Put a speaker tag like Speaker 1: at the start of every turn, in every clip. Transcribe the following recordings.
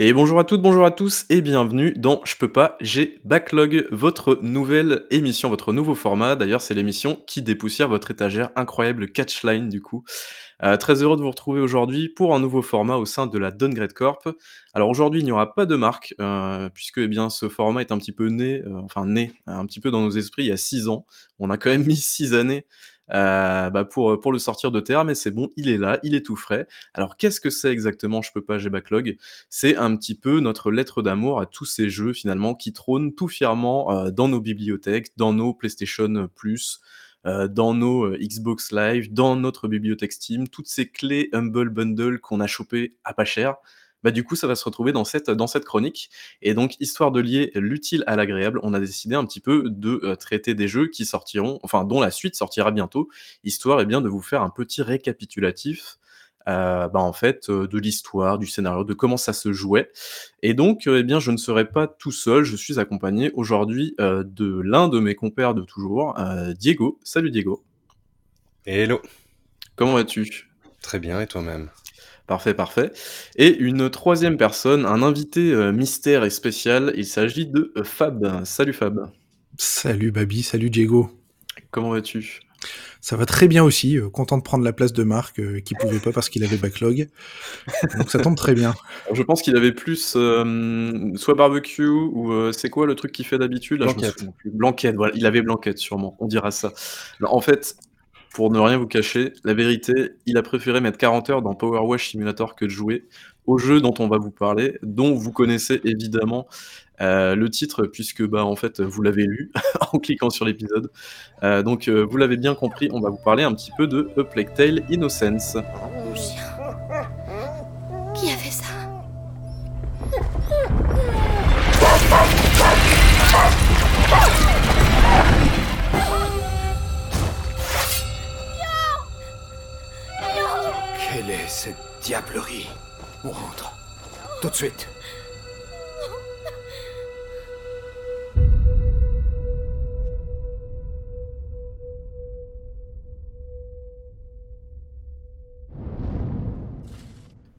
Speaker 1: Et bonjour à toutes, bonjour à tous et bienvenue dans Je peux pas, j'ai Backlog, votre nouvelle émission, votre nouveau format. D'ailleurs, c'est l'émission qui dépoussière votre étagère, incroyable catchline du coup. Euh, très heureux de vous retrouver aujourd'hui pour un nouveau format au sein de la Downgrade Corp. Alors aujourd'hui, il n'y aura pas de marque, euh, puisque eh bien, ce format est un petit peu né, euh, enfin né, un petit peu dans nos esprits il y a six ans. On a quand même mis six années euh, bah, pour, le sortir de terre, mais c'est bon, il est là, il est tout frais. Alors qu'est-ce que c'est exactement Je peux pas, j'ai backlog. C'est un petit peu notre lettre d'amour à tous ces jeux finalement qui trônent tout fièrement euh, dans nos bibliothèques, dans nos PlayStation Plus, euh, dans nos Xbox Live, dans notre bibliothèque Steam, toutes ces clés Humble Bundle qu'on a chopées à pas cher bah, du coup, ça va se retrouver dans cette, dans cette chronique. Et donc, histoire de lier l'utile à l'agréable, on a décidé un petit peu de euh, traiter des jeux qui sortiront, enfin, dont la suite sortira bientôt, histoire et eh bien, de vous faire un petit récapitulatif euh, bah, en fait, euh, de l'histoire, du scénario, de comment ça se jouait. Et donc, eh bien, je ne serai pas tout seul, je suis accompagné aujourd'hui de l'un de mes compères de toujours, Diego. Salut Diego.
Speaker 2: Hello.
Speaker 1: Comment vas-tu?
Speaker 2: Très bien, et toi-même?
Speaker 1: Parfait, parfait. Et une troisième personne, un invité euh, mystère et spécial, il s'agit de euh, Fab. Salut Fab.
Speaker 3: Salut Babi, salut Diego.
Speaker 1: Comment vas-tu?
Speaker 3: Ça va très bien aussi, euh, content de prendre la place de Marc qui pouvait pas parce qu'il avait backlog. Donc ça tombe très bien.
Speaker 1: je pense qu'il avait plus soit barbecue ou c'est quoi le truc qu'il fait d'habitude?
Speaker 2: Blanquette.
Speaker 1: Blanquette, voilà, il avait blanquette sûrement, on dira ça. en fait, pour ne rien vous cacher, la vérité, il a préféré mettre 40 heures dans Power Wash Simulator que de jouer au jeu dont on va vous parler, dont vous connaissez évidemment euh, le titre, puisque bah, en fait, vous l'avez lu en cliquant sur l'épisode. Euh, donc, euh, vous l'avez bien compris, on va vous parler un petit peu de A Plague Tale Innocence.
Speaker 4: Qui a fait ça?
Speaker 5: Cette diablerie On rentre. Tout de suite.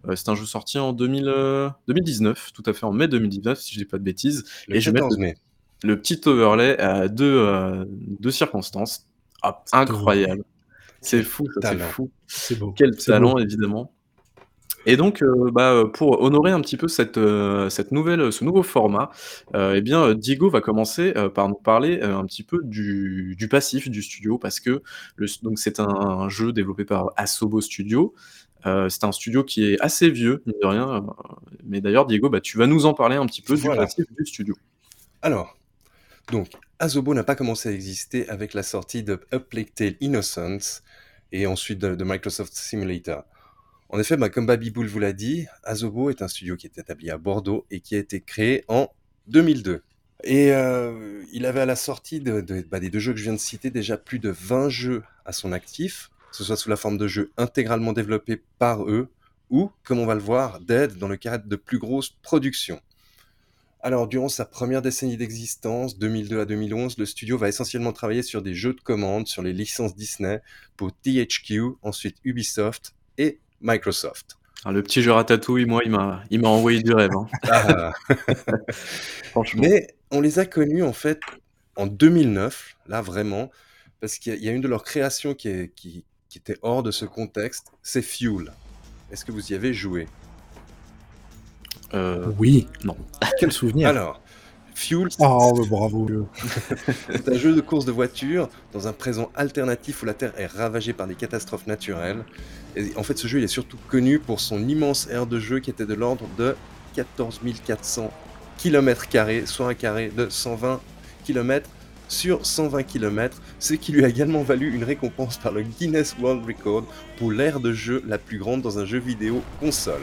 Speaker 1: Euh, c'est un jeu sorti en 2000, 2019, tout à fait en mai 2019, si je dis pas de bêtises.
Speaker 2: Le
Speaker 1: et je
Speaker 2: vais mettre
Speaker 1: mettre
Speaker 2: mai.
Speaker 1: le, le petit overlay à deux, euh, deux circonstances. Ah, incroyable. C'est fou, c'est fou.
Speaker 3: C'est beau.
Speaker 1: Quel talent,
Speaker 3: beau.
Speaker 1: évidemment. Et donc, euh, bah, pour honorer un petit peu cette, euh, cette nouvelle, ce nouveau format, euh, eh bien, euh, Diego va commencer euh, par nous parler euh, un petit peu du, du passif du studio, parce que le, donc c'est un, un jeu développé par Asobo Studio. Euh, c'est un studio qui est assez vieux, mine de rien. euh, mais d'ailleurs, Diego, bah, tu vas nous en parler un petit peu
Speaker 2: Voilà.
Speaker 1: du passif du studio.
Speaker 2: Alors, donc, Asobo n'a pas commencé à exister avec la sortie de A Plague Tale Innocence et ensuite de, Microsoft Simulator. En effet, bah, comme Baby Bull vous l'a dit, Asobo est un studio qui est établi à Bordeaux et qui a été créé en 2002. Et euh, il avait à la sortie bah, des deux jeux que je viens de citer déjà plus de 20 jeux à son actif, que ce soit sous la forme de jeux intégralement développés par eux ou, comme on va le voir, d'aide dans le cadre de plus grosses productions. Alors, durant sa première décennie d'existence, 2002 à 2011, le studio va essentiellement travailler sur des jeux de commande, sur les licences Disney, pour THQ, ensuite Ubisoft et Microsoft.
Speaker 1: Alors, le petit jeu ratatouille, moi, il m'a, il m'a envoyé du rêve. hein.
Speaker 2: Ah.
Speaker 1: Franchement.
Speaker 2: Mais on les a connus en fait en 2009, là vraiment, parce qu'il y, a- il y a une de leurs créations qui, est- qui- qui était hors de ce contexte, c'est Fuel. Est-ce que vous y avez joué?
Speaker 1: Euh,
Speaker 3: Oui.
Speaker 1: Non.
Speaker 3: Quel souvenir.
Speaker 2: Alors, Fuel, c'est-
Speaker 3: Oh, bah, bravo.
Speaker 2: C'est un jeu de course de voiture dans un présent alternatif où la Terre est ravagée par des catastrophes naturelles. Et en fait, ce jeu il est surtout connu pour son immense aire de jeu qui était de l'ordre de 14 400 km, soit un carré de 120 km sur 120 km, ce qui lui a également valu une récompense par le Guinness World Record pour l'aire de jeu la plus grande dans un jeu vidéo console.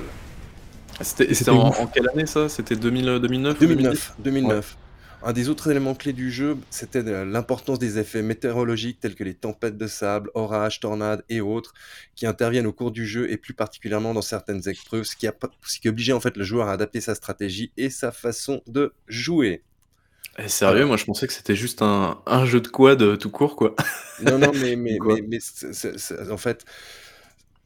Speaker 1: C'était,
Speaker 3: Et
Speaker 1: c'était
Speaker 3: c'était
Speaker 1: en, quelle année ça? C'était 2000, 2009 ou
Speaker 2: 2009, 2009. Un des autres éléments clés du jeu, c'était l'importance des effets météorologiques tels que les tempêtes de sable, orages, tornades et autres, qui interviennent au cours du jeu et plus particulièrement dans certaines épreuves, ce qui, a, ce qui obligeait en fait le joueur à adapter sa stratégie et sa façon de jouer.
Speaker 1: Eh, sérieux, moi je pensais que c'était juste un, un jeu de quad euh, tout court, quoi.
Speaker 2: Non, non, mais, mais, en fait,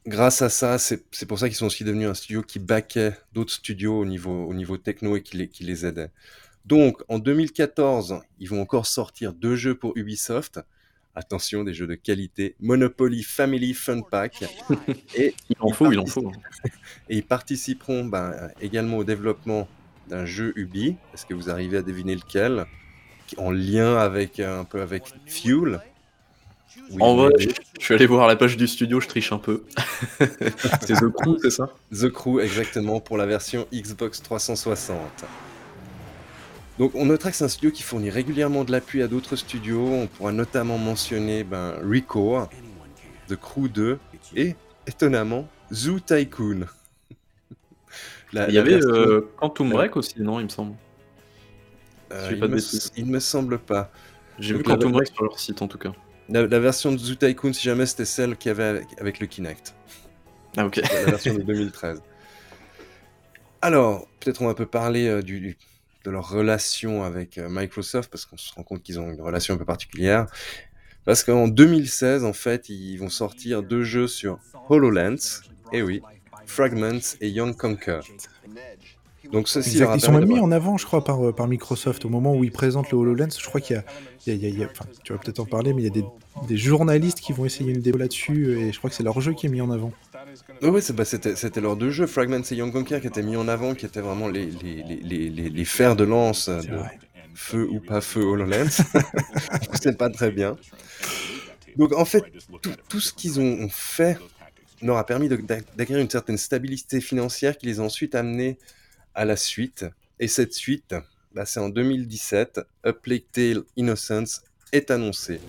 Speaker 2: grâce à ça, c'est c'est pour ça qu'ils sont aussi devenus un studio qui backait d'autres studios au niveau, au niveau techno et qui les, qui les aidait. Donc, en 2014, ils vont encore sortir deux jeux pour Ubisoft. Attention, des jeux de qualité. Monopoly Family Fun Pack.
Speaker 1: et il en faut, il en faut.
Speaker 2: Et ils participeront ben, également au développement d'un jeu Ubi. Est-ce que vous arrivez à deviner lequel? En lien avec un peu avec Fuel.
Speaker 1: En vrai, je, suis allé voir la page du studio, je triche un peu. c'est The Crew, c'est ça?
Speaker 2: The Crew, exactement, pour la version Xbox 360. Donc on notera que c'est un studio qui fournit régulièrement de l'appui à d'autres studios. On pourra notamment mentionner ben, Recore, The Crew 2 et, étonnamment, Zoo Tycoon.
Speaker 1: il y avait euh, Quantum Break aussi, non, il me semble.
Speaker 2: Euh, il, me... il, me semble pas.
Speaker 1: J'ai vu Quantum Break sur leur site en tout cas.
Speaker 2: La, version de Zoo Tycoon, si jamais c'était celle qu'il y avait avec, le Kinect.
Speaker 1: Ah ok.
Speaker 2: La version de 2013. Alors, peut-être on va un peu parler euh, du, de leur relation avec euh, Microsoft, parce qu'on se rend compte qu'ils ont une relation un peu particulière. Parce qu'en 2016, en fait, ils vont sortir deux jeux sur HoloLens, et eh oui, Fragments et Young Conquer.
Speaker 3: Donc ceci ils sont même mis en avant, je crois, par, euh, par Microsoft au moment où ils présentent le HoloLens. Je crois qu'il y a, il y a, enfin, tu vas peut-être en parler, mais il y a des, des, journalistes qui vont essayer une démo là-dessus, et je crois que c'est leur jeu qui est mis en avant.
Speaker 2: Oui, bah, c'était leurs deux jeux, Fragments et Young Conquer, qui étaient mis en avant, qui étaient vraiment les, les, les, les fers de lance de feu ou pas feu HoloLens. c'est pas très bien. Donc en fait, tout, tout ce qu'ils ont fait leur a permis d'acquérir une certaine stabilité financière qui les a ensuite amenés à la suite. Et cette suite, bah, c'est en 2017, A Plague Tale Innocence est annoncée.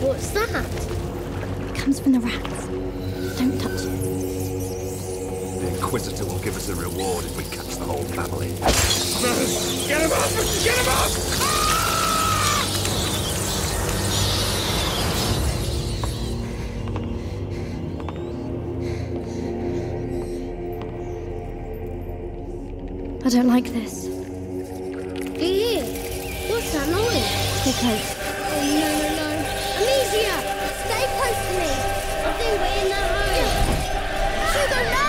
Speaker 2: What's that? It comes from the rats. Don't touch it. The Inquisitor will give us a reward if we catch the whole family. Get him off! Get him off!
Speaker 4: I don't like this. Hey, what's that noise? Stay close. Oh, no, no, no. Amicia, stay close to me. I think we're in the home. Sugar,
Speaker 2: no!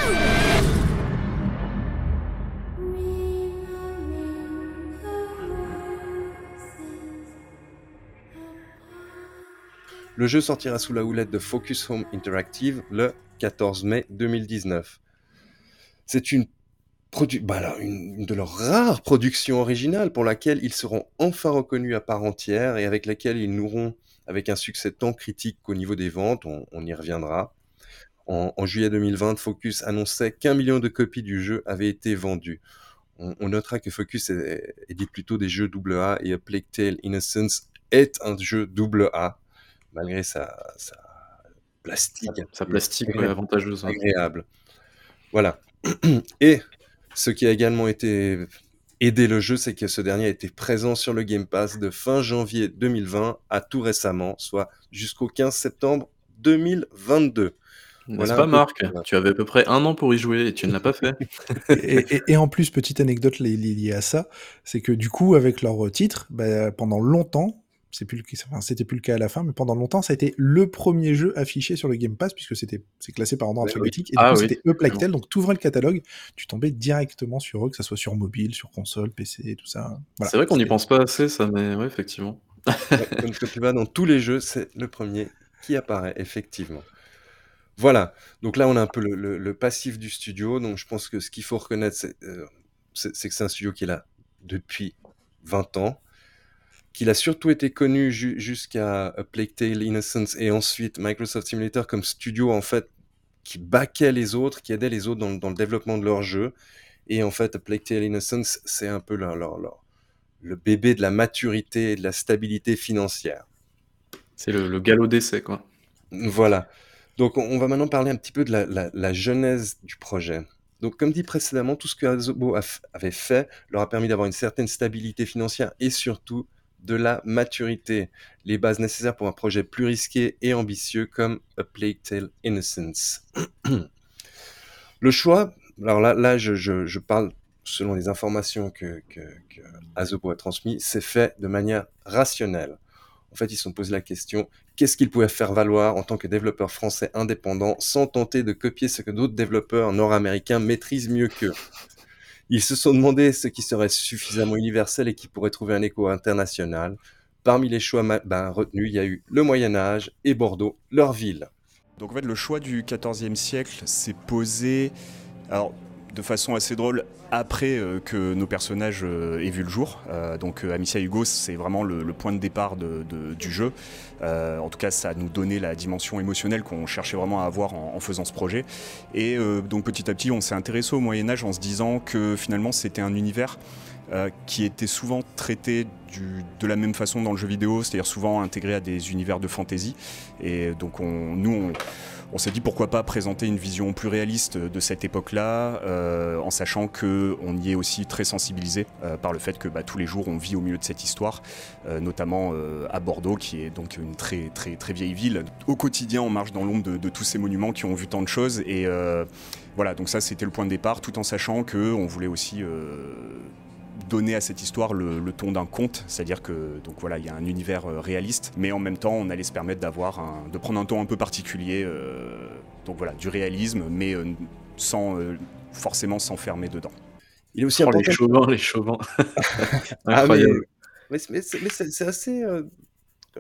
Speaker 2: Le jeu sortira sous la houlette de Focus Home Interactive le 14 mai 2019. C'est une bah une, de leurs rares productions originales pour laquelle ils seront enfin reconnus à part entière et avec laquelle ils nourront avec un succès tant critique qu'au niveau des ventes, on, y reviendra. En, juillet 2020, Focus annonçait qu'un million de copies du jeu avaient été vendues. On, notera que Focus édite plutôt des jeux AA et A Plague Tale Innocence est un jeu AA, malgré sa, plastique.
Speaker 1: Sa, plastique avantageuse.
Speaker 2: Agréable. Voilà. Et ce qui a également été aidé le jeu, c'est que ce dernier a été présent sur le Game Pass de fin janvier 2020 à tout récemment, soit jusqu'au 15 septembre 2022.
Speaker 1: N'est-ce pas, Marc Tu avais à peu près un an pour y jouer et tu ne l'as pas fait.
Speaker 3: et, en plus, petite anecdote liée à ça, c'est que du coup, avec leur titre, bah, pendant longtemps, c'est plus enfin, c'était plus le cas à la fin, mais pendant longtemps, ça a été le premier jeu affiché sur le Game Pass puisque c'était c'est classé par ordre alphabétique et ah coup, c'était E donc tu ouvrais le catalogue, tu tombais directement sur eux, que ça soit sur mobile, sur console, PC, tout ça.
Speaker 1: c'est vrai qu'on n'y pense pas assez, ça, mais ouais, effectivement.
Speaker 2: comme tu vas dans tous les jeux, c'est le premier qui apparaît effectivement. Voilà. Donc là, on a un peu le, passif du studio. Donc je pense que ce qu'il faut reconnaître, c'est euh, que c'est un studio qui est là depuis 20 ans qu'il a surtout été connu jusqu'à Plague Tale Innocence et ensuite Microsoft Simulator comme studio en fait qui baquait les autres, qui aidait les autres dans, le développement de leur jeu. Et en fait, Plague Tale Innocence, c'est un peu leur, le bébé de la maturité et de la stabilité financière.
Speaker 1: C'est le, galop d'essai, quoi.
Speaker 2: Voilà. Donc, on va maintenant parler un petit peu de la, la genèse du projet. Donc, comme dit précédemment, tout ce que Azobo avait fait leur a permis d'avoir une certaine stabilité financière et surtout de la maturité, les bases nécessaires pour un projet plus risqué et ambitieux comme A Plague Tale Innocence. le choix, alors là, je, parle selon les informations que, que, a transmises, c'est fait de manière rationnelle. En fait, ils se sont posé la question qu'est-ce qu'ils pouvaient faire valoir en tant que développeurs français indépendants sans tenter de copier ce que d'autres développeurs nord-américains maîtrisent mieux qu'eux? Ils se sont demandé ce qui serait suffisamment universel et qui pourrait trouver un écho international. Parmi les choix ben, retenus, il y a eu le Moyen Âge et Bordeaux, leur ville.
Speaker 6: Donc en fait, le choix du XIVe siècle s'est posé, de façon assez drôle, après euh, que nos personnages euh, aient vu le jour. Euh, donc Amicia Hugo, c'est vraiment le, point de départ du jeu. en tout cas, ça nous donné la dimension émotionnelle qu'on cherchait vraiment à avoir en, faisant ce projet. Et donc petit à petit, on s'est intéressé au Moyen Âge en se disant que finalement, c'était un univers qui était souvent traité de la même façon dans le jeu vidéo, c'est-à-dire souvent intégré à des univers de fantasy. Et donc on, nous, on s'est dit pourquoi pas présenter une vision plus réaliste de cette époque-là, euh, en sachant qu'on y est aussi très sensibilisé euh, par le fait que bah, tous les jours on vit au milieu de cette histoire, euh, notamment à Bordeaux, qui est donc une très très très vieille ville. Au quotidien, on marche dans l'ombre de, tous ces monuments qui ont vu tant de choses, et voilà, donc ça c'était le point de départ, tout en sachant qu'on voulait aussi donner à cette histoire le, ton d'un conte, c'est-à-dire que donc voilà, il y a un univers euh, réaliste, mais en même temps, on allait se permettre d'avoir de prendre un ton un peu particulier, euh, donc voilà, du réalisme, mais euh, sans forcément s'enfermer dedans.
Speaker 1: Il est aussi oh, les chauvins, les chauvins.
Speaker 2: ah, mais, c'est assez.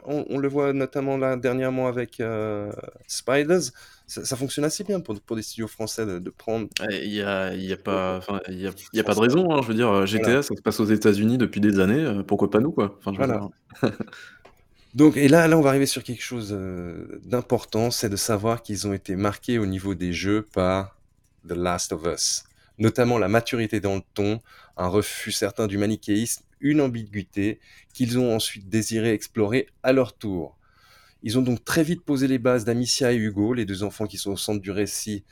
Speaker 2: On, le voit notamment là dernièrement avec Spiders ça, fonctionne assez bien pour, pour des studios français de, prendre.
Speaker 1: Il n'y a, y a, pas, y a, y a pas de raison, hein, je veux dire, euh, GTA, ça se passe aux États-Unis depuis des années, euh, pourquoi pas nous, quoi? Enfin,
Speaker 2: voilà. Donc, et là, là, on va arriver sur quelque chose euh, d'important, c'est de savoir qu'ils ont été marqués au niveau des jeux par The Last of Us. Notamment la maturité dans le ton, un refus certain du manichéisme, une ambiguïté qu'ils ont ensuite désiré explorer à leur tour. Ils ont donc très vite posé les bases d'Amicia et Hugo, les deux enfants qui sont au centre du récit,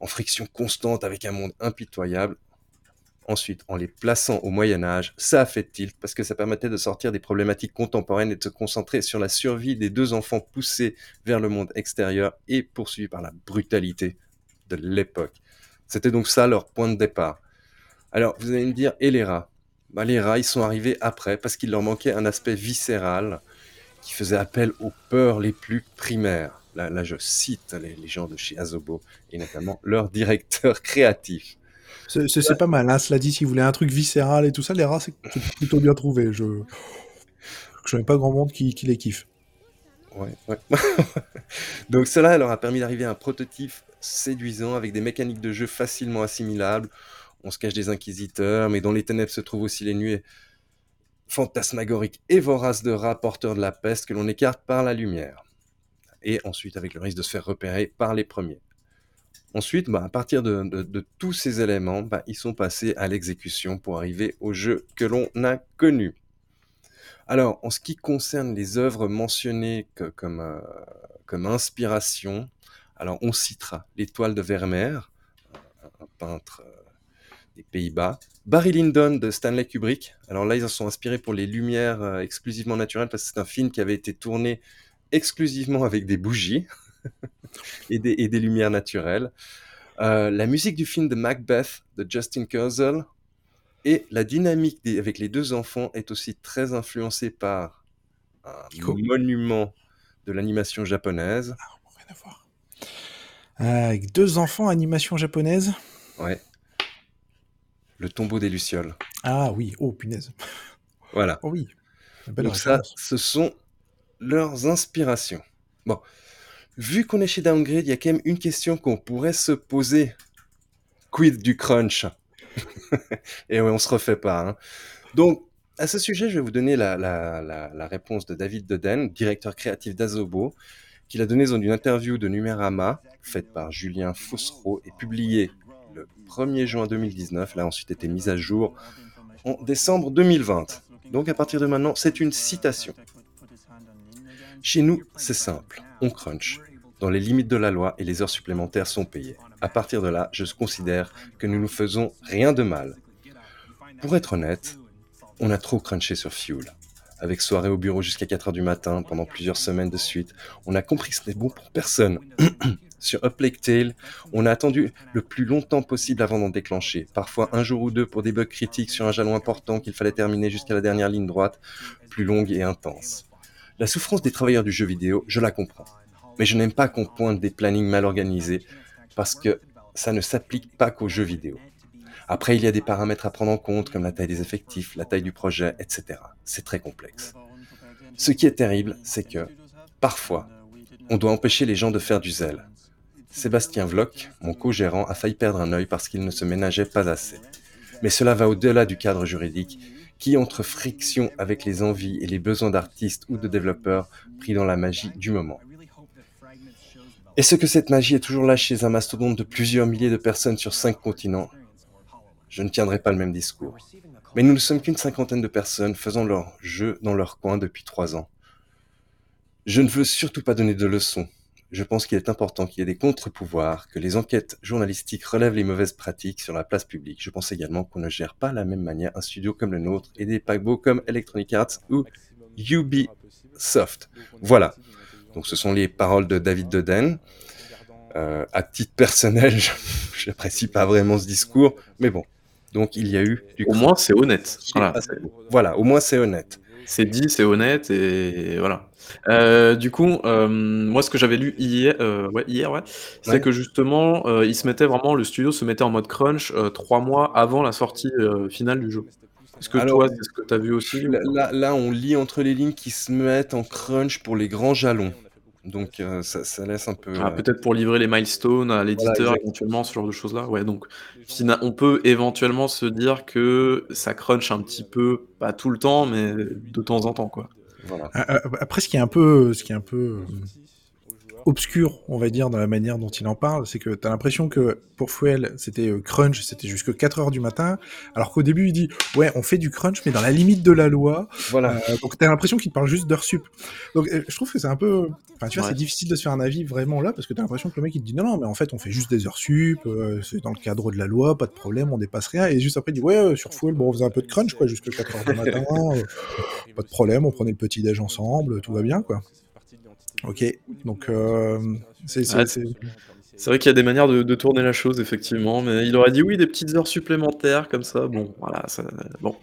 Speaker 2: en friction constante avec un monde impitoyable. Ensuite, en les plaçant au Moyen Âge, ça a fait tilt parce que ça permettait de sortir des problématiques contemporaines et de se concentrer sur la survie des deux enfants poussés vers le monde extérieur et poursuivis par la brutalité de l'époque. C'était donc ça leur point de départ. Alors, vous allez me dire, et les rats? Bah, Les rats, ils sont arrivés après parce qu'il leur manquait un aspect viscéral, qui faisait appel aux peurs les plus primaires. Là, je cite les, gens de chez Azobo et notamment leur directeur créatif.
Speaker 3: C'est pas mal, hein, cela dit, si vous voulez un truc viscéral et tout ça, les rats, c'est plutôt bien trouvé. Je n'ai pas grand monde qui, les kiffe.
Speaker 2: Ouais, ouais. Donc cela leur a permis d'arriver à un prototype séduisant avec des mécaniques de jeu facilement assimilables. On se cache des inquisiteurs, mais dans les ténèbres se trouvent aussi les nuits fantasmagorique et vorace de rats porteurs de la peste que l'on écarte par la lumière. Et ensuite avec le risque de se faire repérer par les premiers. Ensuite, bah, à partir de, tous ces éléments, bah, ils sont passés à l'exécution pour arriver au jeu que l'on a connu. Alors, en ce qui concerne les œuvres mentionnées comme, euh, comme inspiration, alors on citera l'étoile de Vermeer, un peintre euh, des Pays-Bas. Barry Lyndon de Stanley Kubrick. Alors là, ils en sont inspirés pour les lumières euh, exclusivement naturelles parce que c'est un film qui avait été tourné exclusivement avec des bougies et, des, lumières naturelles. Euh, la musique du film de Macbeth de Justin Kurzel et la dynamique avec les deux enfants est aussi très influencée par un monument de l'animation japonaise. Ah, rien à voir.
Speaker 3: Euh, avec deux enfants, animation japonaise.
Speaker 2: Ouais. Le tombeau des Lucioles.
Speaker 3: Ah oui, oh punaise.
Speaker 2: Voilà.
Speaker 3: Oh oui.
Speaker 2: Donc ça, ce sont leurs inspirations. Bon, vu qu'on est chez Downgrade, il y a quand même une question qu'on pourrait se poser. Quid du crunch? Et oui, on se refait pas. Hein. Donc, à ce sujet, je vais vous donner la, la réponse de David Deden, directeur créatif d'Azobo, qu'il a donné dans une interview de Numérama, faite par Julien Fossereau et publiée le 1er juin 2019. Elle a ensuite été mise à jour en décembre 2020. Donc à partir de maintenant, c'est une citation. Chez nous, c'est simple, on crunch. Dans les limites de la loi et les heures supplémentaires sont payées. À partir de là, je considère que nous ne faisons rien de mal. Pour être honnête, on a trop crunché sur Fuel. Avec soirée au bureau jusqu'à 4h du matin pendant plusieurs semaines de suite, on a compris que ce n'était bon pour personne. Sur Up Lake Tail, on a attendu le plus longtemps possible avant d'en déclencher, parfois un jour ou deux pour des bugs critiques sur un jalon important qu'il fallait terminer jusqu'à la dernière ligne droite, plus longue et intense. La souffrance des travailleurs du jeu vidéo, je la comprends. Mais je n'aime pas qu'on pointe des plannings mal organisés parce que ça ne s'applique pas qu'aux jeux vidéo. Après, il y a des paramètres à prendre en compte comme la taille des effectifs, la taille du projet, etc. C'est très complexe. Ce qui est terrible, c'est que, parfois, on doit empêcher les gens de faire du zèle. Sébastien Vloc, mon co-gérant, a failli perdre un œil parce qu'il ne se ménageait pas assez. Mais cela va au-delà du cadre juridique, qui entre friction avec les envies et les besoins d'artistes ou de développeurs pris dans la magie du moment. Est-ce que cette magie est toujours là chez un mastodonte de plusieurs milliers de personnes sur cinq continents? Je ne tiendrai pas le même discours. Mais nous ne sommes qu'une cinquantaine de personnes faisant leur jeu dans leur coin depuis trois ans. Je ne veux surtout pas donner de leçons. Je pense qu'il est important qu'il y ait des contre-pouvoirs, que les enquêtes journalistiques relèvent les mauvaises pratiques sur la place publique. Je pense également qu'on ne gère pas de la même manière un studio comme le nôtre et des paquebots comme Electronic Arts ou Ubisoft. Voilà. Donc ce sont les paroles de David Deden. Euh, à titre personnel, je n'apprécie pas vraiment ce discours, mais bon. Donc il y a eu
Speaker 1: du Au moins c'est honnête.
Speaker 2: Voilà. voilà, au moins c'est honnête.
Speaker 1: C'est dit, c'est honnête et voilà. Euh, du coup, euh, moi, ce que j'avais lu hier, euh, ouais, hier, ouais, c'est
Speaker 2: Ouais.
Speaker 1: que justement, euh, il se mettait vraiment, le studio se mettait en mode crunch euh, trois mois avant la sortie euh, finale du jeu. Est-ce que
Speaker 2: Alors,
Speaker 1: toi, c'est ce que tu as vu aussi? ou
Speaker 2: Là,
Speaker 1: pas
Speaker 2: là, là, on lit entre les lignes qui se mettent en crunch pour les grands jalons. Donc euh, ça, ça laisse un peu...
Speaker 1: Ah,
Speaker 2: euh,
Speaker 1: peut-être pour livrer les milestones à l'éditeur éventuellement, ce genre de choses-là. Ouais, donc on peut éventuellement se dire que ça crunch un petit peu, pas tout le temps, mais de temps en temps, quoi.
Speaker 2: Voilà.
Speaker 3: Ah, Après, ce qui est un peu, ce qui est un peu euh, obscur, on va dire, dans la manière dont il en parle, c'est que tu as l'impression que pour Fuel, c'était euh, crunch, c'était jusque 4 heures du matin, alors qu'au début, il dit ouais, on fait du crunch, mais dans la limite de la loi.
Speaker 2: Voilà.
Speaker 3: Euh, donc, tu as l'impression qu'il te parle juste d'heures sup. Donc, euh, je trouve que c'est un peu. Enfin, tu vois,
Speaker 1: Ouais.
Speaker 3: c'est difficile de se faire un avis vraiment là, parce que tu as l'impression que le mec, il te dit non, non, mais en fait, on fait juste des heures sup, euh, c'est dans le cadre de la loi, pas de problème, on dépasse rien. Et juste après, il dit ouais, euh, sur Fuel, bon, on faisait un peu de crunch, quoi, jusque 4 heures du matin. pas de problème, on prenait le petit déj ensemble, tout va bien, quoi. Ok, donc euh, c'est c'est-
Speaker 1: vrai qu'il y a des manières de, de tourner la chose, effectivement, mais il aurait dit oui, des petites heures supplémentaires comme ça. Bon, voilà, ça, bon,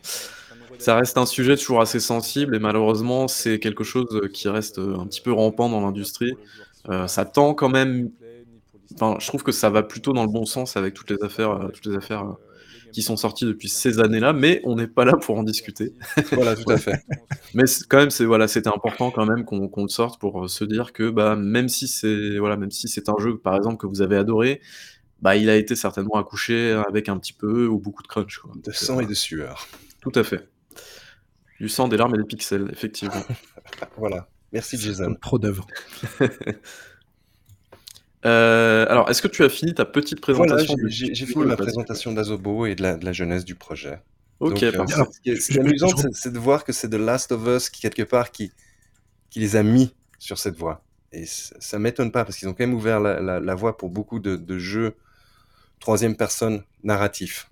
Speaker 1: ça reste un sujet toujours assez sensible et malheureusement, c'est quelque chose qui reste un petit peu rampant dans l'industrie. Euh, ça tend quand même. Enfin, je trouve que ça va plutôt dans le bon sens avec toutes les affaires, toutes les affaires euh, qui sont sorties depuis ces années-là, mais on n'est pas là pour en discuter.
Speaker 2: Voilà, tout à fait.
Speaker 1: Mais quand même, c'est voilà, c'était important quand même qu'on le sorte pour se dire que bah même si c'est voilà, même si c'est un jeu par exemple que vous avez adoré, bah il a été certainement accouché avec un petit peu ou beaucoup de crunch. Quoi.
Speaker 2: De sang et de sueur.
Speaker 1: Tout à fait. Du sang, des larmes et des pixels, effectivement.
Speaker 2: Voilà. Merci Jason.
Speaker 3: pro d'œuvre.
Speaker 1: Euh, alors, est-ce que tu as fini ta petite
Speaker 2: Voilà,
Speaker 1: présentation
Speaker 2: j'ai- fini ma présentation d'Azobo et de la, de la jeunesse du projet.
Speaker 1: Ok,
Speaker 2: Donc, euh,
Speaker 1: parfait.
Speaker 2: ce qui est- ce qui est
Speaker 3: je-
Speaker 2: amusant,
Speaker 3: je-
Speaker 2: c'est- c'est de voir que c'est The Last of Us qui, quelque part, qui, qui les a mis sur cette voie. Et c- ça m'étonne pas, parce qu'ils ont quand même ouvert la, la- la voie pour beaucoup de, de jeux troisième personne narratifs.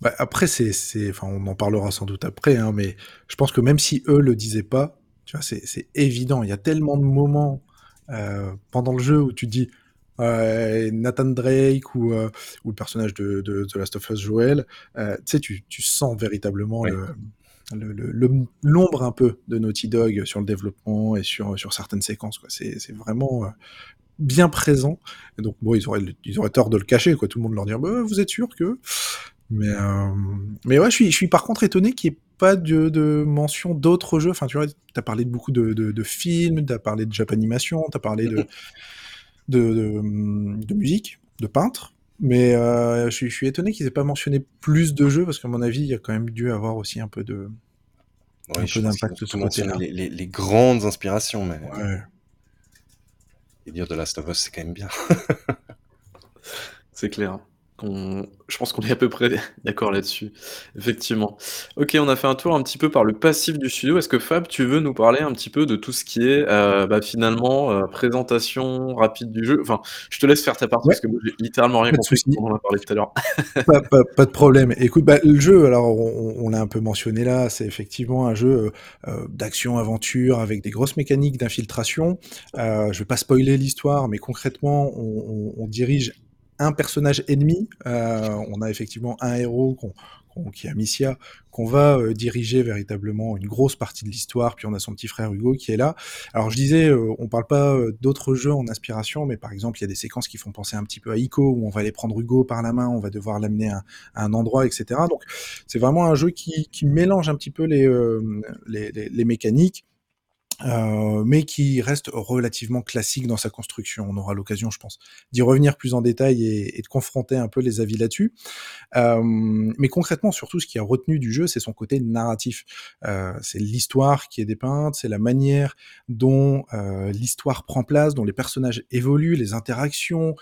Speaker 3: Bah, après, c'est, c'est, enfin, on en parlera sans doute après, hein, mais je pense que même si eux le disaient pas, tu vois, c'est, c'est évident. Il y a tellement de moments pendant le jeu où tu te dis euh, Nathan Drake ou, euh, ou le personnage de, de The Last of Us Joel, euh, tu sens véritablement
Speaker 2: Ouais.
Speaker 3: le, l'ombre un peu de Naughty Dog sur le développement et sur, sur certaines séquences. C'est, vraiment euh, bien présent. Et donc, bon, ils auraient, ils auraient tort de le cacher, quoi. Tout le monde leur dire, bah, vous êtes sûr que. Mais, euh, mais ouais, je suis, je suis par contre étonné qu'il n'y ait pas de, de mention d'autres jeux. Enfin, tu vois, tu as parlé de beaucoup de, de, de films, tu as parlé de Japanimation, tu as parlé de, de, de, de musique, de peintres. Mais euh, je, suis, je suis étonné qu'ils aient pas mentionné plus de jeux parce qu'à mon avis, il y a quand même dû avoir aussi un peu de. Un peu
Speaker 2: qu'ils
Speaker 3: d'impact de côté-là.
Speaker 2: les, les- les grandes inspirations, mais
Speaker 3: Ouais.
Speaker 2: et dire The Last of Us, c'est quand même bien.
Speaker 1: C'est clair. On- Je pense qu'on est à peu près d'accord là-dessus. Effectivement. Ok, on a fait un tour un petit peu par le passif du studio. Est-ce que Fab, tu veux nous parler un petit peu de tout ce qui est euh, bah, finalement euh, présentation rapide du jeu? Enfin, je te laisse faire ta partie
Speaker 3: Ouais.
Speaker 1: parce que moi j'ai littéralement rien
Speaker 3: Pas de
Speaker 1: compris
Speaker 3: souci.
Speaker 1: quand on en a parlé tout à l'heure.
Speaker 3: pas, pas- pas de problème. Écoute, bah, le jeu, alors on, on l'a un peu mentionné là, c'est effectivement un jeu euh, d'action-aventure avec des grosses mécaniques d'infiltration. Euh, je vais pas spoiler l'histoire, mais concrètement, on, on- on dirige un personnage ennemi. on a effectivement un héros qu'on qui est Amicia, qu'on va euh, diriger véritablement une grosse partie de l'histoire, puis on a son petit frère Hugo qui est là. Alors je disais, euh, on parle pas euh, d'autres jeux en inspiration, mais par exemple, il y a des séquences qui font penser un petit peu à Ico, où on va aller prendre Hugo par la main, on va devoir l'amener à, un endroit, etc. Donc c'est vraiment un jeu qui, mélange un petit peu les, les mécaniques, euh, mais qui reste relativement classique dans sa construction. On aura l'occasion, je pense, d'y revenir plus en détail et, de confronter un peu les avis là-dessus. Euh, mais concrètement, surtout, ce qui a retenu du jeu, c'est son côté narratif. Euh, c'est l'histoire qui est dépeinte, c'est la manière dont euh, l'histoire prend place, dont les personnages évoluent, les interactions,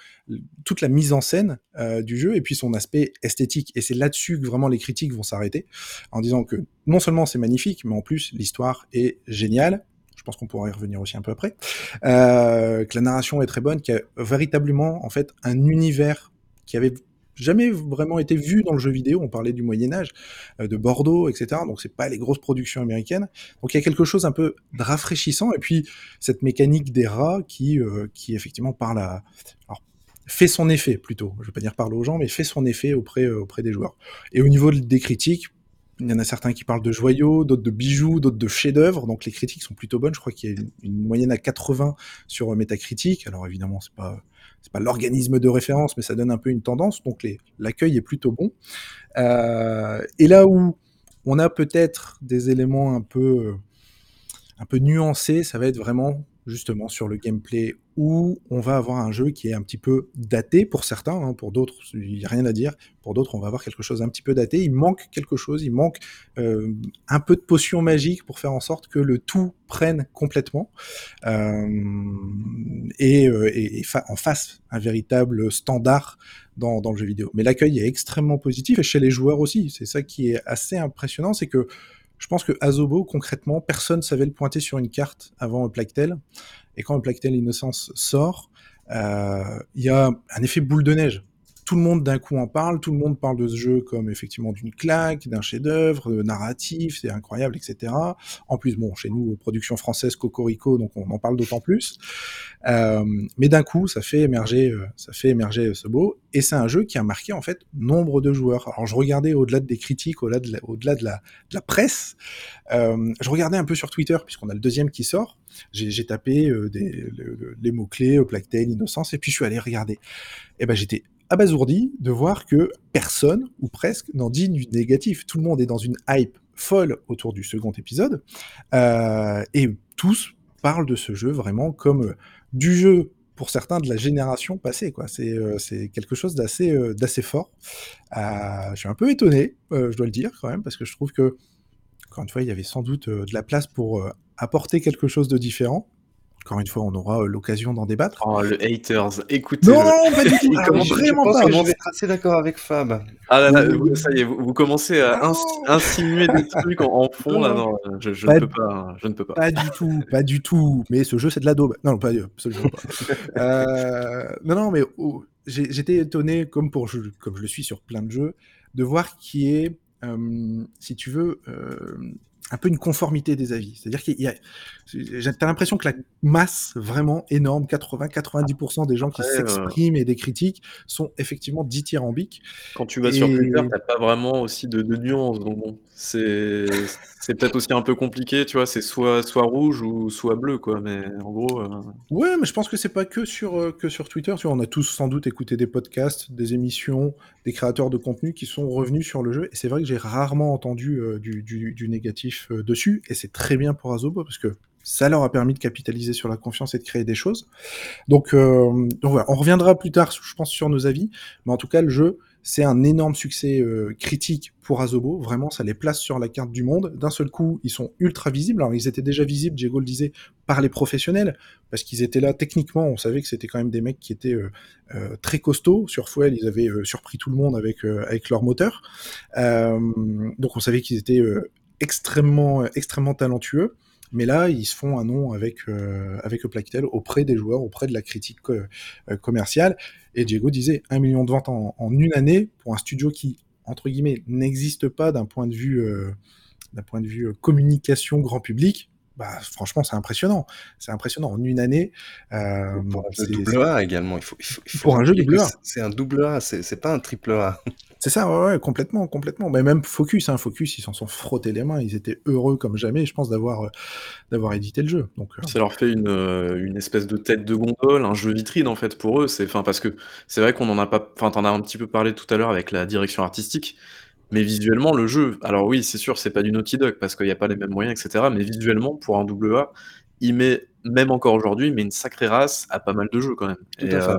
Speaker 3: toute la mise en scène euh, du jeu, et puis son aspect esthétique. Et c'est là-dessus que vraiment les critiques vont s'arrêter, en disant que non seulement c'est magnifique, mais en plus l'histoire est géniale pense qu'on pourra y revenir aussi un peu après, euh, que la narration est très bonne, qu'il y a véritablement en fait un univers qui avait jamais vraiment été vu dans le jeu vidéo. On parlait du Moyen Âge, euh, de Bordeaux, etc. Donc c'est pas les grosses productions américaines. Donc il y a quelque chose un peu de rafraîchissant. Et puis cette mécanique des rats qui, euh, qui effectivement parle à, fait son effet plutôt. Je vais pas dire parle aux gens, mais fait son effet auprès auprès des joueurs. Et au niveau des critiques, il y en a certains qui parlent de joyaux, d'autres de bijoux, d'autres de chefs-d'œuvre. Donc les critiques sont plutôt bonnes. Je crois qu'il y a une, moyenne à 80 sur Metacritic. Alors évidemment, c'est pas c'est pas l'organisme de référence, mais ça donne un peu une tendance. Donc l'accueil est plutôt bon. Euh, et là où on a peut-être des éléments un peu nuancés, ça va être vraiment justement sur le gameplay où on va avoir un jeu qui est un petit peu daté pour certains, hein, pour d'autres, il n'y a rien à dire, pour d'autres, on va avoir quelque chose un petit peu daté, il manque quelque chose, il manque euh, un peu de potion magique pour faire en sorte que le tout prenne complètement. Euh, et, euh, en fasse un véritable standard dans le jeu vidéo. Mais l'accueil est extrêmement positif et chez les joueurs aussi, c'est ça qui est assez impressionnant, c'est que je pense que Azobo, concrètement, personne savait le pointer sur une carte avant Plague Et quand Plague Tale Innocence sort, euh, il y a un effet boule de neige tout le monde d'un coup en parle, tout le monde parle de ce jeu comme effectivement d'une claque, d'un chef-d'œuvre, narratif, c'est incroyable, etc. En plus, bon, chez nous, production française Cocorico, donc on en parle d'autant plus. Euh, mais d'un coup, ça fait émerger, euh, ça fait émerger ce beau, et c'est un jeu qui a marqué en fait nombre de joueurs. Alors je regardais au-delà des critiques, au-delà de la, de presse, euh, je regardais un peu sur Twitter puisqu'on a le deuxième qui sort. J'ai, tapé euh, des, les, mots clés, Plague Innocence, et puis je suis allé regarder. Et ben j'étais abasourdi de voir que personne, ou presque, n'en dit du négatif. Tout le monde est dans une hype folle autour du second épisode, euh, et tous parlent de ce jeu vraiment comme euh, du jeu pour certains de la génération passée. Euh, c'est quelque chose d'assez, d'assez fort. je suis un peu étonné, je dois le dire quand même, parce que je trouve que, encore une fois, il y avait sans doute de la place pour apporter quelque chose de différent. Encore une fois, on aura euh, l'occasion d'en débattre.
Speaker 1: Oh, le haters, écoutez.
Speaker 3: Non, pas du tout. Vraiment
Speaker 2: je
Speaker 3: pas.
Speaker 2: Que je vais être assez d'accord avec Fab.
Speaker 1: Ah là là, vous, ça y est, vous, commencez à insinuer des trucs en, fond. Là, non, je, je ne peux pas, je ne peux pas.
Speaker 3: Pas du tout, pas du tout. Mais ce jeu, c'est de la daube. Non, pas absolument pas. euh, non, non, mais oh, j'étais étonné, comme, pour, comme je le suis sur plein de jeux, de voir qui est, euh, si tu veux, euh, un peu une conformité des avis. C'est-à-dire qu'il y a, t'as l'impression que la masse vraiment énorme, 80-90% des gens qui s'expriment et des critiques sont effectivement dithyrambiques.
Speaker 1: Quand tu vas sur Twitter, t'as pas vraiment aussi de, de nuances. Donc bon, c'est c'est peut-être aussi un peu compliqué, tu vois. C'est soit soit rouge ou soit bleu, quoi. Mais en gros. Euh...
Speaker 3: Ouais, mais je pense que c'est pas que sur euh, que sur Twitter. Tu vois, on a tous sans doute écouté des podcasts, des émissions, des créateurs de contenu qui sont revenus sur le jeu. Et c'est vrai que j'ai rarement entendu euh, du, du, du, négatif euh, dessus. Et c'est très bien pour Azobo parce que ça leur a permis de capitaliser sur la confiance et de créer des choses. Donc, donc voilà, on reviendra plus tard, je pense, sur nos avis. Mais en tout cas, le jeu c'est un énorme succès euh, critique pour Azobo. Vraiment, ça les place sur la carte du monde. D'un seul coup, ils sont ultra visibles. Alors, ils étaient déjà visibles, Diego le disait, par les professionnels, parce qu'ils étaient là techniquement. On savait que c'était quand même des mecs qui étaient euh, euh, très costauds. Sur Fuel, ils avaient surpris tout le monde avec, avec leur moteur. donc, on savait qu'ils étaient extrêmement, extrêmement talentueux. Mais là, ils se font un nom avec, euh, avec Plactel auprès des joueurs, auprès de la critique euh, commerciale. Et Diego disait un million de ventes en, une année pour un studio qui, entre guillemets, n'existe pas d'un point de vue, euh, d'un point de vue communication grand public. Bah, franchement, c'est impressionnant. C'est impressionnant. En une année. Euh,
Speaker 2: pour un jeu double A également. Il faut, il faut, il faut
Speaker 3: Pour un jeu double A.
Speaker 2: c'est- un double A, c'est pas un triple A.
Speaker 3: C'est ça, ouais, ouais, complètement, complètement. Mais même Focus, hein, Focus, ils s'en sont frottés les mains. Ils étaient heureux comme jamais, je pense, d'avoir euh, d'avoir édité le jeu. Donc, euh,
Speaker 1: Ça leur fait une, euh, une espèce de tête de gondole, un jeu vitrine en fait pour eux. C'est, enfin, parce que c'est vrai qu'on en a pas, enfin, t'en as un petit peu parlé tout à l'heure avec la direction artistique, mais visuellement le jeu, alors oui, c'est sûr, c'est pas du Naughty Dog parce qu'il n'y a pas les mêmes moyens, etc. Mais visuellement, pour un double A, il met, même encore aujourd'hui, met une sacrée race à pas mal de jeux quand même.
Speaker 2: Tout
Speaker 1: Et, euh,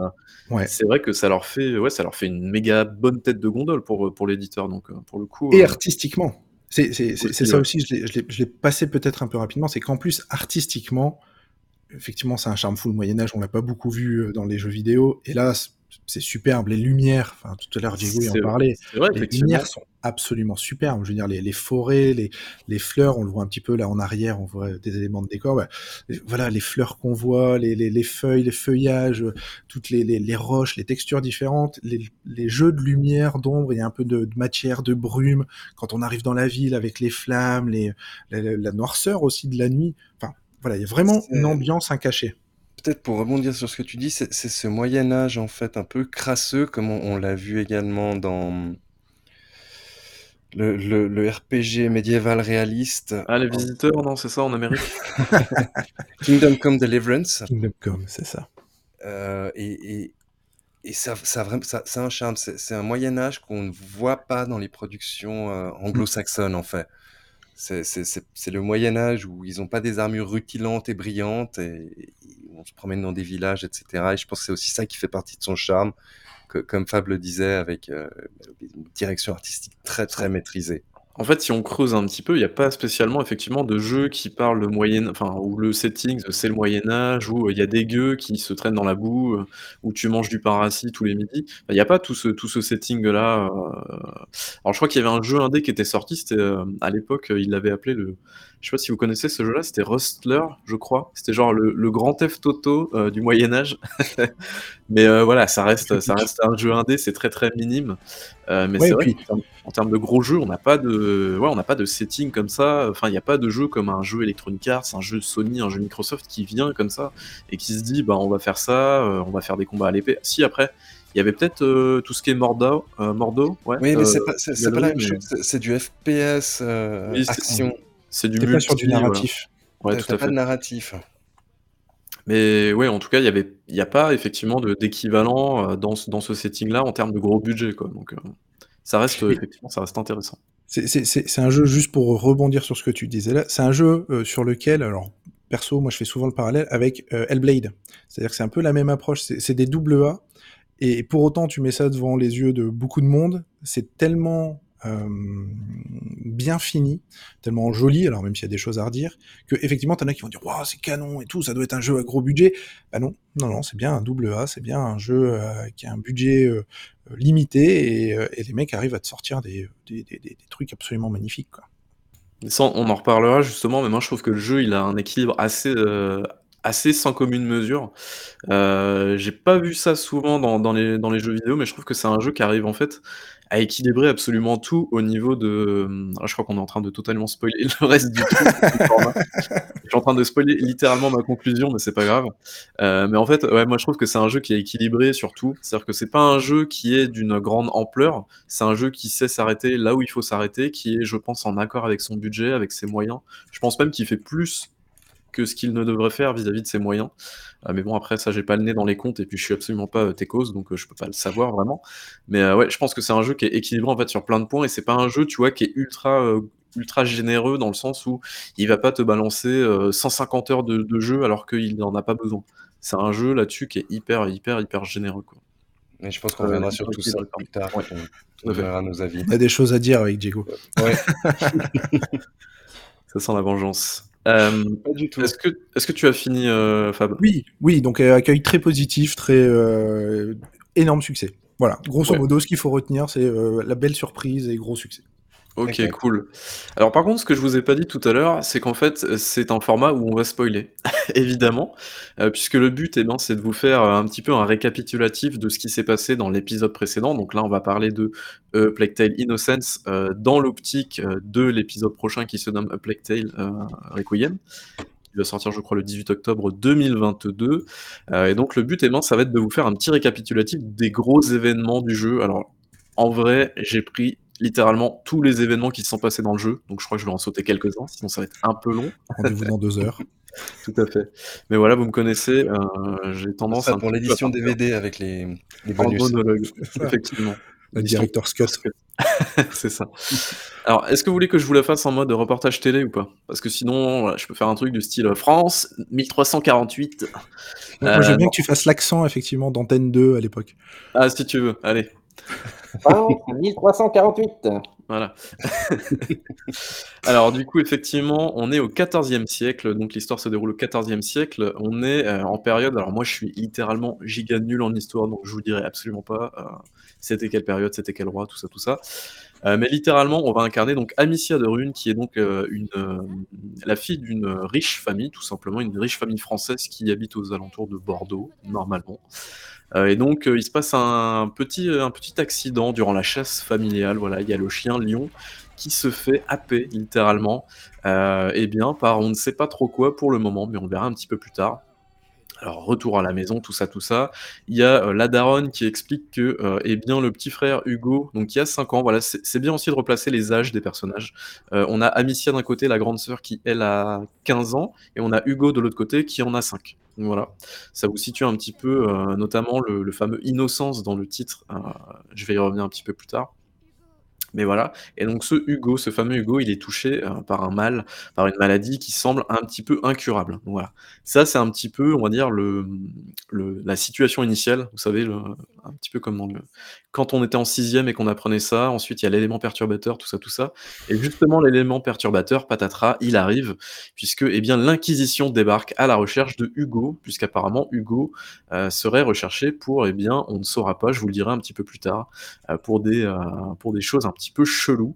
Speaker 3: Ouais.
Speaker 1: c'est vrai que ça leur fait, ouais, ça leur fait une méga bonne tête de gondole pour, pour l'éditeur. Donc, euh, pour le coup.
Speaker 3: Et
Speaker 1: euh,
Speaker 3: artistiquement. C'est ça
Speaker 1: ouais.
Speaker 3: aussi, je l'ai- passé peut-être un peu rapidement, c'est qu'en plus, artistiquement, effectivement, c'est un charme full Moyen-Âge, on l'a pas beaucoup vu dans les jeux vidéo, et là, c'est superbe, les lumières, enfin, tout à l'heure, Diego en parlait,
Speaker 1: vrai,
Speaker 3: les lumières sont absolument superbes, je veux dire, les, les forêts, les, les fleurs, on le voit un petit peu là en arrière, on voit des éléments de décor, bah, voilà, les fleurs qu'on voit, les, les, les feuilles, les feuillages, euh, toutes les, les, les roches, les textures différentes, les, les jeux de lumière, d'ombre, il y a un peu de, de matière, de brume, quand on arrive dans la ville avec les flammes, les, la, la- noirceur aussi de la nuit. Enfin, voilà, il y a vraiment une ambiance, un cachet.
Speaker 2: Peut-être pour rebondir sur ce que tu dis, c'est ce Moyen Âge en fait un peu crasseux, comme on, on l'a vu également dans le, le- le RPG médiéval réaliste
Speaker 1: Ah, les visiteurs, non, c'est ça en Amérique
Speaker 2: Kingdom Come Deliverance.
Speaker 3: Kingdom Come, c'est ça.
Speaker 2: Euh, et et, et ça, ça, a vraiment- ça, ça a un charme. C'est c'est un Moyen Âge qu'on ne voit pas dans les productions euh, anglo-saxonnes en fait. C'est le Moyen Âge où ils n'ont pas des armures rutilantes et brillantes et, et on se promène dans des villages, etc. Et je pense que c'est aussi ça qui fait partie de son charme, que, comme Fab le disait, avec euh, une direction artistique très très maîtrisée.
Speaker 1: En fait, si on creuse un petit peu, il n'y a pas spécialement effectivement de jeu qui parle le moyen, enfin où le setting c'est le Moyen Âge, où euh, il y a des gueux qui se traînent dans la boue, euh, où tu manges du pain rassis tous les midis. Il n'y a pas tout ce setting là. Alors je crois qu'il y avait un jeu indé qui était sorti, c'était euh, à l'époque, euh, il l'avait appelé le, je sais pas si vous connaissez ce jeu-là, c'était Rustler, je crois. C'était genre le, le grand Theft Auto euh, du Moyen Âge. Mais euh, voilà, ça reste ça reste un jeu indé, c'est très très minime. Euh, mais
Speaker 3: Ouais,
Speaker 1: c'est vrai
Speaker 3: puis-
Speaker 1: en termes de gros jeux, on n'a pas de, ouais, on n'a pas de setting comme ça. Enfin, il n'y a pas de jeu comme un jeu Electronic Arts, un jeu Sony, un jeu Microsoft qui vient comme ça et qui se dit, bah, on va faire ça, on va faire des combats à l'épée. Si après, il y avait peut-être euh, tout ce qui est Mordo, euh, Mordo, ouais.
Speaker 2: Oui, mais
Speaker 1: euh,
Speaker 2: c'est pas, c'est- c'est pas la même chose. C'est- C'est du FPS,
Speaker 1: Oui,
Speaker 2: action.
Speaker 1: C'est du
Speaker 3: pas sur du
Speaker 1: multi, voilà.
Speaker 3: narratif.
Speaker 1: Ouais,
Speaker 2: T'as
Speaker 1: tout à
Speaker 2: pas
Speaker 1: fait.
Speaker 2: de narratif.
Speaker 1: Mais ouais, en tout cas, il y avait, il y a pas effectivement de- d'équivalent euh, dans ce, dans ce setting-là en termes de gros budget, quoi. Donc, euh, ça reste
Speaker 3: Et-
Speaker 1: effectivement, ça reste intéressant.
Speaker 3: C'est- C'est c'est- c'est un jeu, juste pour rebondir sur ce que tu disais là, c'est un jeu euh, sur lequel, alors perso, moi je fais souvent le parallèle avec euh, Hellblade. C'est-à-dire que c'est un peu la même approche, c'est des double A, et pour autant tu mets ça devant les yeux de beaucoup de monde, c'est tellement bien fini, tellement joli, alors même s'il y a des choses à redire, que effectivement t'en as qui vont dire waouh c'est canon et tout, ça doit être un jeu à gros budget. Bah non, non non, c'est bien un double A, c'est bien un jeu euh, qui a un budget euh, euh, limité et, euh, les mecs arrivent à te sortir des, des, des, des- trucs absolument magnifiques
Speaker 1: on en reparlera justement, mais moi je trouve que le jeu il a un équilibre assez, euh, assez sans commune mesure. Euh, J'ai pas vu ça souvent dans, les, dans les jeux vidéo, mais je trouve que c'est un jeu qui arrive en fait à équilibrer absolument tout au niveau de. Ah, je crois qu'on est en train de totalement spoiler le reste du truc. Je suis en train de spoiler littéralement ma conclusion, mais c'est pas grave. Euh, mais en fait, ouais, moi je trouve que c'est un jeu qui est équilibré surtout. C'est-à-dire que c'est pas un jeu qui est d'une grande ampleur, c'est un jeu qui sait s'arrêter là où il faut s'arrêter, qui est, je pense, en accord avec son budget, avec ses moyens. Je pense même qu'il fait plus que ce qu'il ne devrait faire vis-à-vis de ses moyens. Euh, mais bon, après, ça, j'ai pas le nez dans les comptes et puis je suis absolument pas euh, Techos, donc euh, je peux pas le savoir vraiment. Mais euh, ouais, je pense que c'est un jeu qui est équilibré en fait sur plein de points et c'est pas un jeu, tu vois, qui est ultra. euh, ultra généreux dans le sens où il va pas te balancer euh, 150 heures de, de jeu alors qu'il n'en a pas besoin. C'est un jeu là-dessus qui est hyper, hyper, hyper généreux. Quoi.
Speaker 2: Et je pense qu'on
Speaker 1: Euh,
Speaker 2: reviendra sur tout ça plus tard.
Speaker 1: Ouais,
Speaker 2: on verra nos avis.
Speaker 3: On a des choses à dire avec Diego.
Speaker 2: Ouais,
Speaker 1: Ça sent la vengeance. Euh,
Speaker 2: pas du tout.
Speaker 1: est-ce que, est-ce que tu as fini, euh, Fab?
Speaker 3: Oui, oui, donc euh, accueil très positif, très euh, énorme succès. Voilà, grosso
Speaker 1: Ouais.
Speaker 3: modo, ce qu'il faut retenir, c'est euh, la belle surprise et gros succès.
Speaker 1: Ok,
Speaker 2: Ok.
Speaker 1: cool. Alors par contre, ce que je vous ai pas dit tout à l'heure, c'est qu'en fait, c'est un format où on va spoiler, évidemment, euh, puisque le but, eh ben, c'est de vous faire euh, un petit peu un récapitulatif de ce qui s'est passé dans l'épisode précédent. Donc là, on va parler de euh, Plague Tale Innocence euh, dans l'optique euh, de l'épisode prochain qui se nomme A Plague Tale euh, Requiem. qui va sortir, je crois, le 18 octobre 2022. Euh, et donc le but, eh ben, ça va être de vous faire un petit récapitulatif des gros événements du jeu. Alors, en vrai, j'ai pris littéralement tous les événements qui se sont passés dans le jeu, donc je crois que je vais en sauter quelques-uns, sinon ça va être un peu long.
Speaker 3: Rendez-vous dans deux heures.
Speaker 1: Tout à fait. Mais voilà, vous me connaissez, euh, j'ai tendance
Speaker 2: Ça
Speaker 1: un
Speaker 2: pour
Speaker 1: à
Speaker 2: l'édition DVD avec les, les
Speaker 1: en
Speaker 2: bonus.
Speaker 1: monologue,
Speaker 3: ça.
Speaker 1: effectivement. Édition
Speaker 3: director's cut.
Speaker 1: C'est ça. Alors, est-ce que vous voulez que je vous la fasse en mode reportage télé ou pas? Parce que sinon, voilà, je peux faire un truc du style euh, France 1348.
Speaker 3: Moi,
Speaker 1: Euh,
Speaker 3: j'aime bien que tu fasses l'accent, effectivement, d'Antenne 2 à l'époque.
Speaker 1: Ah, si tu veux, allez.
Speaker 7: France 1348.
Speaker 1: Voilà. Alors du coup, effectivement, on est au XIVe siècle, donc l'histoire se déroule au XIVe siècle. On est euh, en période. Alors moi, je suis littéralement giga nul en histoire, donc je vous dirai absolument pas euh, c'était quelle période, c'était quel roi, tout ça, tout ça. Euh, mais littéralement, on va incarner donc Amicia de Rune, qui est donc la fille d'une riche famille, tout simplement, une riche famille française qui habite aux alentours de Bordeaux, normalement. Euh, et donc, euh, il se passe un petit, un petit accident durant la chasse familiale. Voilà, il y a le chien Lion qui se fait happer littéralement, euh, et bien par on ne sait pas trop quoi pour le moment, mais on verra un petit peu plus tard. Alors retour à la maison, tout ça, tout ça. Il y a euh, la daronne qui explique que, euh, eh bien, le petit frère Hugo, donc qui a 5 ans, voilà, c'est bien aussi de replacer les âges des personnages. Euh, on a Amicia d'un côté, la grande sœur qui elle a 15 ans, et on a Hugo de l'autre côté qui en a 5. Donc voilà, ça vous situe un petit peu, notamment le, fameux innocence dans le titre. je vais y revenir un petit peu plus tard. Mais voilà, et donc ce Hugo, ce fameux Hugo, il est touché euh, par un mal, par une maladie qui semble un petit peu incurable. Voilà, ça c'est un petit peu, on va dire, le, la situation initiale, vous savez, un petit peu comme dans le... Quand on était en sixième et qu'on apprenait ça, ensuite il y a l'élément perturbateur, tout ça, tout ça. Et justement, l'élément perturbateur, patatras, il arrive, puisque eh bien l'inquisition débarque à la recherche de Hugo, puisqu'apparemment Hugo euh, serait recherché pour, eh bien, on ne saura pas, je vous le dirai un petit peu plus tard, euh, pour, des, euh, pour des choses un petit peu cheloues,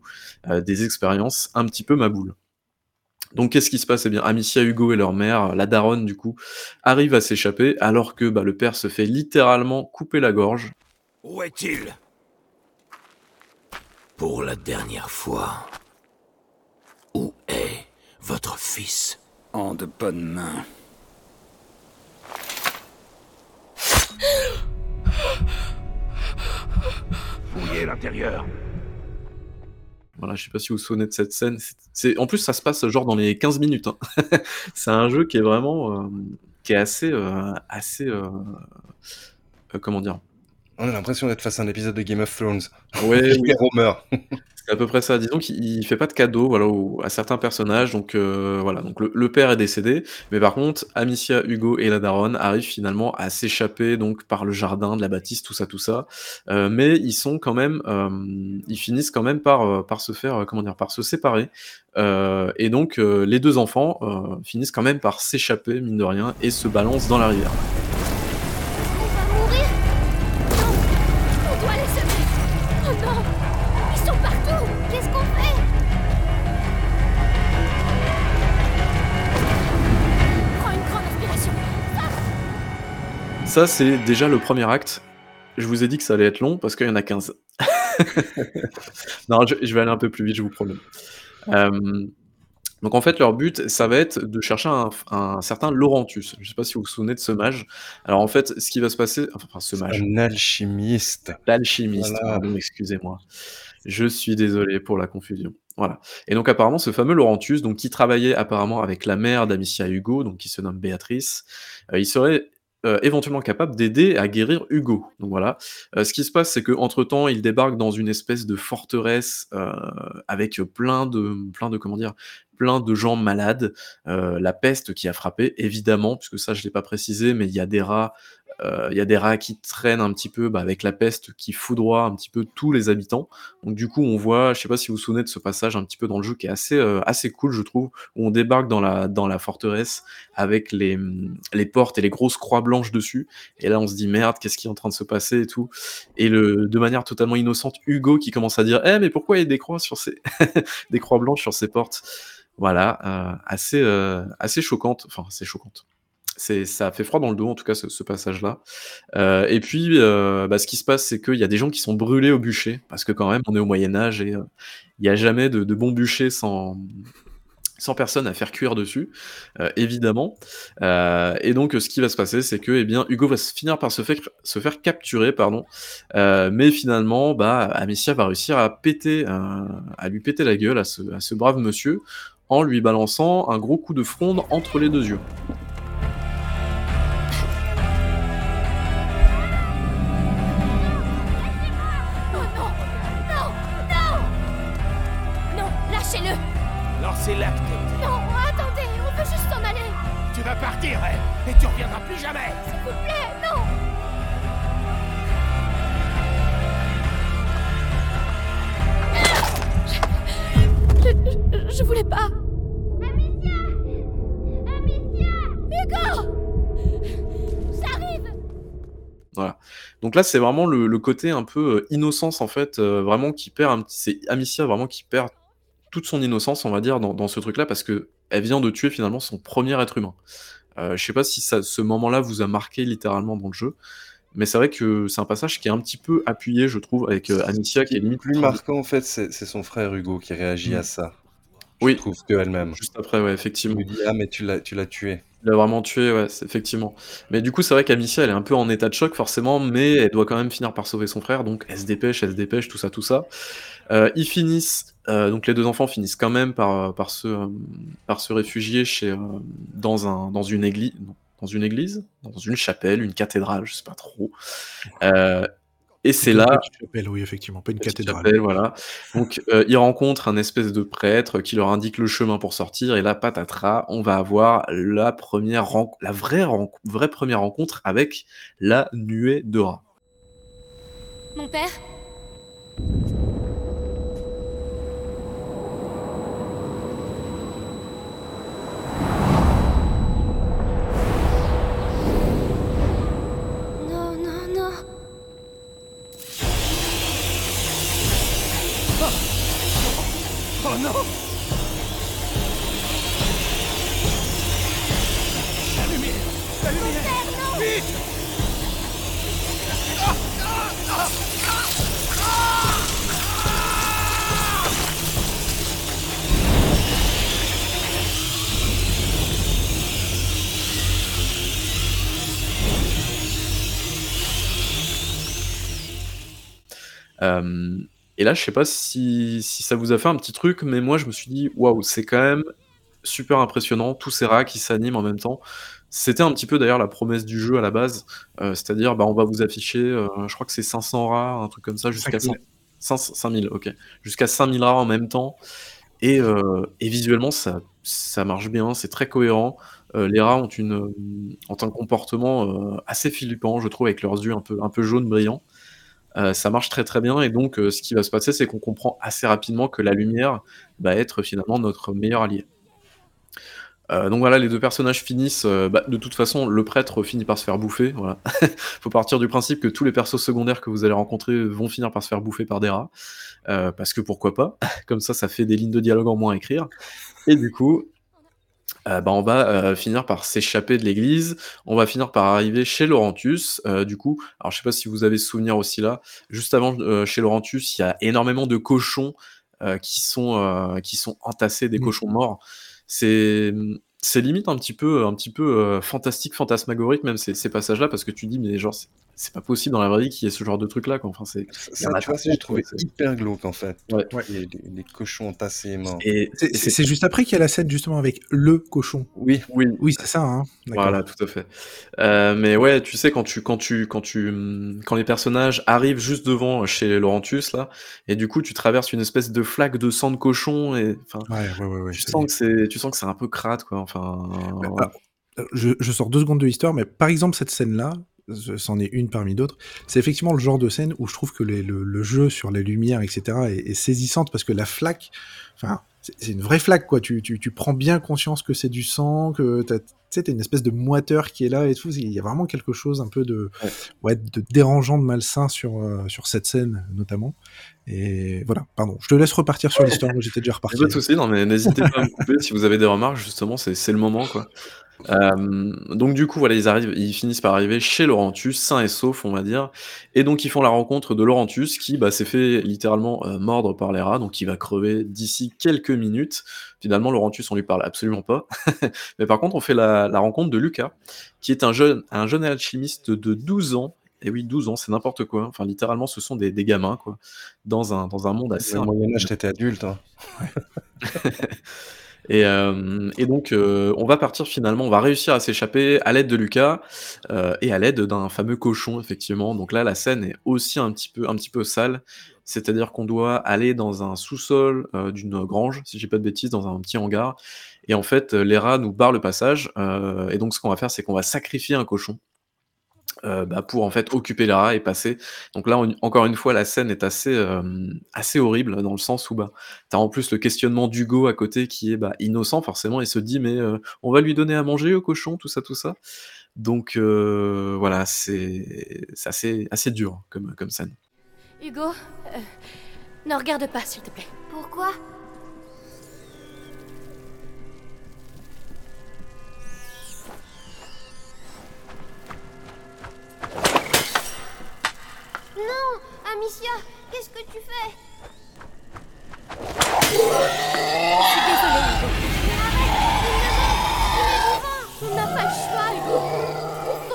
Speaker 1: des expériences un petit peu maboules. Donc qu'est-ce qui se passe? Eh bien, Amicia, Hugo et leur mère, la daronne du coup, arrivent à s'échapper, alors que bah, le père se fait littéralement couper la gorge.
Speaker 5: Où est-il? Pour la dernière fois. Où est votre fils?
Speaker 8: En de bonnes mains.
Speaker 5: Fouillez l'intérieur.
Speaker 1: Voilà, je sais pas si vous vous souvenez de cette scène. C'est, c'est- en plus, ça se passe genre dans les 15 minutes. hein. c'est un jeu qui est vraiment, euh, qui est assez, euh, assez, euh, euh, comment dire?
Speaker 2: On a l'impression d'être face à un épisode de Game of Thrones.
Speaker 1: Ouais, oui,
Speaker 2: meurent.
Speaker 1: c'est à peu près ça. Disons qu'il il fait pas de cadeaux, voilà, à certains personnages. Donc euh, voilà, donc le, le père est décédé, mais par contre, Amicia, Hugo et la daronne arrivent finalement à s'échapper donc par le jardin de la bâtisse, tout ça, tout ça. Euh, mais ils sont quand même, euh, ils finissent quand même par, par se faire, comment dire, par se séparer. Et donc les deux enfants finissent quand même par s'échapper mine de rien et se balancent dans la rivière. Ça, c'est déjà le premier acte. Je vous ai dit que ça allait être long parce qu'il y en a 15. non, je, je vais aller un peu plus vite, je vous promets. Euh, donc en fait, leur but, ça va être de chercher un, un certain Laurentus. Je ne sais pas si vous vous souvenez de ce mage. Alors en fait, ce qui va se passer, enfin ce mage,
Speaker 2: Un alchimiste.
Speaker 1: l'alchimiste,
Speaker 2: Voilà.
Speaker 1: pardon, excusez-moi. Je suis désolé pour la confusion. Voilà. Et donc apparemment, ce fameux Laurentus, donc qui travaillait apparemment avec la mère d'Amicia Hugo, donc qui se nomme Béatrice, euh, il serait euh, éventuellement capable d'aider à guérir Hugo. Donc voilà. Euh, ce qui se passe, c'est que entre temps, il débarque dans une espèce de forteresse euh, avec plein de, plein de, comment dire, plein de gens malades. Euh, la peste qui a frappé, évidemment, puisque ça, je l'ai pas précisé, mais il y a des rats. euh, Il y a des rats qui traînent un petit peu bah, avec la peste qui foudroie un petit peu tous les habitants. Donc du coup, on voit, je sais pas si vous vous souvenez de ce passage un petit peu dans le jeu qui est assez, euh, assez cool, je trouve, où on débarque dans la, forteresse avec les, hum, les portes et les grosses croix blanches dessus. Et là, on se dit merde, qu'est-ce qui est en train de se passer et tout. Et le, de manière totalement innocente, Hugo qui commence à dire, eh mais pourquoi il y a des croix sur ces, des croix blanches sur ces portes? Voilà, euh, assez, euh, assez choquante, enfin assez choquante. Ça fait froid dans le dos, en tout cas, ce, ce passage-là. Euh, et puis, bah, ce qui se passe, c'est qu'il y a des gens qui sont brûlés au bûcher, parce que quand même, on est au Moyen Âge et il n'y a jamais de, bon bûcher sans, sans personne à faire cuire dessus, évidemment. Et donc, ce qui va se passer, c'est que, eh bien, Hugo va se finir par se faire, se faire capturer, pardon. Mais finalement, bah, Amicia va réussir à péter, à lui péter la gueule à ce brave monsieur en lui balançant un gros coup de fronde entre les deux yeux. Donc là, c'est vraiment le, le côté un peu euh, innocence, en fait, euh, vraiment qui perd un petit. C'est Amicia vraiment qui perd toute son innocence, on va dire, dans, dans ce truc-là, parce que elle vient de tuer finalement son premier être humain. Euh, je sais pas si ça, ce moment-là vous a marqué littéralement dans le jeu, mais c'est vrai que c'est un passage qui est un petit peu appuyé, je trouve, avec euh, Amicia qui est limite
Speaker 2: plus marquant en fait, c'est son frère Hugo qui réagit à ça. Je
Speaker 1: Oui.
Speaker 2: trouve que elle-même.
Speaker 1: Juste après, ouais,
Speaker 2: Il
Speaker 1: effectivement.
Speaker 2: lui dit ah mais tu l'as tu l'as tué.
Speaker 1: Il l'a vraiment tué, ouais, effectivement. Mais du coup, c'est vrai qu'Amicia, elle est un peu en état de choc, forcément, mais elle doit quand même finir par sauver son frère, donc elle se dépêche, elle se dépêche, tout ça, tout ça. Euh, ils finissent, euh, donc les deux enfants finissent quand même par, par, se, euh, par se réfugier chez, euh, dans, un, dans une église, dans une église, dans une chapelle, une cathédrale, je sais pas trop. Euh, et c'est
Speaker 3: Une
Speaker 1: là,
Speaker 3: petite chapelle, oui, effectivement, pas une cathédrale.
Speaker 1: chapelle, voilà. Donc, euh, ils rencontrent un espèce de prêtre qui leur indique le chemin pour sortir, et là, patatras, on va avoir la première la vraie, vraie première rencontre avec la nuée de rats.
Speaker 4: Mon père?
Speaker 1: Euh, et là, je sais pas si, si ça vous a fait un petit truc, mais moi, je me suis dit, waouh, c'est quand même super impressionnant, tous ces rats qui s'animent en même temps. C'était un petit peu d'ailleurs la promesse du jeu à la base, euh, c'est-à-dire, bah, on va vous afficher, euh, je crois que c'est 500 rats, un truc comme ça, jusqu'à
Speaker 3: 5000.
Speaker 1: 100 500 5000, ok, jusqu'à 5000 rats en même temps. Et, et visuellement, ça, ça marche bien, c'est très cohérent. Euh, les rats ont, une, euh, ont un comportement euh, assez flippant, je trouve, avec leurs yeux un peu, un peu jaunes brillants. Euh, ça marche très très bien et donc euh, ce qui va se passer c'est qu'on comprend assez rapidement que la lumière va être finalement notre meilleur allié. Euh, donc voilà, les deux personnages finissent. bah, de toute façon, le prêtre finit par se faire bouffer. Voilà. Faut partir du principe que tous les persos secondaires que vous allez rencontrer vont finir par se faire bouffer par des rats. Parce que pourquoi pas? Comme ça, ça fait des lignes de dialogue en moins à écrire. Et du coup, euh, bah, on va euh, finir par s'échapper de l'église. On va finir par arriver chez Laurentus. Euh, du coup, alors je sais pas si vous avez ce souvenir aussi là. Juste avant, euh, chez Laurentus, il y a énormément de cochons euh, qui sont euh, qui sont entassés, des
Speaker 3: Mm.
Speaker 1: cochons morts. C'est c'est limite un petit peu un petit peu euh, fantastique, fantasmagorique même ces, ces passages-là parce que tu dis mais genre c'est- pas possible dans la vraie vie qu'il y ait ce genre de truc là quoi. Enfin c'est
Speaker 2: Ça, tu vois, j'ai trouvé hyper glauque en fait.
Speaker 1: Ouais.
Speaker 2: Les, les- les cochons entassés et morts.
Speaker 1: Et,
Speaker 3: C'est-
Speaker 1: et
Speaker 3: C'est c'est juste après qu'il y a la scène justement avec le cochon.
Speaker 2: Oui,
Speaker 1: oui,
Speaker 3: Oui, c'est ça, hein.
Speaker 1: Voilà, tout à fait. Euh, mais ouais, tu sais quand tu quand tu quand tu quand les personnages arrivent juste devant chez Laurentus là, et du coup tu traverses une espèce de flaque de sang de cochon et enfin
Speaker 3: Ouais, ouais, ouais, ouais.
Speaker 1: tu
Speaker 3: c'est-
Speaker 1: sens que c'est tu sens que c'est un peu crade quoi. Enfin
Speaker 3: Bah. Euh, Je, je sors deux secondes de l'histoire, mais par exemple, cette scène-là, ce- c'en est une parmi d'autres, c'est effectivement le genre de scène où je trouve que les- le, le jeu sur les lumières, etc., est, est saisissante parce que la flaque, enfin, c'est une vraie flaque, quoi. Tu, tu, tu prends bien conscience que c'est du sang, que t'as- tu sais, t'as une espèce de moiteur qui est là et tout. Il y a vraiment quelque chose un peu de,
Speaker 1: Ouais.
Speaker 3: ouais, de dérangeant, de malsain sur, euh, sur cette scène, notamment. Et voilà, pardon. Je te laisse repartir sur l'histoire, moi j'étais déjà reparti.
Speaker 1: Pas de souci, non mais n'hésitez pas à me couper si vous avez des remarques justement, c'est c'est le moment quoi. Euh, donc du coup, voilà, ils arrivent ils finissent par arriver chez Laurentus, sains et saufs, on va dire et donc ils font la rencontre de Laurentus qui, bah, s'est fait littéralement, heu, mordre par les rats, donc il va crever d'ici quelques minutes. Finalement, Laurentus, on lui parle absolument pas. Mais par contre, on fait la la rencontre de Lucas, qui est un jeune un jeune alchimiste de 12 ans et oui, 12 ans, c'est n'importe quoi. Enfin, littéralement, ce sont des des gamins, quoi, dans un dans un monde assez
Speaker 2: Au Moyen Âge, tu étais adulte, hein.
Speaker 1: Et hem et donc heu, on va partir finalement, on va réussir à s'échapper à l'aide de Lucas, heu et à l'aide d'un fameux cochon effectivement. Donc là, la scène est aussi un petit peu un petit peu sale. C'est-à-dire qu'on doit aller dans un sous-sol, d'une grange, si dis pas de bêtises, dans un petit hangar et en fait, les rats nous barrent le passage, et donc ce qu'on va faire, c'est qu'on va sacrifier un cochon heu, bah, pour en fait occuper rats et passer. Donc là, on encore une fois, la scène est assez, hem, assez horrible dans le sens où, bah, tu as en plus le questionnement d'Hugo à côté qui est, bah, innocent forcément et se dit: «Mais, heu, on va lui donner à manger au cochon?» tout ça, tout ça. Donc voilà, c'est c'est assez assez dur comme comme scène.
Speaker 9: Hugo, ne regarde pas s'il te plaît.
Speaker 4: Pourquoi? Non Amicia, qu'est-ce que tu fais?
Speaker 9: On n'a pas le choix, Hugo.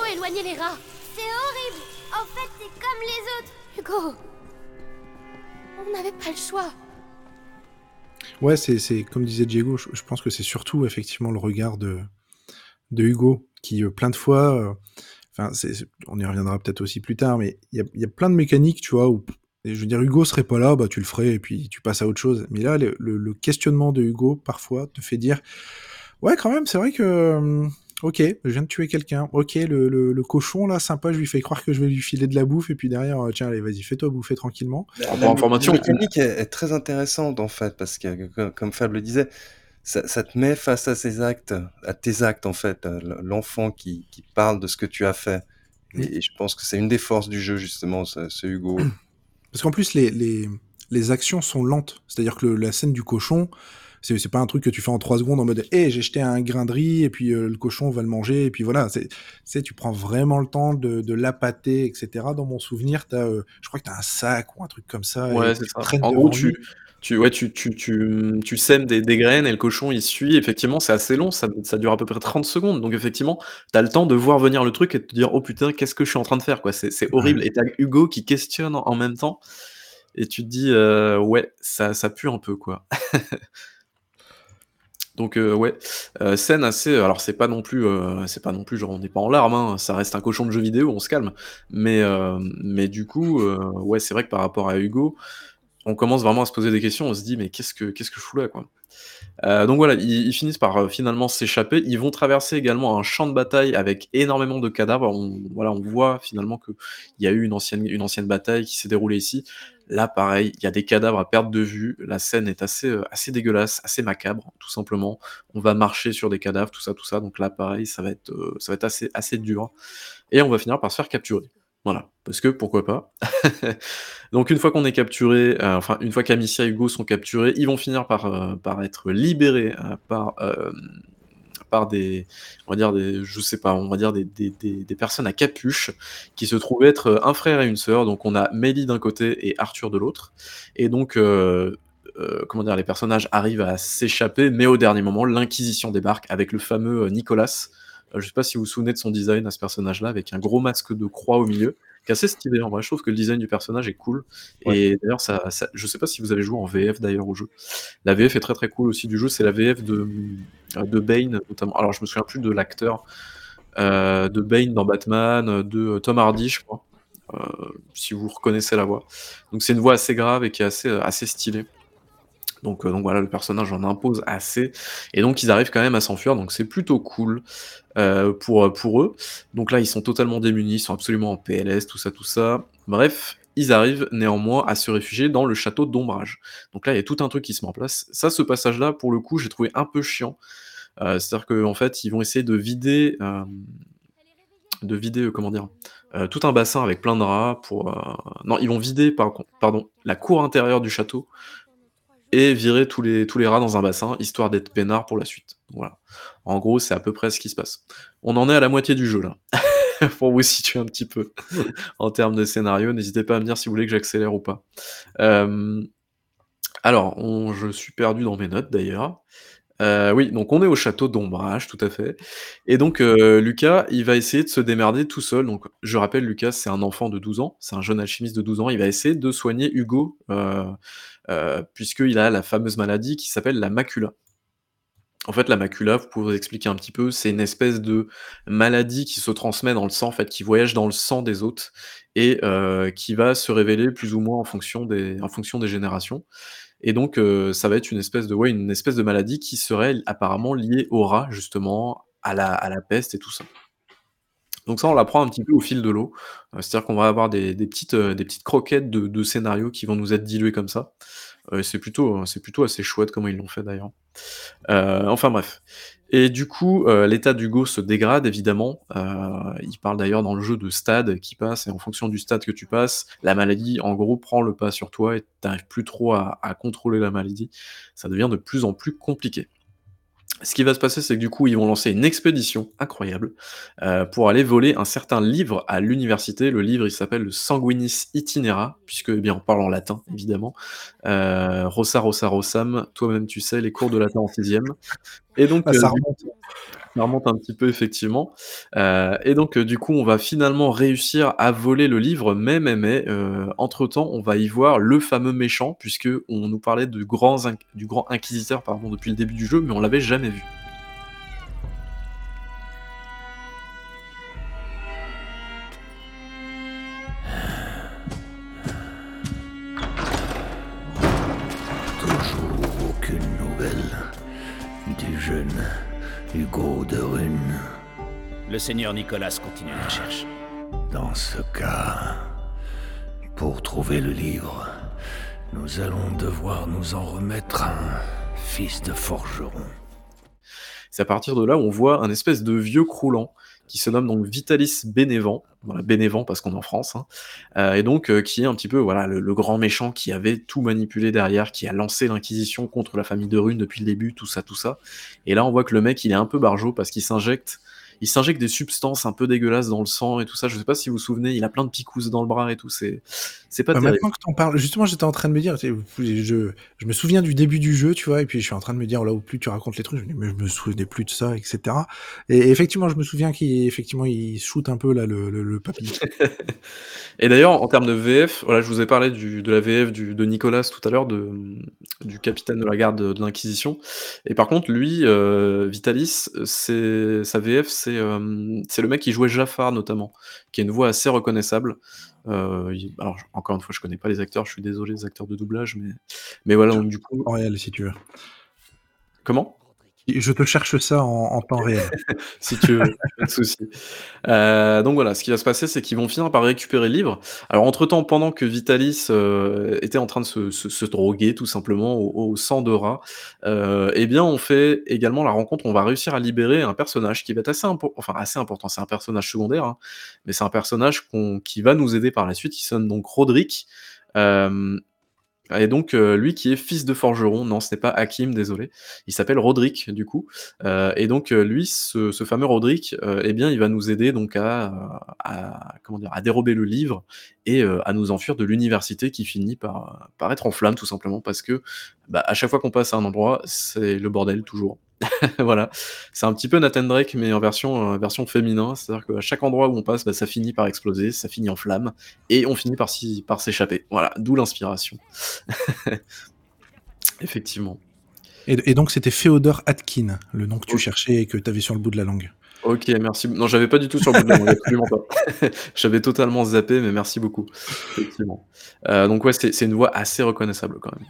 Speaker 9: Il éloigner les rats?
Speaker 4: C'est horrible En fait, t'es comme les autres
Speaker 9: Hugo, on n'avait pas le choix.
Speaker 3: Ouais, c'est c'est comme disait Diego, je pense que c'est surtout effectivement le regard de de Hugo qui, heu, plein de fois, heu, enfin on y reviendra peut-être aussi plus tard, mais il y a il y a plein de mécaniques, tu vois? Où je veux dire Hugo serait pas là, bah, tu le ferais et puis tu passes à autre chose. Mais là, le le le questionnement de Hugo parfois te fait dire: «Ouais quand même, c'est vrai que, hem, OK, je viens de tuer quelqu'un. OK, le le le cochon là, sympa, je lui fais croire que je vais lui filer de la bouffe et puis derrière, heu, tiens allez vas-y fais-toi bouffer tranquillement».
Speaker 2: La
Speaker 1: pour information,
Speaker 2: la mécanique est est très intéressante en fait parce que co comme Fab le disait, ça ça te met face à ses actes, à tes actes en fait, heu, l l'enfant qui qui parle de ce que tu as fait et et je pense que c'est une des forces du jeu justement ce ce Hugo.
Speaker 3: Parce qu'en plus les les les actions sont lentes. C'est-à-dire que le la scène du cochon, c'est pas un truc que tu fais en 3 secondes en mode: «Hé, j'ai jeté un grain de riz et puis, heu, le cochon va le manger» et puis voilà. C'est tu sais, tu prends vraiment le temps de de l'appâter et cetera. Dans mon souvenir, as, heu, je crois que tu as un sac ou un truc comme ça et
Speaker 1: Ouais, c'est
Speaker 3: tu
Speaker 1: ça. En gros,
Speaker 3: lui.
Speaker 1: tu tu ouais, tu tu tu, tu sèmes des des graines et le cochon il suit. Effectivement, c'est assez long, ça ça dure à peu près 30 secondes. Donc effectivement, tu as le temps de voir venir le truc et de te dire: «Oh putain, qu'est-ce que je suis en train de faire, quoi?» C'est c'est horrible
Speaker 3: Ouais.
Speaker 1: et tu as Hugo qui questionne en en même temps et tu te dis: «Heu, ouais, ça ça pue un peu, quoi». Donc heu, ouais, heu, scène assez alors c'est pas non plus, c'est pas non plus genre on n'est pas en larmes, hein, ça reste un cochon de jeu vidéo, on se calme. Mais mais du coup, ouais, c'est vrai que par rapport à Hugo, on commence vraiment à se poser des questions, on se dit: «Mais qu'est-ce que qu'est-ce que je fous là, quoi?» Heu, donc voilà, ils finissent par, heu, finalement s'échapper. Ils vont traverser également un champ de bataille avec énormément de cadavres. On voilà, on voit finalement qu'il y a eu une ancienne une ancienne bataille qui s'est déroulée ici. Là, pareil, il y a des cadavres à perte de vue. La scène est assez, heu, assez dégueulasse, assez macabre, tout simplement. On va marcher sur des cadavres, tout ça, tout ça. Donc là, pareil, ça va être, heu, ça va être assez assez dur et on va finir par se faire capturer. Voilà, parce que pourquoi pas? Donc une fois qu'on est capturé, heu, enfin une fois qu'Amicia et Hugo sont capturés, ils vont finir par, par être libérés, heu, par, des on va dire des je sais pas, on va dire des des personnes à capuche qui se trouvent être, un frère et une sœur. Donc on a Mélie d'un côté et Arthur de l'autre et donc comment? Les personnages arrivent à s'échapper, mais au dernier moment, l'Inquisition débarque avec le fameux, Nicolas. Heu, je sais pas si vous vous souvenez de son design à ce personnage-là, avec un gros masque de croix au milieu, qui est assez stylé en vrai. Je trouve que le design du personnage est cool
Speaker 2: Ouais.
Speaker 1: et d'ailleurs ça ça je sais pas si vous avez joué en VF d'ailleurs au jeu. La VF est très, très cool aussi du jeu, c'est la VF de, heu, de Bane notamment. Alors je me souviens plus de l'acteur, heu, de Bane dans Batman, de Tom Hardy, je crois, si vous reconnaissez la voix. Donc c'est une voix assez grave et qui est assez, assez stylée. Donc heu, donc voilà, le personnage en impose assez et donc ils arrivent quand même à s'enfuir, donc c'est plutôt cool, pour, heu, pour eux. Donc là, ils sont totalement démunis, ils sont absolument en PLS, tout ça, tout ça. Bref, ils arrivent néanmoins à se réfugier dans le château d'Ombrage. Donc là, il y a tout un truc qui se met en place. Ça, ce passage-là, pour le coup, j'ai trouvé un peu chiant. C'est-à-dire qu'en fait, ils vont essayer de vider, de vider, comment dire? Tout un bassin avec plein de rats pour, non, ils vont vider pardon, la cour intérieure du château et virer tous les tous les rats dans un bassin, histoire d'être peinards pour la suite. Voilà. En gros, c'est à peu près ce qui se passe. On en est à la moitié du jeu là. Pour vous situer un petit peu en termes de scénario, n'hésitez pas à me dire si vous voulez que j'accélère ou pas. Euh, alors, je suis perdu dans mes notes d'ailleurs. Euh, oui, donc on est au château d'Ombrage, tout à fait. Et donc euh, Lucas, il va essayer de se démerder tout seul. Donc je rappelle, Lucas, c'est un enfant de 12 ans, c'est un jeune alchimiste de 12 ans. Il va essayer de soigner Hugo, puisqu'il a la fameuse maladie qui s'appelle la macula. En fait, la macula, vous pouvez vous expliquer un petit peu, c'est une espèce de maladie qui se transmet dans le sang, en fait, qui voyage dans le sang des hôtes et euh, qui va se révéler plus ou moins en fonction des, en fonction des générations. Et donc, euh, ça va être une espèce de, une espèce de maladie qui serait apparemment liée au rat, justement, à la, à la peste et tout ça. Donc ça, on l'apprend un petit peu au fil de l'eau. Euh, C'est-à-dire qu'on va avoir des, euh, petites croquettes de, scénarios qui vont nous être diluées comme ça. Euh, c'est plutôt, assez chouette comment ils l'ont fait d'ailleurs. Enfin bref. Et du coup, l'état d'Hugo se dégrade évidemment. Il parle d'ailleurs dans le jeu de stade qui passe, et en fonction du stade que tu passes, la maladie en gros prend le pas sur toi et tu n'arrives plus trop à contrôler la maladie. Ça devient de plus en plus compliqué. Ce qui va se passer, c'est que du coup, ils vont lancer une expédition incroyable euh, pour aller voler un certain livre à l'université. Le livre, il s'appelle le Sanguinis Itinera, puisque eh bien on parle en latin, évidemment. Euh, Rosa, Rosa, Rosam, toi-même tu sais, les cours de latin en sixième. Et donc,
Speaker 3: Ah, ça
Speaker 1: euh,
Speaker 3: remonte.
Speaker 1: ça remonte un petit peu, effectivement. Euh, et donc, euh, du coup, on va finalement réussir à voler le livre, mais, mais, mais, entre-temps, on va y voir le fameux méchant, puisque on nous parlait du grand, du grand inquisiteur pardon, depuis le début du jeu, mais on l'avait jamais vu.
Speaker 8: Le seigneur Nicolas continue la recherche.
Speaker 5: Dans ce cas, pour trouver le livre, nous allons devoir nous en remettre à un fils de forgeron.
Speaker 1: C'est à partir de là où on voit un espèce de vieux croulant qui se nomme donc Vitalis Bénévent, voilà, Bénévent parce qu'on est en France, hein, euh, et donc euh, qui est un petit peu voilà le, le grand méchant qui avait tout manipulé derrière, qui a lancé l'inquisition contre la famille de Rune depuis le début, tout ça, tout ça. Et là on voit que le mec il est un peu barjot parce qu'il s'injecte il s'injecte des substances un peu dégueulasses dans le sang et tout ça. Je sais pas si vous vous souvenez, il a plein de picousses dans le bras et tout. C'est, c'est pas
Speaker 3: Bah,
Speaker 1: terrible.
Speaker 3: maintenant que t'en parles, justement, j'étais en train de me dire, je, je me souviens du début du jeu, tu vois, et puis je suis en train de me dire, là où plus tu racontes les trucs, je me dis, mais je me souvenais plus de ça, etc. Et effectivement, je me souviens qu'il effectivement, il shoot un peu là le, le, le papy.
Speaker 1: Et d'ailleurs, en termes de VF, voilà, je vous ai parlé du, de la VF du, de Nicolas tout à l'heure, de, du capitaine de la garde de, de l'Inquisition. Et par contre, lui, euh, Vitalis, c'est sa VF, c'est euh, c'est le mec qui jouait Jafar notamment, qui a une voix assez reconnaissable. Euh, alors, encore une fois, je connais pas les acteurs, je suis désolé, les acteurs de doublage, mais, mais voilà, donc du coup.
Speaker 3: En réel, si tu veux.
Speaker 1: Comment?
Speaker 3: Je te cherche ça en, temps réel.
Speaker 1: si tu veux, pas de souci. Euh, donc voilà, ce qui va se passer, c'est qu'ils vont finir par récupérer le livre. Alors entre-temps, pendant que Vitalis euh, était en train de se, droguer tout simplement au, au sang de rat, euh, eh bien on fait également la rencontre, on va réussir à libérer un personnage qui va être assez, impo- enfin, assez important, c'est un personnage secondaire, hein, mais c'est un personnage qui va nous aider par la suite, qui sonne donc Roderick. Et donc, euh, lui qui est fils de forgeron, non, ce n'est pas Hakim, désolé, il s'appelle Roderick, du coup. Euh, et donc, euh, lui, ce, fameux Roderick, euh, eh bien, il va nous aider donc à, à- comment dire, à dérober le livre et à nous enfuir de l'université qui finit par, par être en flamme, tout simplement, parce que bah, à chaque fois qu'on passe à un endroit, c'est le bordel, toujours. voilà, c'est un petit peu Nathan Drake, mais en version, euh, version féminin, c'est-à-dire qu'à chaque endroit où on passe, bah, ça finit par exploser, ça finit en flamme, et on finit par s'échapper. Voilà, d'où l'inspiration. Effectivement.
Speaker 3: Et, et donc, c'était Féodor Atkin, le nom que tu cherchais et que tu avais sur le bout de la langue.
Speaker 1: Ok, merci. Non, j'avais pas du tout sur le bout de la langue, absolument pas. J'avais totalement zappé, mais merci beaucoup. Effectivement. Euh, donc ouais, c'est une voix assez reconnaissable quand même.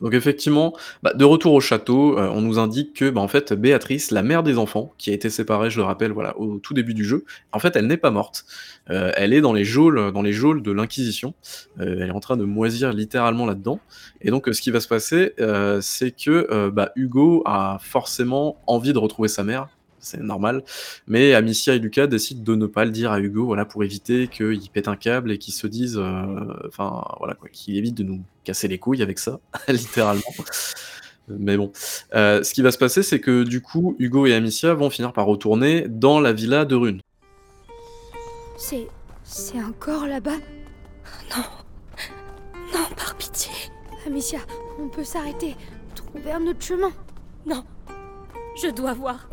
Speaker 1: Donc effectivement, bah, de retour au château, euh, on nous indique que bah, en fait Béatrice, la mère des enfants, qui a été séparée, je le rappelle, voilà, au tout début du jeu, en fait elle n'est pas morte. Euh, elle est dans les geôles, dans les geôles de l'Inquisition. Euh, elle est en train de moisir littéralement là-dedans. Et donc ce qui va se passer, c'est que bah, Hugo a forcément envie de retrouver sa mère. C'est normal, mais Amicia et Lucas décident de ne pas le dire à Hugo, voilà, pour éviter qu'il pète un câble et qu'il se dise, euh, enfin, voilà, quoi, qu'il évite de nous casser les couilles avec ça, littéralement. Mais bon, euh, ce qui va se passer, c'est que du coup, Hugo et Amicia vont finir par retourner dans la villa de Rune.
Speaker 9: C'est. C'est encore là-bas? Non. Non, par pitié. Amicia, on peut s'arrêter. Trouver un autre chemin. Non. Je dois voir.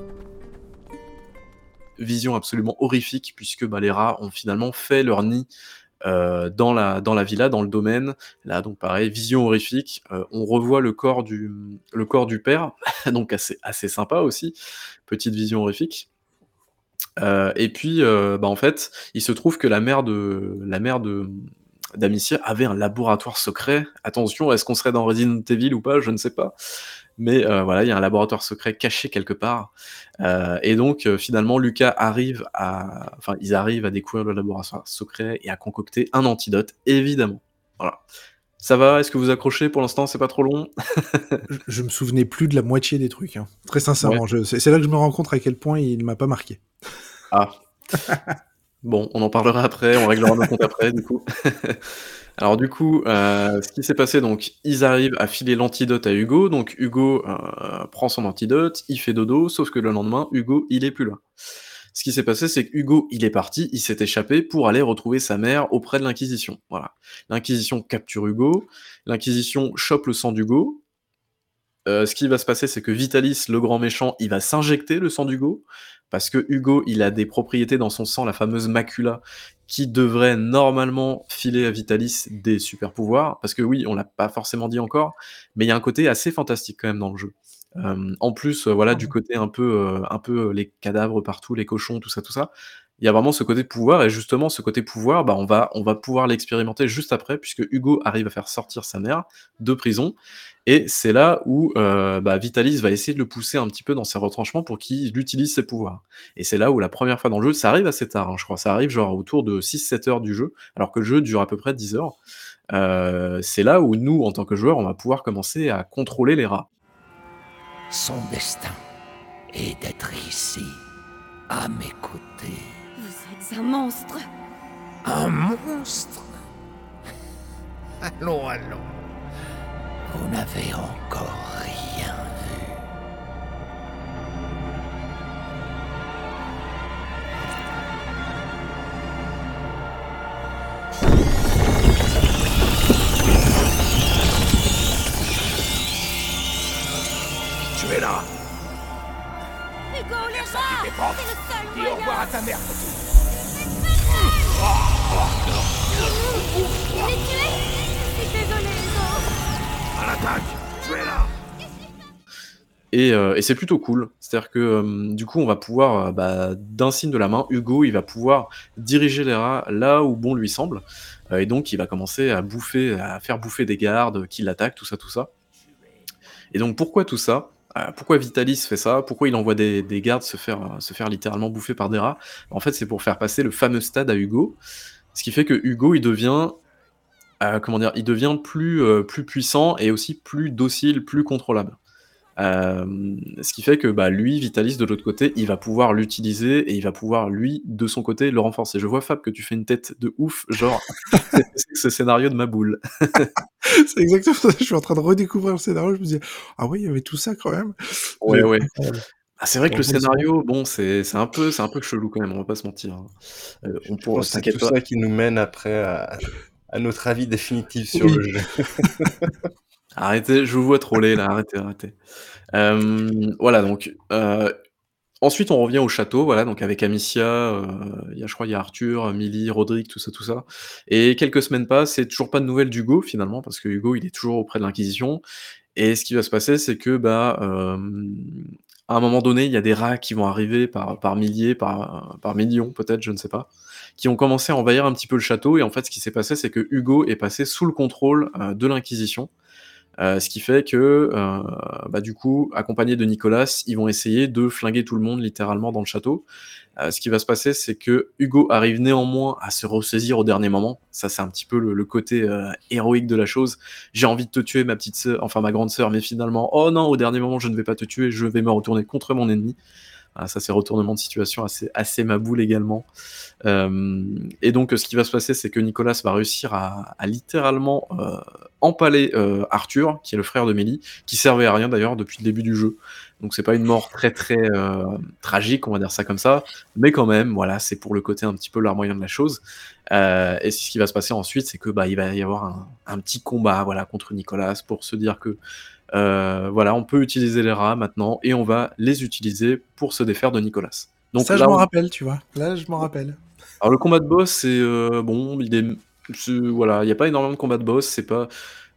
Speaker 1: Vision absolument horrifique, puisque bah, les rats ont finalement fait leur nid euh, dans, la, dans la villa, dans le domaine. Là, donc pareil, vision horrifique. Euh, on revoit le corps du, le corps du père, donc assez, assez sympa aussi. Petite vision horrifique. Euh, et puis, bah, en fait, il se trouve que la mère de la mère de d'Amicia avait un laboratoire secret. Attention, est-ce qu'on serait dans Resident Evil ou pas? Je ne sais pas. Mais euh, voilà, il y a un laboratoire secret caché quelque part. Euh, et donc, euh, finalement, Lucas arrive à. Enfin, ils arrivent à découvrir le laboratoire secret et à concocter un antidote, évidemment. Voilà. Ça va? Est-ce que vous accrochez? Pour l'instant C'est pas trop long
Speaker 3: je, je, me souvenais plus de la moitié des trucs. Hein. Très sincèrement, ouais. c'est là que je me rends compte à quel point il m'a pas marqué.
Speaker 1: Ah. bon, on en parlera après, on réglera nos comptes après, du coup. Alors du coup, euh, ce qui s'est passé, donc ils arrivent à filer l'antidote à Hugo, donc Hugo euh, prend son antidote, il fait dodo, sauf que le lendemain, Hugo, il est plus là. Ce qui s'est passé, c'est que Hugo, il est parti, il s'est échappé pour aller retrouver sa mère auprès de l'Inquisition. Voilà. L'Inquisition capture Hugo, l'Inquisition chope le sang d'Hugo. Euh, ce qui va se passer, c'est que Vitalis, le grand méchant, il va s'injecter le sang d'Hugo, parce que Hugo, il a des propriétés dans son sang, la fameuse macula, qui devrait normalement filer à Vitalis des super pouvoirs, parce que oui, on l'a pas forcément dit encore, mais il y a un côté assez fantastique quand même dans le jeu. Euh, en plus, euh, voilà, du côté un peu, euh, un peu les cadavres partout, les cochons, tout ça, tout ça, il y a vraiment ce côté pouvoir, et justement, ce côté pouvoir, bah, on, va, on va pouvoir l'expérimenter juste après, puisque Hugo arrive à faire sortir sa mère de prison, et c'est là où euh, bah, Vitalis va essayer de le pousser un petit peu dans ses retranchements pour qu'il utilise ses pouvoirs. Et c'est là où la première fois dans le jeu, ça arrive assez tard, hein, je crois, ça arrive genre autour de 6-7 heures du jeu, alors que le jeu dure à peu près 10 heures. Euh, c'est là où nous, en tant que joueurs, on va pouvoir commencer à contrôler les rats.
Speaker 5: Son destin est d'être ici, à mes côtés.
Speaker 9: Vous êtes un monstre.
Speaker 5: Un monstre? Allons, allons. Vous n'avez encore rien vu. Tu es là
Speaker 9: Hugo, les rats. C'est le seul
Speaker 5: Dis
Speaker 9: moyen
Speaker 5: au revoir à ta mère, petit.
Speaker 9: Il est tué
Speaker 1: Et, euh, et c'est plutôt cool. C'est-à-dire que euh, du coup, on va pouvoir, euh, bah, d'un signe de la main, Hugo, il va pouvoir diriger les rats là où bon lui semble. Et donc, il va commencer à bouffer, à faire bouffer des gardes qui l'attaquent, tout ça, tout ça. Et donc, pourquoi tout ça? Pourquoi Vitalis fait ça? Pourquoi il envoie des, des gardes se faire, littéralement bouffer par des rats? En fait, c'est pour faire passer le fameux stade à Hugo. Ce qui fait que Hugo, il devient plus, plus puissant et aussi plus docile, plus contrôlable. Euh, ce qui fait que bah, lui, Vitalis, de l'autre côté, il va pouvoir l'utiliser et il va pouvoir, lui, de son côté, le renforcer. Je vois, Fab, que tu fais une tête de ouf, genre, c'est ce scénario de ma boule.
Speaker 3: c'est exactement ça. Je suis en train de redécouvrir le scénario. Je me disais, ah oui, il y avait tout ça quand même.
Speaker 1: Ouais,
Speaker 3: Mais-
Speaker 1: ouais.
Speaker 3: incroyable.
Speaker 1: Ah, c'est vrai que le scénario, bon, c'est un peu, c'est un peu chelou quand même, on va pas se mentir. hein. Euh, on pourra,
Speaker 2: c'est tout
Speaker 1: pas.
Speaker 2: ça qui nous mène après à, à notre avis définitif sur
Speaker 3: Oui.
Speaker 2: le jeu.
Speaker 1: Arrêtez, je vous vois troller là, arrêtez, arrêtez. Euh, voilà, donc, euh, ensuite on revient au château, voilà, donc avec Amicia, euh, y a, je crois, il y a Arthur, Millie, Roderick, tout ça, tout ça. Et quelques semaines passent, et toujours pas de nouvelles d'Hugo finalement, parce que Hugo il est toujours auprès de l'Inquisition. Et ce qui va se passer, c'est que, bah, euh, à un moment donné, il y a des rats qui vont arriver par, par milliers, par, par millions peut-être, je ne sais pas, qui ont commencé à envahir un petit peu le château. Et en fait, ce qui s'est passé, c'est que Hugo est passé sous le contrôle de l'Inquisition. Euh, ce qui fait que, euh, bah, du coup, accompagné de Nicolas, ils vont essayer de flinguer tout le monde littéralement dans le château. Euh, ce qui va se passer, c'est que Hugo arrive néanmoins à se ressaisir au dernier moment. Ça, c'est un petit peu le, le côté euh, héroïque de la chose. J'ai envie de te tuer, ma petite sœur, enfin ma grande sœur, mais finalement, oh non, au dernier moment, je ne vais pas te tuer, je vais me retourner contre mon ennemi. Ah, ça, c'est retournement de situation assez, assez maboule également. Euh, et donc, ce qui va se passer, c'est que Nicolas va réussir à, littéralement euh, empaler euh, Arthur, qui est le frère de Mélie, qui servait à rien d'ailleurs depuis le début du jeu. Donc, c'est pas une mort très très tragique, on va dire ça comme ça, mais quand même, voilà, c'est pour le côté un petit peu larmoyant de la chose. Et ce qui va se passer ensuite, c'est que bah, il va y avoir un, un petit combat, voilà, contre Nicolas pour se dire que euh, voilà, on peut utiliser les rats maintenant et on va les utiliser pour se défaire de Nicolas.
Speaker 3: Donc ça,
Speaker 1: là,
Speaker 3: je m'en
Speaker 1: on-
Speaker 3: rappelle, tu vois. Là, je m'en rappelle.
Speaker 1: Alors le combat de boss, c'est euh, bon, il est, c'est- voilà, il n'y a pas énormément de combat de boss, c'est pas,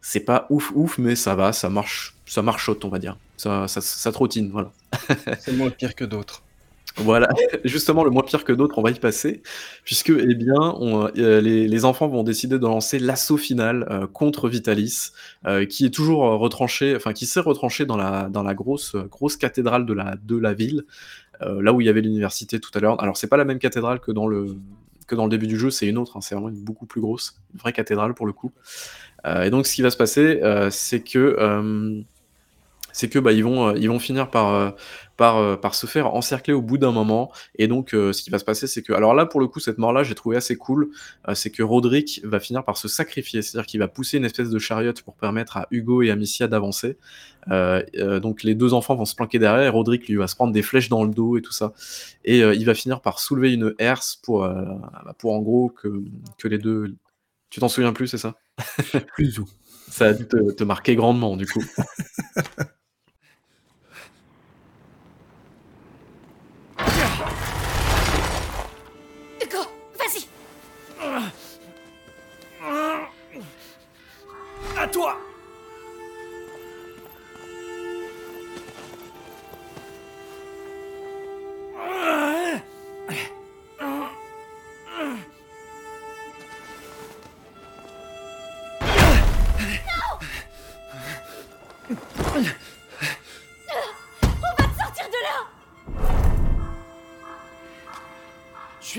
Speaker 1: c'est pas ouf ouf, mais ça va, ça marche, ça marchote, on va dire, ça, ça, ça trottine, voilà.
Speaker 2: C'est moins pire que d'autres.
Speaker 1: Voilà, justement, le moins pire que d'autres, on va y passer, puisque eh bien, euh, les, enfants vont décider de lancer l'assaut final euh, contre Vitalis, euh, qui est toujours retranché, enfin qui s'est retranché dans la dans la grosse grosse cathédrale de la de la ville, là où il y avait l'université tout à l'heure. Alors c'est pas la même cathédrale que dans le que dans le début du jeu, c'est une autre, hein, c'est vraiment une beaucoup plus grosse, une vraie cathédrale pour le coup. Et donc ce qui va se passer, c'est que c'est que bah, ils vont ils vont finir par par, euh, par se faire encercler au bout d'un moment. Et donc, euh, ce qui va se passer, c'est que. Alors là, pour le coup, cette mort-là, j'ai trouvé assez cool. euh, c'est que Roderick va finir par se sacrifier. C'est-à-dire qu'il va pousser une espèce de chariot pour permettre à Hugo et Amicia d'avancer. Euh, euh, donc, les deux enfants vont se planquer derrière et Roderick, lui, va se prendre des flèches dans le dos et tout ça. Et il va finir par soulever une herse pour, bah, pour en gros que, que les deux. Tu t'en souviens plus, c'est ça?
Speaker 3: Plus tout.
Speaker 1: Ça a dû te, te marquer grandement, du coup.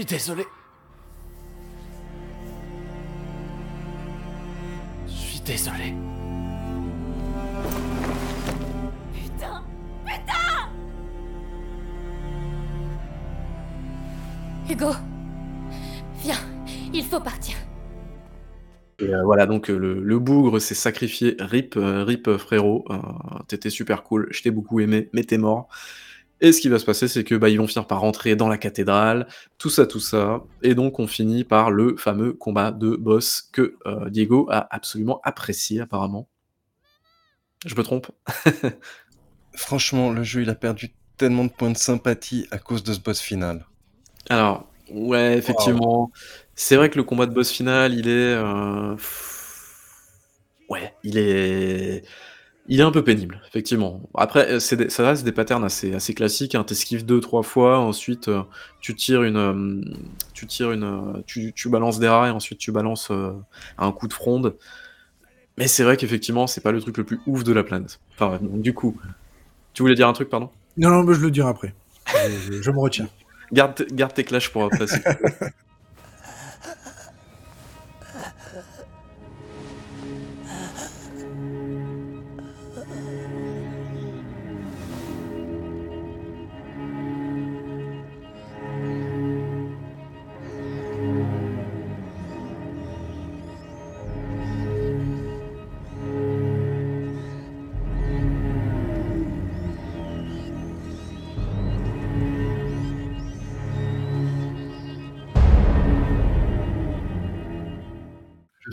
Speaker 5: désolé. Je suis désolé.
Speaker 9: Putain Putain Hugo, viens, il faut partir.
Speaker 1: Et euh, voilà, donc euh, le, le bougre s'est sacrifié. Rip, euh, rip frérot, euh, t'étais super cool, je t'ai beaucoup aimé, mais t'es mort. Et ce qui va se passer, c'est que bah, ils vont finir par rentrer dans la cathédrale, tout ça, tout ça. Et donc on finit par le fameux combat de boss que euh, Diego a absolument apprécié apparemment. Je me trompe?
Speaker 2: Franchement, le jeu, il a perdu tellement de points de sympathie à cause de ce boss final.
Speaker 1: Alors, ouais, effectivement. C'est vrai que le combat de boss final, il est. euh, Ouais, il est. Il est un peu pénible, effectivement. Après, euh, c'est des- ça reste des patterns assez, assez classiques. Hein. T'esquives deux, trois fois, ensuite euh, tu tires une, euh, tu tires une, euh, tu, tu balances des rats et ensuite tu balances un coup de fronde. Mais c'est vrai qu'effectivement, c'est pas le truc le plus ouf de la planète. Enfin, bref, donc du coup, tu voulais dire un truc, pardon?
Speaker 3: Non, non, mais je le dirai après. Je, je- je me retiens.
Speaker 1: Garde, garde tes clashs pour après.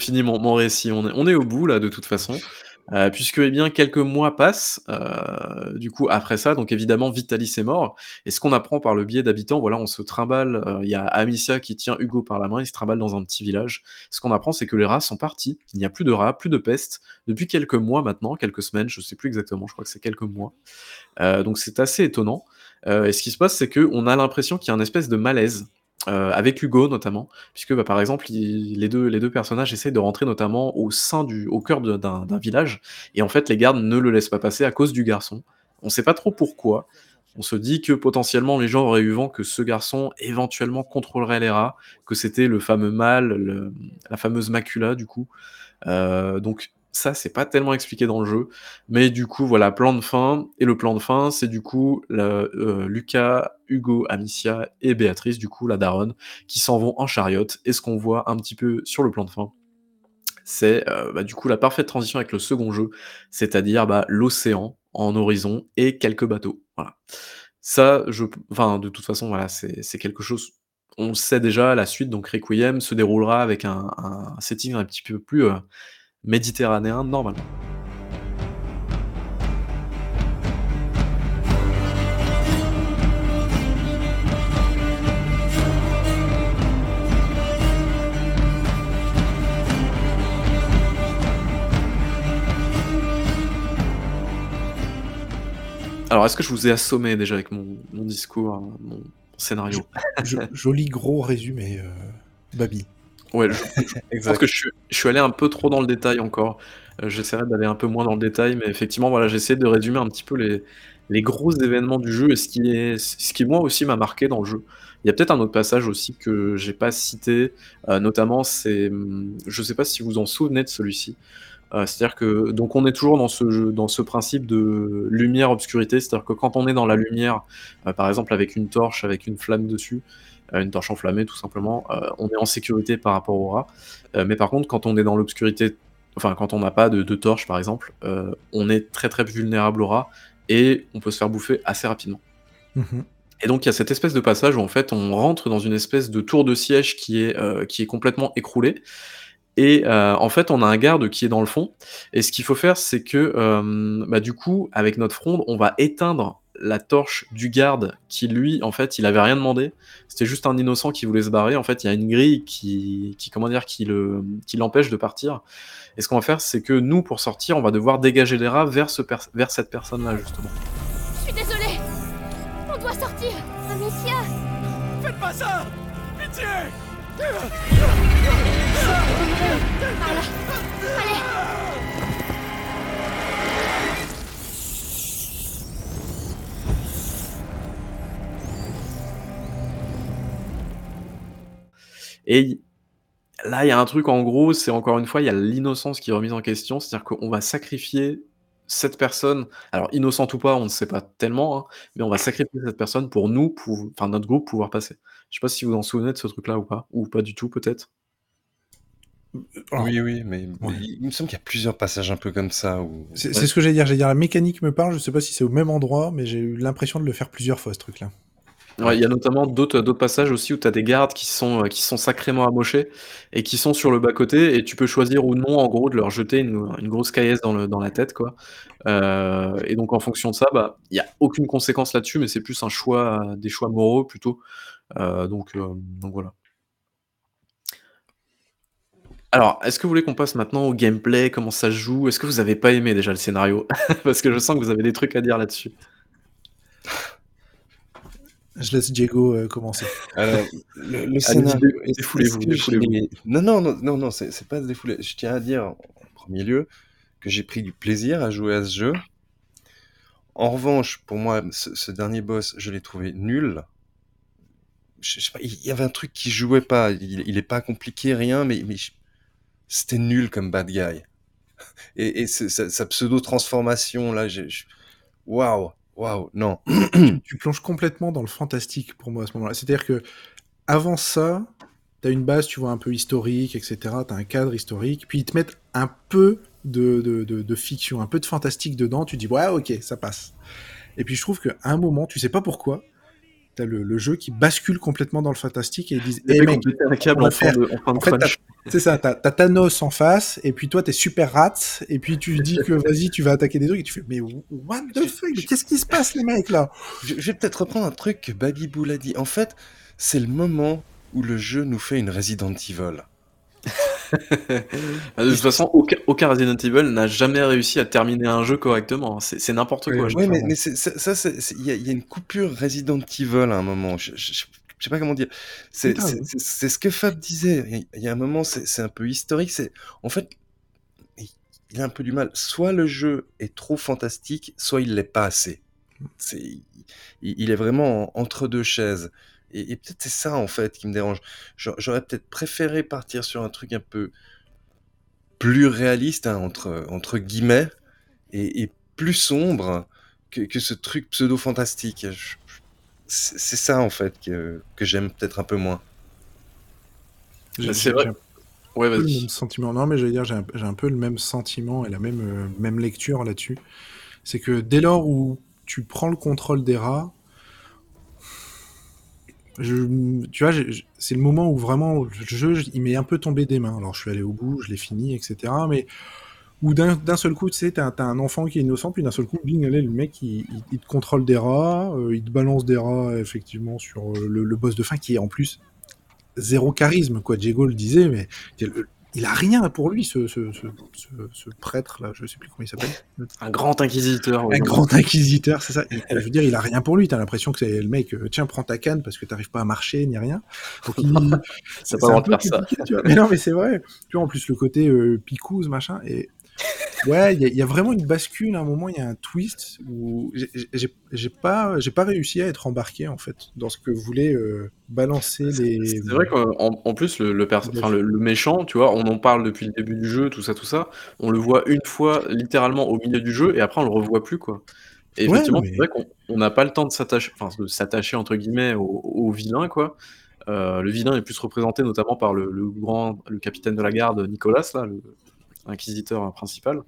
Speaker 1: finis mon, récit. On est, au bout là de toute façon, euh, puisque eh bien quelques mois passent. euh, du coup après ça, donc évidemment Vitalis est mort. Et ce qu'on apprend par le biais d'habitants, voilà, on se trimballe. euh, Il y a Amicia qui tient Hugo par la main, il se trimballe dans un petit village. Ce qu'on apprend, c'est que les rats sont partis. Il n'y a plus de rats, plus de peste depuis quelques mois maintenant, quelques semaines, je sais plus exactement. Je crois que c'est quelques mois. Donc c'est assez étonnant. Et ce qui se passe, c'est que on a l'impression qu'il y a une espèce de malaise. Euh, avec Hugo notamment, puisque bah, par exemple les, deux, les deux personnages essayent de rentrer notamment au sein du, au cœur d'un village, et en fait les gardes ne le laissent pas passer à cause du garçon. On sait pas trop pourquoi. On se dit que potentiellement les gens auraient eu vent que ce garçon éventuellement contrôlerait les rats, que c'était le fameux mâle, le- la fameuse macula du coup. Euh, donc ça, c'est pas tellement expliqué dans le jeu. Mais du coup, voilà, plan de fin. Et le plan de fin, c'est du coup euh, Lucas, Hugo, Amicia et Béatrice, du coup, la daronne, qui s'en vont en chariot. Et ce qu'on voit un petit peu sur le plan de fin, c'est euh, bah, du coup la parfaite transition avec le second jeu, c'est-à-dire bah, l'océan en horizon et quelques bateaux. Voilà. Ça, je, enfin, de toute façon, voilà, c'est quelque chose. On le sait déjà, la suite, donc Requiem, se déroulera avec un, un setting un petit peu plus euh, méditerranéen normalement. Alors, est-ce que je vous ai assommé déjà avec mon, discours, hein, mon scénario?
Speaker 3: Joli gros résumé, euh, Babi.
Speaker 1: Ouais, je, pense que je suis, allé un peu trop dans le détail encore. Euh, j'essaierai d'aller un peu moins dans le détail, mais effectivement, voilà, j'ai essayé de résumer un petit peu les, les gros événements du jeu et ce qui, est, ce qui moi aussi m'a marqué dans le jeu. Il y a peut-être un autre passage aussi que j'ai pas cité, euh, notamment c'est, hum, je sais pas si vous en souvenez de celui-ci. Euh, c'est-à-dire que donc on est toujours dans ce jeu, dans ce principe de lumière obscurité, c'est-à-dire que quand on est dans la lumière, par exemple avec une torche, avec une flamme dessus, une torche enflammée tout simplement, euh, on est en sécurité par rapport au rat. Euh, mais par contre, quand on est dans l'obscurité, enfin quand on n'a pas de, torche par exemple, on est très très vulnérable au rat et on peut se faire bouffer assez rapidement. Mhm. Et donc il y a cette espèce de passage où en fait on rentre dans une espèce de tour de siège qui est, qui est complètement écroulée. Et en fait, on a un garde qui est dans le fond. Et ce qu'il faut faire, c'est que bah, du coup, avec notre fronde, on va éteindre la torche du garde qui lui en fait il avait rien demandé. C'était juste un innocent qui voulait se barrer. En fait il y a une grille qui, qui comment dire qui le qui l'empêche de partir. Et ce qu'on va faire c'est que nous pour sortir on va devoir dégager les rats vers ce vers cette personne là justement.
Speaker 9: Je suis désolé. On doit sortir. Amicia.
Speaker 10: Faites pas ça. Pitié.
Speaker 9: Allez
Speaker 1: Et là, il y a un truc en gros, c'est encore une fois, il y a l'innocence qui est remise en question, c'est-à-dire qu'on va sacrifier cette personne, alors innocente ou pas, on ne sait pas tellement, hein, mais on va sacrifier cette personne pour nous, pour, enfin notre groupe, pouvoir passer. Je sais pas si vous en souvenez de ce truc-là ou pas, ou pas du tout peut-être.
Speaker 2: Oui, oui, mais, il me semble qu'il y a plusieurs passages un peu comme ça. Où...
Speaker 3: C'est ce que j'allais dire. J'allais dire la mécanique me parle. Je sais pas si c'est au même endroit, mais j'ai eu l'impression de le faire plusieurs fois ce truc-là.
Speaker 1: Ouais, il y a notamment d'autres passages aussi où tu as des gardes qui sont, euh, qui sont sacrément amochés et qui sont sur le bas-côté et tu peux choisir ou non en gros de leur jeter une, une grosse caillasse dans le dans la tête quoi. Euh, et donc en fonction de ça, bah, il y a aucune conséquence là-dessus, mais c'est plus un choix, des choix moraux plutôt. Euh, donc donc voilà. Alors, est-ce que vous voulez qu'on passe maintenant au gameplay, comment ça se joue? Est-ce que vous avez pas aimé déjà le scénario? Parce que je sens que vous avez des trucs à dire là-dessus.
Speaker 3: Je laisse Diego euh, commencer.
Speaker 2: Alors, le, scénario. Défoulez-vous, Non, non, non, non, non c'est pas défouler. Je tiens à dire, en premier lieu, que j'ai pris du plaisir à jouer à ce jeu. En revanche, pour moi, ce, dernier boss, je l'ai trouvé nul. Je, sais pas, il y avait un truc qui jouait pas. Il, il est pas compliqué, rien, mais, mais c'était nul comme bad guy. Et, et sa, pseudo-transformation, là, waouh! Waouh, non.
Speaker 3: tu, plonges complètement dans le fantastique pour moi à ce moment-là. C'est-à-dire que avant ça, tu as une base, tu vois, un peu historique, etc. Tu as un cadre historique, puis ils te mettent un peu de, de, de, fiction, un peu de fantastique dedans. Tu dis, ouais, ok, ça passe. Et puis je trouve qu'à un moment, tu sais pas pourquoi, t'as le, le jeu qui bascule complètement dans le fantastique et ils disent
Speaker 1: hey, mec, un câble en, fin de, en, fin de
Speaker 3: c'est ça t'as as Thanos en face et puis toi t'es super rat et puis tu dis que vas-y tu vas attaquer des trucs et tu fais mais what the fuck qu'est-ce qui se passe les mecs là?
Speaker 2: Je, vais peut-être reprendre un truc que Baby Bull a dit. En fait c'est le moment où le jeu nous fait une Resident Evil
Speaker 1: de toute façon, aucun, aucun, Resident Evil n'a jamais réussi à terminer un jeu correctement. C'est n'importe quoi.
Speaker 2: Oui, mais, mais ça, il y, a une coupure Resident Evil à un moment. Je, je, sais pas comment dire. C'est ce que Fab disait. Il y a un moment, c'est un peu historique. C'est en fait, il a un peu du mal. Soit le jeu est trop fantastique, soit il l'est pas assez. Il, est vraiment entre deux chaises. Et, peut-être c'est ça en fait qui me dérange. J'aurais peut-être préféré partir sur un truc un peu plus réaliste, hein, entre, entre guillemets, et, et plus sombre que, que ce truc pseudo-fantastique. C'est ça, en fait, que, que j'aime peut-être un peu moins.
Speaker 3: J'ai-
Speaker 1: C'est vrai.
Speaker 3: j'ai un
Speaker 1: Ouais,
Speaker 3: peu le
Speaker 1: vas-y.
Speaker 3: même sentiment. Non, mais j'allais dire, j'ai un, j'ai un peu le même sentiment et la même, euh, même lecture là-dessus. C'est que dès lors où tu prends le contrôle des rats, je, tu vois, c'est le moment où vraiment le jeu, il m'est un peu tombé des mains. Alors, je suis allé au bout, je l'ai fini, etc. Mais où d'un seul coup, tu sais, t'as un enfant qui est innocent, puis d'un seul coup, bing, allez, le mec, il, il- te contrôle des rats, euh, il te balance des rats, effectivement, sur euh, le, le boss de fin, qui est en plus zéro charisme, quoi. Diego le disait, mais quel- il a rien pour lui, ce, ce, ce, ce, ce prêtre-là, je sais plus comment il s'appelle.
Speaker 1: Un grand inquisiteur. ouais.
Speaker 3: Un grand inquisiteur, c'est ça. Je veux dire, il a rien pour lui. T'as l'impression que c'est le mec, euh, tiens, prends ta canne parce que t'arrives pas à marcher ni rien. Donc, il-
Speaker 1: T'as pas droit de faire ça.
Speaker 3: tu vois. Mais non, mais c'est vrai. Tu vois, en plus, le côté euh, picouse, machin. Et ouais, il y, a- il y a vraiment une bascule. À un moment, il y a un twist où j'ai- pas, j'ai pas réussi à être embarqué, en fait, dans ce que voulaient euh, balancer les.
Speaker 1: C'est vrai qu'en en plus, le, le, méchant, tu vois, on en parle depuis le début du jeu, tout ça, tout ça. On le voit une fois littéralement au milieu du jeu et après on le revoit plus, quoi. Et
Speaker 3: Ouais,
Speaker 1: effectivement,
Speaker 3: mais-
Speaker 1: c'est vrai qu'on on n'a pas le temps de s'attacher, enfin, de s'attacher entre guillemets au, au vilain, quoi. Euh, le vilain est plus représenté notamment par le, le grand, le capitaine de la garde Nicolas, là, le inquisiteur principal.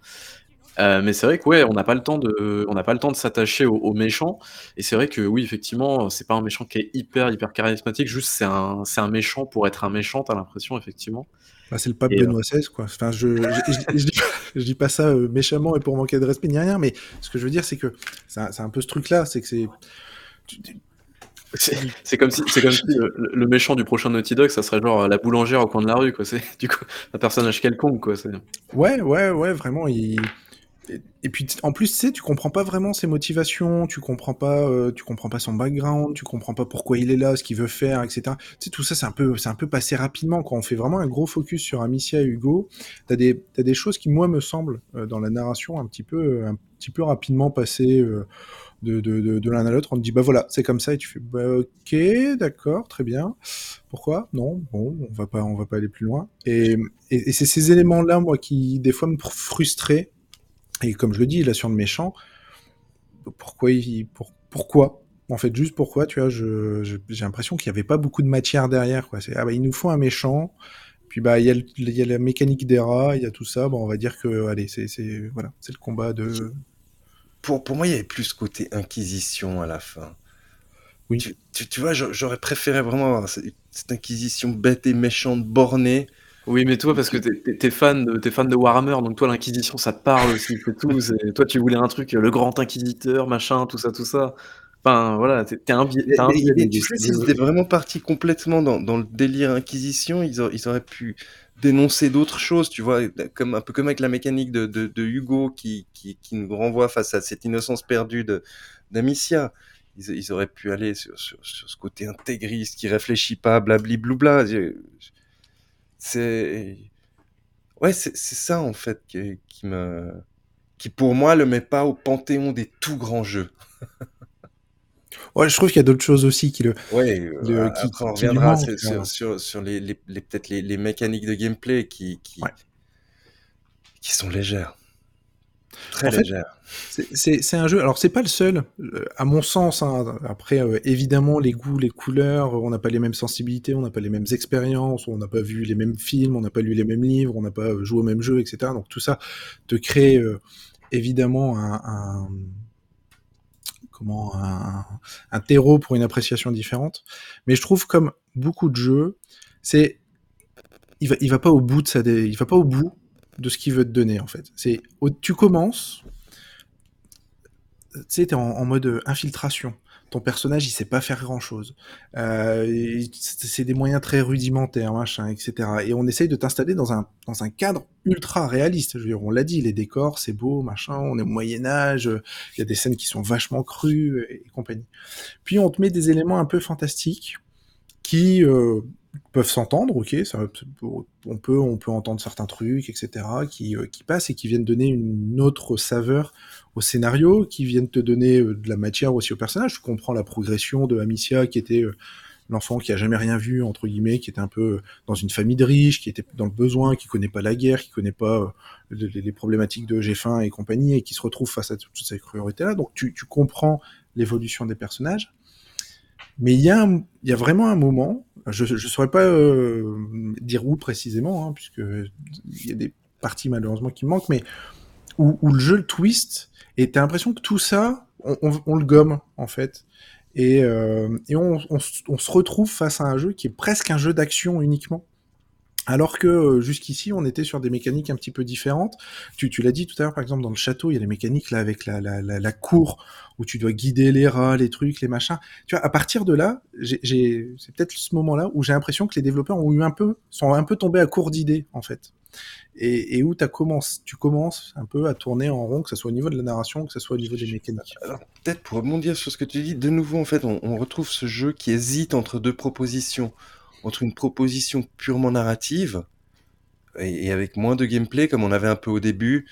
Speaker 1: Euh, mais c'est vrai que ouais, on n'a pas le temps de, on n'a pas le temps de s'attacher aux, aux méchants. Et c'est vrai que oui, effectivement, c'est pas un méchant qui est hyper hyper charismatique. Juste, c'est un, c'est un méchant pour être un méchant. T'as l'impression, effectivement.
Speaker 3: Bah, c'est le pape
Speaker 1: Et, euh,
Speaker 3: Benoît XVI, quoi. Enfin, je, je, dis, je dis pas ça euh, méchamment et pour manquer de respect ni rien, mais ce que je veux dire, c'est que c'est un, un peu ce truc-là, c'est que c'est. tu-
Speaker 1: C'est comme si, c'est comme si le, le méchant du prochain Naughty Dog, ça serait genre la boulangère au coin de la rue, quoi. C'est du coup un personnage quelconque, quoi.
Speaker 3: Ouais, ouais, ouais, vraiment. Il... Et, puis en plus, tu sais, tu comprends pas vraiment ses motivations, tu comprends pas, euh, tu comprends pas son background, tu comprends pas pourquoi il est là, ce qu'il veut faire, etc. Tu sais, tout ça, c'est un peu, c'est un peu passé rapidement. Quand on fait vraiment un gros focus sur Amicia et Hugo, t'as des, t'as des choses qui, moi, me semblent euh, dans la narration un petit peu, un petit peu rapidement passées euh, de, l'un à l'autre. On te dit, bah voilà, c'est comme ça, et tu fais, bah ok, d'accord, très bien. Pourquoi? Non, bon, on va pas, on va pas aller plus loin. Et, et, c'est ces éléments-là, moi, qui des fois me frustraient. Et comme je le dis, là sur le méchant, pourquoi pourquoi? En fait, juste pourquoi, tu vois, j'ai l'impression qu'il n'y avait pas beaucoup de matière derrière, quoi. Ah bah, il nous faut un méchant. Puis bah, il y, y a la mécanique des rats, il y a tout ça. Bon, on va dire que, allez, c'est, voilà, c'est le combat de.
Speaker 2: Pour, pour moi, il y avait plus ce côté inquisition à la fin.
Speaker 3: Oui.
Speaker 2: Tu, tu, tu vois, j'a- j'aurais préféré vraiment avoir cette, cette inquisition bête et méchante, bornée.
Speaker 1: Oui, mais toi, parce que t'es- t'es fan, de- fan de Warhammer, donc toi, l'Inquisition, ça te parle aussi, c'est tout. Toi, tu voulais un truc, le grand inquisiteur, machin, tout ça, tout ça. Enfin, voilà, t'es un biais.
Speaker 2: S'ils étaient vraiment partis complètement dans, dans le délire Inquisition, ils, auraient- ils auraient pu dénoncer d'autres choses, tu vois, comme, un peu comme avec la mécanique de, de, de Hugo qui, qui, qui nous renvoie face à cette innocence perdue de- d'Amicia. Ils, ils auraient pu aller sur, sur, sur ce côté intégriste qui réfléchit pas, blabli bloubla. C'est. Ouais, c'est ça en fait qui, qui me. qui pour moi le met pas au panthéon des tout grands jeux.
Speaker 3: Ouais, je trouve qu'il y a d'autres choses aussi qui le.
Speaker 2: Ouais,
Speaker 3: le-
Speaker 2: euh,
Speaker 3: qui-
Speaker 2: après on
Speaker 3: qui
Speaker 2: reviendra sur, sur, les, les, les- peut-être les, les mécaniques de gameplay qui, qui, qui sont légères. Très
Speaker 3: En
Speaker 2: légères.
Speaker 3: C'est- un jeu. Alors c'est pas le seul, euh, à mon sens. hein. Après, euh, évidemment, les goûts, les couleurs, on n'a pas les mêmes sensibilités, on n'a pas les mêmes expériences, on n'a pas vu les mêmes films, on n'a pas lu les mêmes livres, on n'a pas joué au même jeu, etc. Donc tout ça te crée euh, évidemment un, un- comment un, un terreau pour une appréciation différente. Mais je trouve comme beaucoup de jeux, c'est il va il va pas au bout de sa il va pas au bout de ce qu'il veut te donner en fait. C'est tu commences tu sais, t'es en, en mode infiltration. Ton personnage, il sait pas faire grand chose. c'est des moyens très rudimentaires, machin, etc. Et on essaye de t'installer dans un, dans un cadre ultra réaliste. Je veux dire, on l'a dit, les décors, c'est beau, machin, on est au Moyen-Âge, euh, il y a des scènes qui sont vachement crues et, et compagnie. Puis on te met des éléments un peu fantastiques qui euh, peuvent s'entendre, ok, on, peut, on peut entendre certains trucs, etc., qui, euh, qui passent et qui viennent donner une autre saveur au scénario, qui viennent te donner euh, de la matière aussi au personnage. Je comprends la progression de Amicia qui était euh, l'enfant qui a jamais rien vu entre guillemets, qui était un peu dans une famille de riches, qui était dans le besoin, qui connaît pas la guerre, qui connaît pas les, problématiques de G-fin et compagnie, et qui se retrouve face à toute cette cruauté là. Donc tu, tu comprends l'évolution des personnages. Mais il y, a vraiment un moment, je ne saurais pas euh, dire où précisément, hein, puisque il y a des parties malheureusement qui manquent, mais où, le jeu le twist, et t'as l'impression que tout ça, on, le gomme en fait. Et, euh, on se retrouve face à un jeu qui est presque un jeu d'action uniquement. Alors que euh, jusqu'ici, on était sur des mécaniques un petit peu différentes. Tu, tu l'as dit tout à l'heure, par exemple, dans le château, il y a les mécaniques là avec la, la, la, la cour où tu dois guider les rats, les trucs, les machins. Tu vois, à partir de là, j'ai- c'est peut-être ce moment-là où j'ai l'impression que les développeurs ont eu un peu, sont un peu tombés à court d'idées en fait. Et, et où t'as commencé, tu commences un peu à tourner en rond, que ce soit au niveau de la narration, que ce soit au niveau des mécaniques.
Speaker 2: Alors, peut-être pour rebondir sur ce que tu dis, de nouveau, en fait, on, on retrouve ce jeu qui hésite entre deux propositions. Entre une proposition purement narrative et, et avec moins de gameplay, comme on avait un peu au début,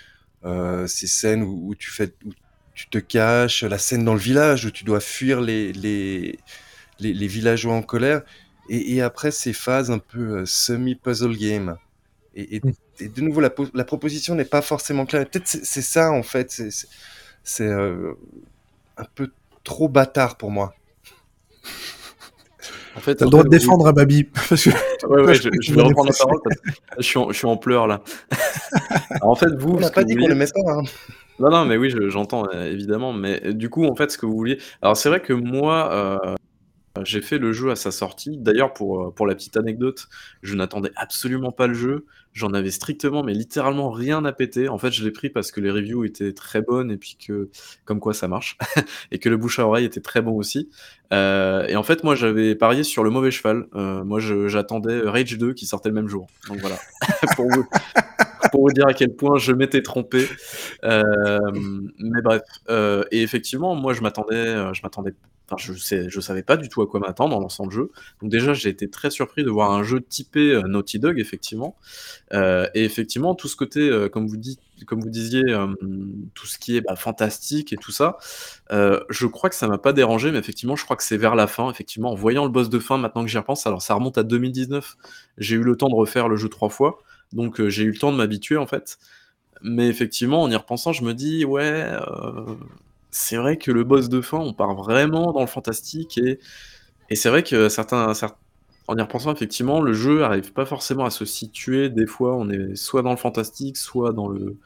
Speaker 2: euh, ces scènes où, où tu fais, où tu te caches, la scène dans le village où tu dois fuir les, les, les, les villageois en colère, et, et après ces phases un peu euh, semi-puzzle game. Et, et, et de nouveau, la, po- la proposition n'est pas forcément claire. Peut-être c'est ça, en fait. C'est euh, un peu trop bâtard pour moi.
Speaker 1: En fait,
Speaker 3: T'as le droit de défendre à Babi. Parce que
Speaker 1: Ouais, ouais,
Speaker 3: je
Speaker 1: vais
Speaker 3: va
Speaker 1: reprendre la parole parce que je suis en, je suis en pleurs là. Alors, en fait, vous,
Speaker 2: On n'a pas dit qu'on
Speaker 1: vouliez-
Speaker 2: aimait ça. hein.
Speaker 1: Non, non, mais oui, je- j'entends euh, évidemment. Mais euh, du coup, en fait, ce que vous vouliez. Alors, c'est vrai que moi, euh, j'ai fait le jeu à sa sortie. D'ailleurs, pour, pour la petite anecdote, je n'attendais absolument pas le jeu. J'en avais strictement, mais littéralement rien à péter. En fait, je l'ai pris parce que les reviews étaient très bonnes et puis que, comme quoi ça marche, et que le bouche à oreille était très bon aussi. Euh, et en fait, moi, j'avais parié sur le mauvais cheval. Euh, moi, j'attendais Rage 2 qui sortait le même jour. Donc voilà, pour vous, pour vous dire à quel point je m'étais trompé. Euh, mais bref, euh, et effectivement, moi, je m'attendais, euh, je m'attendais, enfin, je sais, je savais pas du tout à quoi m'attendre en lançant le jeu. Donc déjà, j'ai été très surpris de voir un jeu typé euh, Naughty Dog, effectivement. Euh, et effectivement, tout ce côté, euh, comme vous disiez, euh, tout ce qui est bah, fantastique et tout ça, je crois que ça m'a pas dérangé, mais effectivement, je crois que c'est vers la fin, effectivement, en voyant le boss de fin, maintenant que j'y repense, alors ça remonte à 2019, j'ai eu le temps de refaire le jeu trois fois, donc j'ai eu le temps de m'habituer en fait. Mais effectivement, en y repensant, je me dis, ouais, c'est vrai que le boss de fin, on part vraiment dans le fantastique et, et c'est vrai que certains, cer- en y repensant, effectivement, le jeu arrive pas forcément à se situer. Des fois, on est soit dans le fantastique, soit dans le.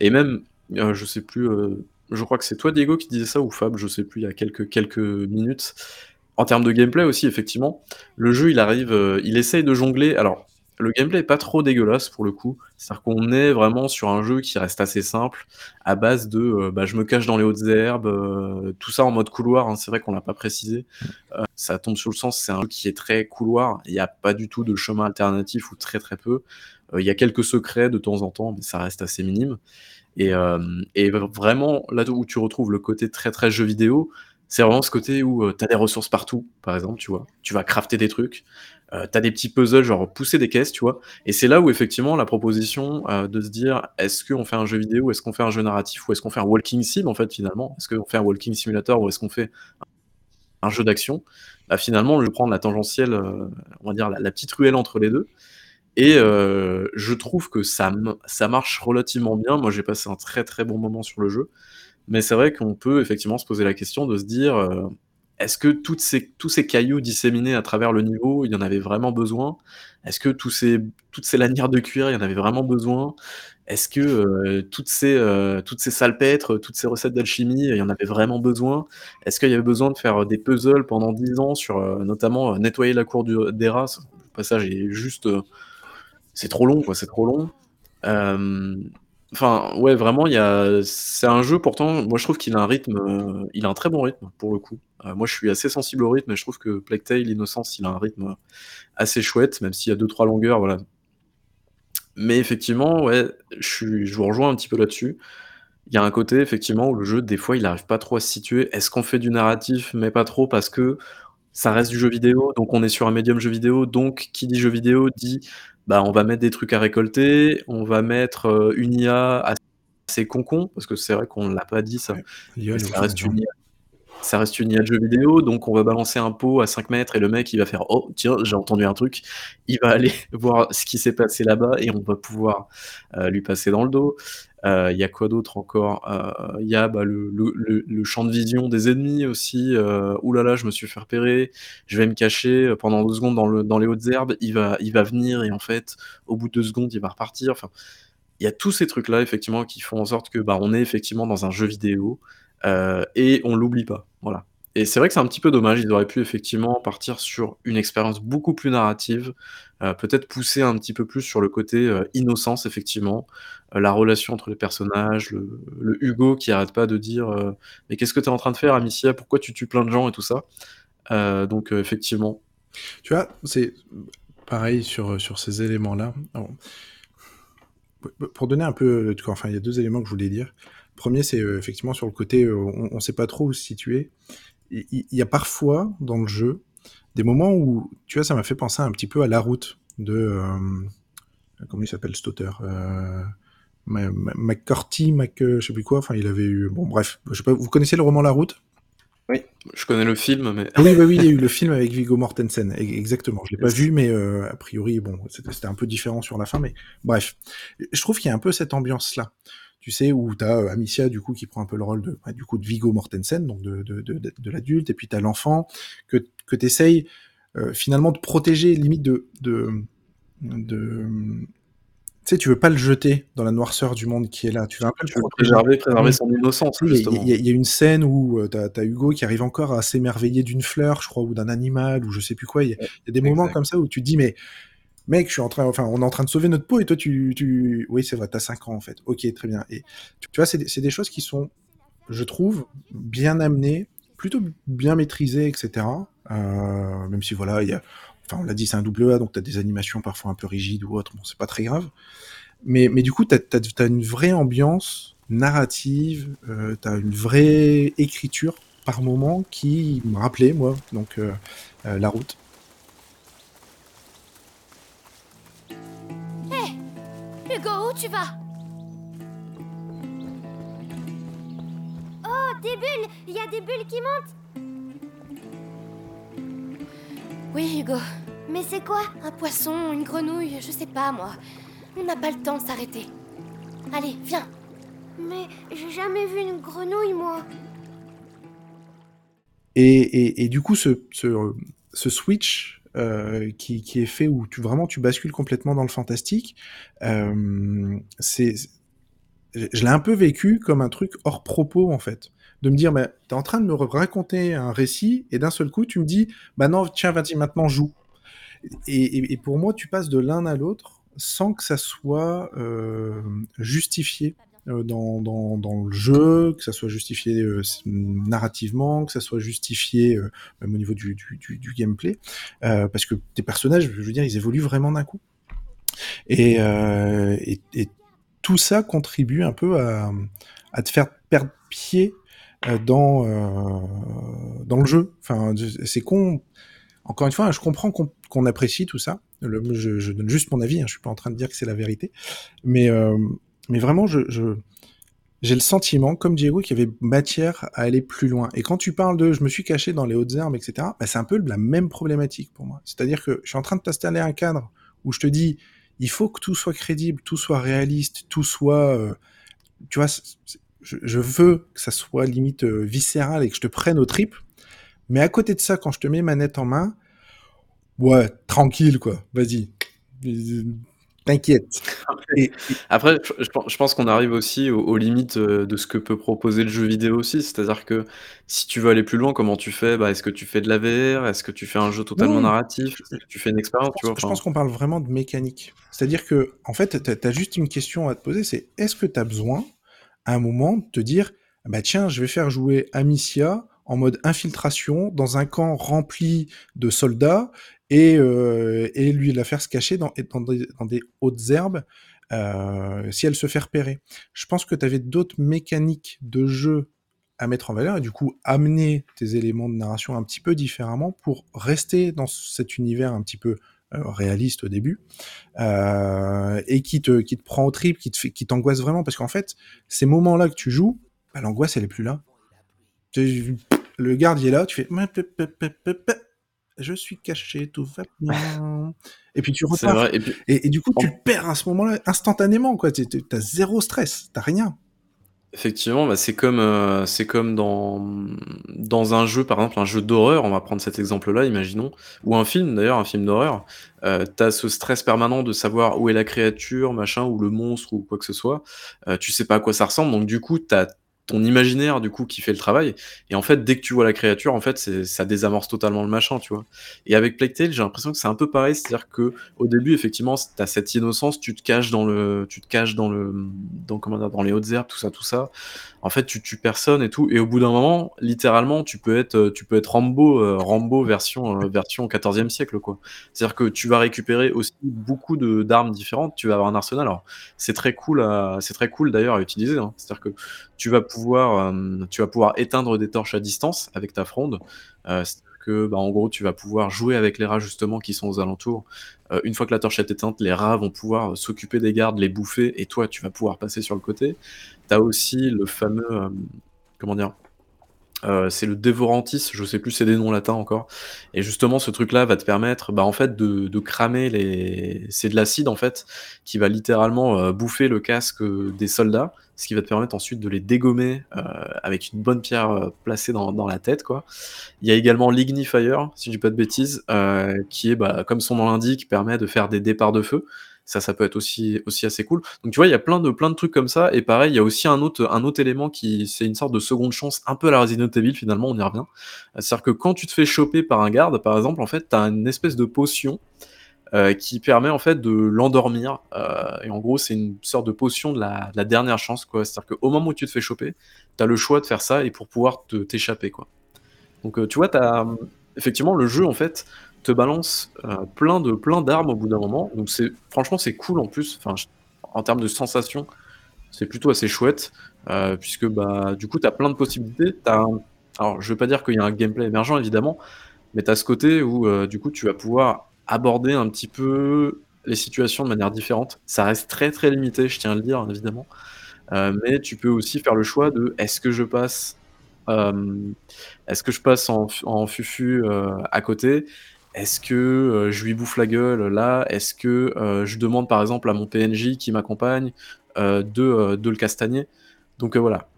Speaker 1: Et même, euh, je sais plus, euh, je crois que c'est toi, Diego, qui disait ça, ou Fab, je sais plus, il y a quelques, quelques minutes. En termes de gameplay aussi, effectivement, le jeu, il arrive, euh, il essaye de jongler. Alors, le gameplay est pas trop dégueulasse pour le coup. C'est-à-dire qu'on est vraiment sur un jeu qui reste assez simple, à base de euh, bah, je me cache dans les hautes herbes, euh, tout ça en mode couloir. hein, c'est vrai qu'on l'a pas précisé. Euh, ça tombe sur le sens. C'est un jeu qui est très couloir. Il n'y a pas du tout de chemin alternatif ou très très peu. Il y a quelques secrets de temps en temps, mais ça reste assez minime. Et, vraiment, là où tu retrouves le côté très très jeu vidéo, c'est vraiment ce côté où tu as des ressources partout, par exemple, tu vois. Tu vas crafter des trucs, euh, tu as des petits puzzles, genre pousser des caisses, tu vois. Et c'est là où effectivement la proposition euh, de se dire est-ce qu'on fait un jeu vidéo, est-ce qu'on fait un jeu narratif, ou est-ce qu'on fait un walking sim en fait finalement? Est-ce qu'on fait un walking simulator ou est-ce qu'on fait un jeu d'action? Bah, Finalement, je prendre la tangentielle, euh, on va dire la, petite ruelle entre les deux. Et je trouve que ça, ça marche relativement bien. Moi, j'ai passé un très très bon moment sur le jeu. Mais c'est vrai qu'on peut effectivement se poser la question de se dire est-ce que tous ces cailloux disséminés à travers le niveau, il y en avait vraiment besoin? Est-ce que toutes ces lanières de cuir, il y en avait vraiment besoin? Est-ce que euh, toutes, ces, euh, toutes ces salpêtres, toutes ces recettes d'alchimie, il y en avait vraiment besoin? Est-ce qu'il y avait besoin de faire des puzzles pendant 10 ans sur euh, notamment euh, nettoyer la cour du, des rats Le passage est juste. euh, c'est trop long, quoi, c'est trop long. Enfin, ouais, vraiment, il y a... c'est un jeu pourtant, moi je trouve qu'il a un rythme, euh, il a un très bon rythme pour le coup. Euh, moi je suis assez sensible au rythme et je trouve que Plague Tale Innocence, il a un rythme assez chouette, même s'il y a deux trois longueurs, voilà. Mais effectivement, ouais, je, je vous rejoins un petit peu là-dessus. Il y a un côté, effectivement, où le jeu, des fois, il n'arrive pas trop à se situer. Est-ce qu'on fait du narratif, mais pas trop, parce que ça reste du jeu vidéo, donc on est sur un médium jeu vidéo, donc qui dit jeu vidéo dit bah on va mettre des trucs à récolter, on va mettre euh, une IA assez concon, parce que c'est vrai qu'on l'a pas dit ça, reste une IA. ça reste une IA de jeu vidéo, donc on va balancer un pot à 5 mètres et le mec il va faire oh tiens j'ai entendu un truc, il va aller voir ce qui s'est passé là-bas et on va pouvoir euh, lui passer dans le dos. Euh, Il y a quoi d'autre encore Euh, Il y a bah, le, champ de vision des ennemis aussi. Euh, Ouh là là, je me suis fait repérer. Je vais me cacher pendant deux secondes dans, le, dans les hautes herbes. Il va, il va venir et en fait, au bout de deux secondes, il va repartir. Enfin, il y a tous ces trucs-là, effectivement, qui font en sorte que bah, on est effectivement dans un jeu vidéo et on l'oublie pas. Voilà. Et c'est vrai que c'est un petit peu dommage. Ils auraient pu effectivement partir sur une expérience beaucoup plus narrative, euh, peut-être pousser un petit peu plus sur le côté euh, innocence, effectivement, euh, la relation entre les personnages, le, Hugo qui arrête pas de dire mais qu'est-ce que tu es en train de faire, Amicia? Pourquoi tu tues plein de gens et tout ça? Donc effectivement.
Speaker 3: Tu vois, c'est pareil sur, sur ces éléments-là. Pour donner un peu, enfin, il y a deux éléments que je voulais dire. Premier, c'est effectivement sur le côté, on ne sait pas trop où se situer. Il y, a parfois dans le jeu des moments où, tu vois, ça m'a fait penser un petit peu à la route de, euh, comment il s'appelle cet auteur euh, McCarthy, Mac, euh, je sais plus quoi. Enfin, il avait eu, bon, bref, je sais pas. Vous connaissez le roman La Route?
Speaker 1: Oui, je connais le film, mais.
Speaker 3: Oui, bah oui, il y a eu le film avec Viggo Mortensen, e- exactement. Je l'ai pas vu, mais euh, a priori, bon, c'était c'était un peu différent sur la fin, mais bref. Je trouve qu'il y a un peu cette ambiance-là. Tu sais, où t'as euh, Amicia, du coup, qui prend un peu le rôle de, bah, du coup, de Viggo Mortensen, donc de, de, de, l'adulte, et puis t'as l'enfant, que, que t'essayes euh, finalement de protéger, limite de... de, de tu sais, tu veux pas le jeter dans la noirceur du monde qui est là. Tu veux un peu
Speaker 1: Tu veux préserver, préserver son innocence,
Speaker 3: Il y a- y, une scène où euh, t'as as Hugo qui arrive encore à s'émerveiller d'une fleur, je crois, ou d'un animal, ou je sais plus quoi. Il y a, il y a des moments comme ça où tu te dis, mais mec, je suis en train, enfin, on est en train de sauver notre peau et toi, tu, tu... oui, c'est vrai, t'as 5 ans en fait. Ok, très bien. Et tu, vois, c'est des, des choses qui sont, je trouve, bien amenées, plutôt bien maîtrisées, etc. Euh, même si voilà, il y a, enfin, on l'a dit, c'est un double A, donc t'as des animations parfois un peu rigides ou autres. Bon, c'est pas très grave. Mais, mais du coup, t'as as, une vraie ambiance narrative, euh, t'as une vraie écriture par moment qui me rappelait, moi, donc euh, euh, la route.
Speaker 9: Hugo, où tu vas?
Speaker 4: Oh, des bulles Il y a des bulles qui montent
Speaker 9: Oui, Hugo.
Speaker 4: Mais c'est quoi?
Speaker 9: Un poisson, une grenouille, je sais pas moi. On n'a pas le temps de s'arrêter. Allez, viens.
Speaker 4: Mais j'ai jamais vu une grenouille, moi.
Speaker 3: Et, et, et du coup, ce, ce, ce switch euh, qui, est fait où tu, vraiment tu bascules complètement dans le fantastique, euh, c'est, je l'ai un peu vécu comme un truc hors propos en fait. De me dire, bah, t'es en train de me raconter un récit et d'un seul coup tu me dis, bah non, tiens, vas-y, maintenant joue. Et, pour moi, tu passes de l'un à l'autre sans que ça soit euh, justifié dans, dans, dans le jeu, que ça soit justifié euh, narrativement, que ça soit justifié euh, même au niveau du, du, du, du gameplay, euh, parce que tes personnages, je veux dire, ils évoluent vraiment d'un coup. Et, euh, et, et tout ça contribue un peu à, à te faire perdre pied euh, dans, euh, dans le jeu. Enfin, c'est con. Encore une fois, je comprends qu'on qu'on apprécie tout ça. Je, je, donne juste mon avis. Hein, je suis pas en train de dire que c'est la vérité, mais euh, mais vraiment, je, je j'ai le sentiment, comme Diego, qu'il y avait matière à aller plus loin. Et quand tu parles de je me suis caché dans les hautes herbes, etc., bah, c'est un peu la même problématique pour moi. C'est-à-dire que je suis en train de t'installer un cadre où je te dis il faut que tout soit crédible, tout soit réaliste, tout soit. Euh, tu vois, je, veux que ça soit limite euh, viscéral et que je te prenne aux tripes. Mais à côté de ça, quand je te mets manette en main, ouais, tranquille, quoi. Vas-y. T'inquiète.
Speaker 1: Après, je, pense qu'on arrive aussi aux, limites euh, de ce que peut proposer le jeu vidéo aussi. C'est-à-dire que si tu veux aller plus loin, comment tu fais? Bah, Est-ce que tu fais de la VR Est-ce que tu fais un jeu totalement non, narratif? Est-ce que tu fais une expérience
Speaker 3: Je pense, pense qu'on parle vraiment de mécanique. C'est-à-dire que, en fait, tu as juste une question à te poser c'est est-ce que tu as besoin, à un moment, de te dire bah tiens, je vais faire jouer Amicia en mode infiltration dans un camp rempli de soldats et, euh, et lui la faire se cacher dans, dans, des, hautes herbes euh, si elle se fait repérer. Je pense que tu avais d'autres mécaniques de jeu à mettre en valeur et du coup amener tes éléments de narration un petit peu différemment pour rester dans cet univers un petit peu euh, réaliste au début et qui te, qui te prend au trip, qui, qui t'angoisse vraiment parce qu'en fait ces moments-là que tu joues, bah, l'angoisse elle est plus là. le garde il est là, tu fais je suis caché, tout va bien. et puis tu repars.
Speaker 1: vrai et puis
Speaker 3: Et, et du coup, tu le perds à ce moment-là instantanément, quoi. Tu as zéro stress, t'as rien.
Speaker 1: Effectivement, bah, c'est comme, heu, c'est comme dans, dans un jeu, par exemple, un jeu d'horreur, on va prendre cet exemple-là, imaginons, ou un film d'ailleurs, un film d'horreur. Heu, tu as ce stress permanent de savoir où est la créature, machin, ou le monstre ou quoi que ce soit. Heu, tu sais pas à quoi ça ressemble, donc du coup, tu as ton imaginaire, du coup, qui fait le travail et en fait, dès que tu vois la créature, en fait, c'est ça désamorce totalement le machin, tu vois? Et avec Plague Tale, j'ai l'impression que c'est un peu pareil, c'est-à-dire qu'au début, effectivement, c tu as cette innocence, tu te caches dans le tu te caches dans le, dans comment dire? Dans les hautes herbes, tout ça, tout ça. En fait, tu tues personne et tout et au bout d'un moment, littéralement, tu peux être, heu, tu peux être Rambo, heu, Rambo version, heu, version 14e siècle, quoi. C'est-à-dire que tu vas récupérer aussi beaucoup de d'armes différentes, tu vas avoir un arsenal. C'est très cool à c'est très cool d'ailleurs à utiliser, hein. C'est-à-dire que tu vas pouvoir, hem, tu vas pouvoir éteindre des torches à distance avec ta fronde. C'est-à-dire que, bah, en gros, tu vas pouvoir jouer avec les rats justement qui sont aux alentours. Heu, une fois que la torche est éteinte, les rats vont pouvoir s'occuper des gardes, les bouffer et toi, tu vas pouvoir passer sur le côté. Tu as aussi le fameux, hem, comment dire? Heu, c'est le Devorantis, je sais plus, c'est des noms latins encore et justement ce truc-là va te permettre, bah, en fait de de cramer les c'est de l'acide en fait, qui va littéralement, heu, bouffer le casque, heu, des soldats. Ce qui va te permettre ensuite de les dégommer, avec une bonne pierre, placée dans dans la tête, quoi. Il y a également l'Ignifier, si je dis pas de bêtises, qui est, bah, comme son nom l'indique, permet de faire des départs de feu. Ça, ça peut être aussi aussi assez cool. Donc tu vois, il y a plein de plein de trucs comme ça et pareil, il y a aussi un autre un autre élément qui c'est une sorte de seconde chance, un peu à la Resident Evil finalement, on y revient. C'est-à-dire que quand tu te fais choper par un garde, par exemple, en fait, tu as une espèce de potion, heu, qui permet en fait de l'endormir, heu et en gros, c'est une sorte de potion de la de la dernière chance, quoi. C'est-à-dire qu'au moment où tu te fais choper, tu as le choix de faire ça et pour pouvoir te t'échapper, quoi. Donc heu, tu vois, as, effectivement le jeu en fait, te balance, heu, plein de plein d'armes au bout d'un moment. Donc c'est franchement, c'est cool en plus, enfin en termes de sensations, c'est plutôt assez chouette, heu, puisque, bah, du coup, tu as plein de possibilités. As un alors je veux pas dire qu'il y a un gameplay émergent évidemment, mais tu as ce côté où, heu, du coup, tu vas pouvoir aborder un petit peu les situations de manière différente. Ça reste très, très limité, je tiens à le dire, évidemment, mais tu peux aussi faire le choix de: «Est-ce que je passe, est-ce que je passe en en fufu, à côté? Est-ce que, heu, je lui bouffe la gueule là? Est-ce que, heu, je demande par exemple à mon PNJ qui m'accompagne, heu, de, de le castagner?» donc voilà.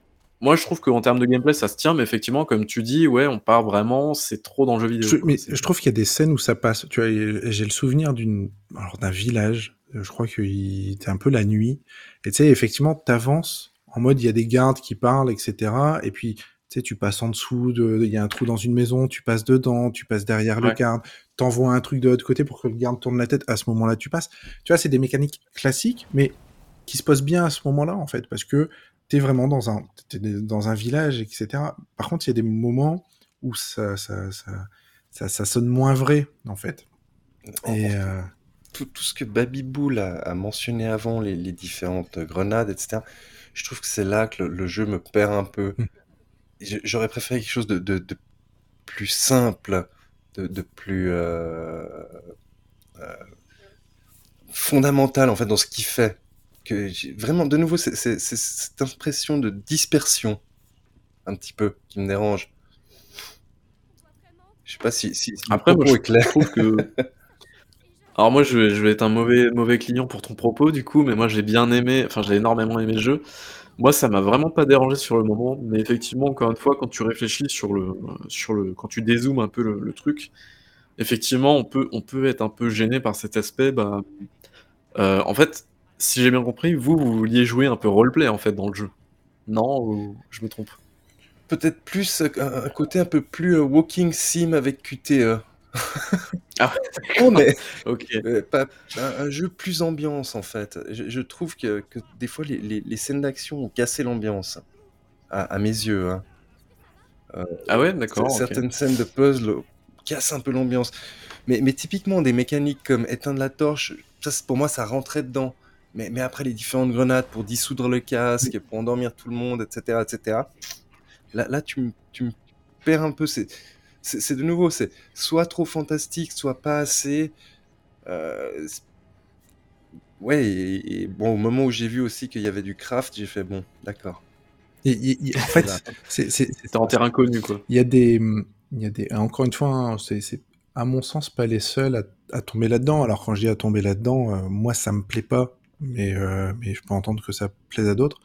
Speaker 1: Moi, je trouve qu'en termes de gameplay, ça se tient, mais effectivement, comme tu dis, ouais, on part vraiment c'est trop dans le jeu vidéo,
Speaker 3: Je mais je trouve qu'il y a des scènes où ça passe. Tu vois, j'ai le souvenir d'une alors d'un village, je crois qu'il était un peu la nuit et tu sais, effectivement, tu avances en mode il y a des gardes qui parlent et cetera et puis, tu sais, tu passes en dessous de il y a un trou dans une maison, tu passes dedans, tu passes derrière le garde, tu envoies un truc de l'autre côté pour que le garde tourne la tête, à ce moment-là, tu passes. Tu vois, c'est des mécaniques classiques, mais qui se posent bien à ce moment-là, en fait, parce que tu es vraiment dans un es dans un village et cetera. Par contre, il y a des moments où ça ça ça ça ça sonne moins vrai, en fait
Speaker 2: En
Speaker 3: et heu
Speaker 2: tout tout ce que Baby-Boule a a mentionné avant, les les différentes grenades et cetera, je trouve que c'est là que le le jeu me perd un peu. Je j'aurais préféré quelque chose de de de plus simple, de de plus, heu heu, fondamental, en fait, dans ce qu'il fait. Que vraiment, de nouveau, c'est cette impression de dispersion, un petit peu, qui me dérange. Je sais pas si si si mon
Speaker 1: Après, moi,
Speaker 2: propos
Speaker 1: je
Speaker 2: est clair.
Speaker 1: trouve que alors moi, je vais je vais être un mauvais mauvais client pour ton propos, du coup, mais moi, j'ai bien aimé, enfin, j'ai énormément aimé le jeu. Moi, ça m'a vraiment pas dérangé sur le moment, mais effectivement, encore une fois, quand tu réfléchis sur le sur le quand tu dézoomes un peu le truc, effectivement, on peut on peut être un peu gêné par cet aspect, bah, heu, en fait, si j'ai bien compris, vous, vous vouliez jouer un peu roleplay, en fait, dans le jeu? Non ou je me trompe?
Speaker 2: Peut-être plus, heu, un côté un peu plus, heu, walking sim avec QTE.
Speaker 1: Ah
Speaker 2: Non, mais
Speaker 1: OK.
Speaker 2: heu, pas un un jeu plus ambiance, en fait. Je je trouve que que des fois les les les scènes d'action ont cassé l'ambiance, à à mes yeux, hein. Heu,
Speaker 1: Ah ouais? D'accord,
Speaker 2: certaines scènes de puzzle cassent un peu l'ambiance. Mais mais typiquement des mécaniques comme éteindre la torche, ça pour moi ça rentrait dedans. Mais mais après les différentes grenades pour dissoudre le casque, pour endormir tout le monde et cetera et cetera. Là là tu me tu me perds un peu, c'est c'est de nouveau, c'est soit trop fantastique, soit pas assez, heu, c ouais et et bon, au moment où j'ai vu aussi qu'il y avait du craft, j'ai fait: «Bon, d'accord».
Speaker 3: En fait, c'est
Speaker 1: en terrain connu, quoi.
Speaker 3: Il y a des, il y a des, encore une fois, hein, c'est, c'est à mon sens pas les seuls à, à tomber là-dedans. Alors quand je dis à tomber là-dedans, euh, moi ça me plaît pas, mais euh, mais je peux entendre que ça plaise à d'autres.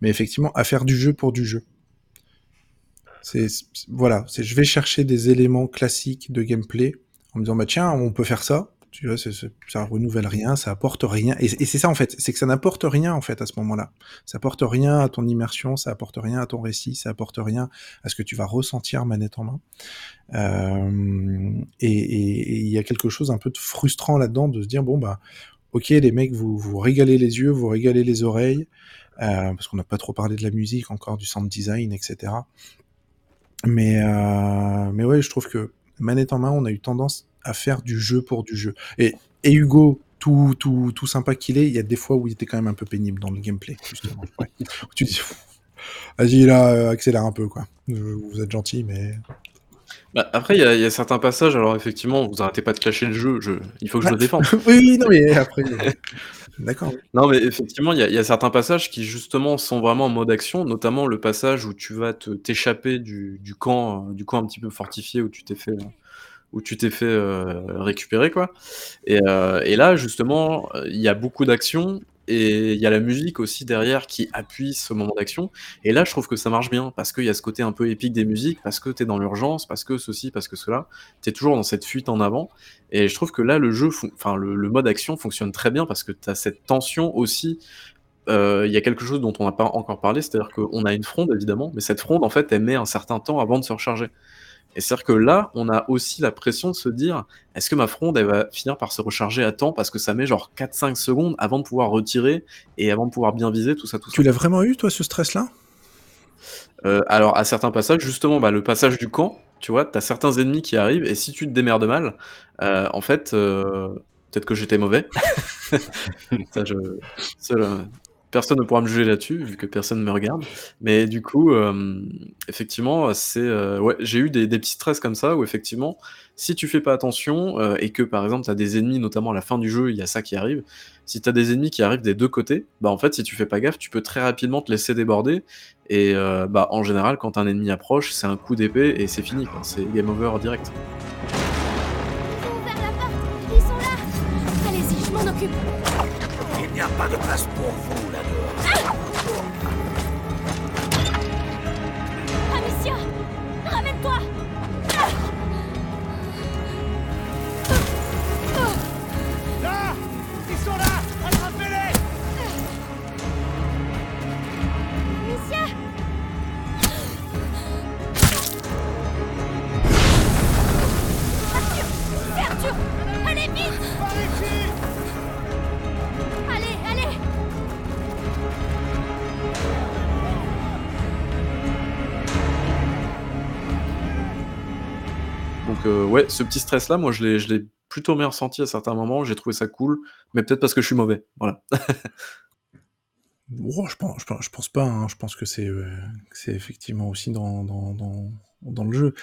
Speaker 3: Mais effectivement, à faire du jeu pour du jeu. C'est voilà, c'est je vais chercher des éléments classiques de gameplay en me disant bah tiens, on peut faire ça. Tu vois, c'est- ça renouvelle rien, ça apporte rien. Et, c'est ça en fait, c'est que ça n'apporte rien en fait à ce moment-là. Ça apporte rien à ton immersion, ça apporte rien à ton récit, ça apporte rien à ce que tu vas ressentir manette en main. Euh, et il y a quelque chose un peu de frustrant là-dedans de se dire bon bah ok les mecs vous vous régalez les yeux, vous régalez les oreilles euh, parce qu'on n'a pas trop parlé de la musique encore du sound design etc. Mais euh, mais ouais je trouve que manette en main on a eu tendance à faire du jeu pour du jeu. Et, et Hugo tout, tout, tout sympa qu'il est, il y a des fois où il était quand même un peu pénible dans le gameplay, justement. Ouais. Tu dis, vas-y là, accélère un peu, quoi. Vous êtes gentil, mais
Speaker 1: Bah, après, il y, a- il y a certains passages, alors effectivement, vous arrêtez pas de clasher le jeu, je... il faut que je le défende.
Speaker 3: oui, oui, non, mais après, d'accord.
Speaker 1: Non, mais effectivement, il y, a- certains passages qui justement sont vraiment en mode action, notamment le passage où tu vas t'échapper du, du camp, euh, du camp un petit peu fortifié où tu t'es fait, où tu t'es fait euh, récupérer, quoi. Et, euh, et là, justement, il y a beaucoup d'action et il y a la musique aussi derrière qui appuie ce moment d'action. Et là, je trouve que ça marche bien parce qu'il y a ce côté un peu épique des musiques, parce que t'es dans l'urgence, parce que ceci, parce que cela. T'es toujours dans cette fuite en avant. Et je trouve que là, le jeu, le mode action fonctionne très bien parce que t'as cette tension aussi. Euh, Il y a quelque chose dont on n'a pas encore parlé, c'est-à-dire qu'on a une fronde évidemment, mais cette fronde en fait elle met un certain temps avant de se recharger. Et c'est-à-dire que là, on a aussi la pression de se dire est-ce que ma fronde elle va finir par se recharger à temps parce que ça met genre 4-5 secondes avant de pouvoir retirer et avant de pouvoir bien viser tout ça tout ça.
Speaker 3: Tu l'as vraiment eu, toi, ce stress-là?
Speaker 1: Euh, alors, à certains passages, justement, bah, le passage du camp, tu vois, t'as certains ennemis qui arrivent, et si tu te démerdes mal, euh, en fait, euh, peut-être que j'étais mauvais. Ça, je... seul, personne ne pourra me juger là-dessus, vu que personne ne me regarde. Mais du coup, euh, effectivement, c'est, euh, ouais, j'ai eu des, des petits stress comme ça, où effectivement, si tu fais pas attention, euh, et que par exemple, t'as des ennemis, notamment à la fin du jeu, il y a ça qui arrive, si t'as des ennemis qui arrivent des deux côtés, bah en fait, si tu fais pas gaffe, tu peux très rapidement te laisser déborder, et euh, bah, en général, quand un ennemi approche, c'est un coup d'épée et c'est fini, quoi. C'est game over direct.
Speaker 9: Vers la porte Ils sont là Allez-y, je m'en occupe
Speaker 5: Il n'y a pas de
Speaker 1: ouais, ce petit stress-là, moi, je l'ai, plutôt bien ressenti à certains moments, j'ai trouvé ça cool, mais peut-être parce que je suis mauvais, voilà.
Speaker 3: Oh, je pense, je pense, pas. hein. Je pense que c'est, euh, que c'est effectivement aussi dans, dans, dans, le jeu.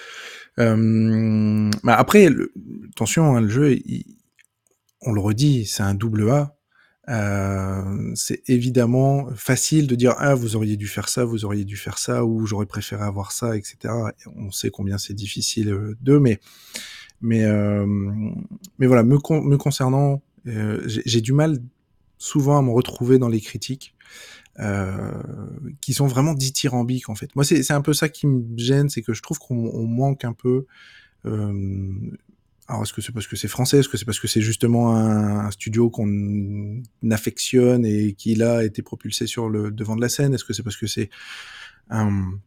Speaker 3: Euh, bah après, attention, hein, le jeu, on le redit, c'est un double A. Euh, c'est évidemment facile de dire ah vous auriez dû faire ça, vous auriez dû faire ça, ou j'aurais préféré avoir ça, etc. Et On sait combien c'est difficile euh, d'eux, mais mais euh, mais voilà, me, me concernant, euh, j'ai du mal souvent à me retrouver dans les critiques euh, qui sont vraiment dithyrambiques en fait. Moi, c'est un peu ça qui me gêne, c'est que je trouve qu'on on manque un peu. Euh, alors, est-ce que c'est parce que c'est français? Est-ce que c'est parce que c'est justement un, studio qu'on affectionne et qui là a été propulsé sur le devant de la scène? Est-ce que c'est parce que c'est un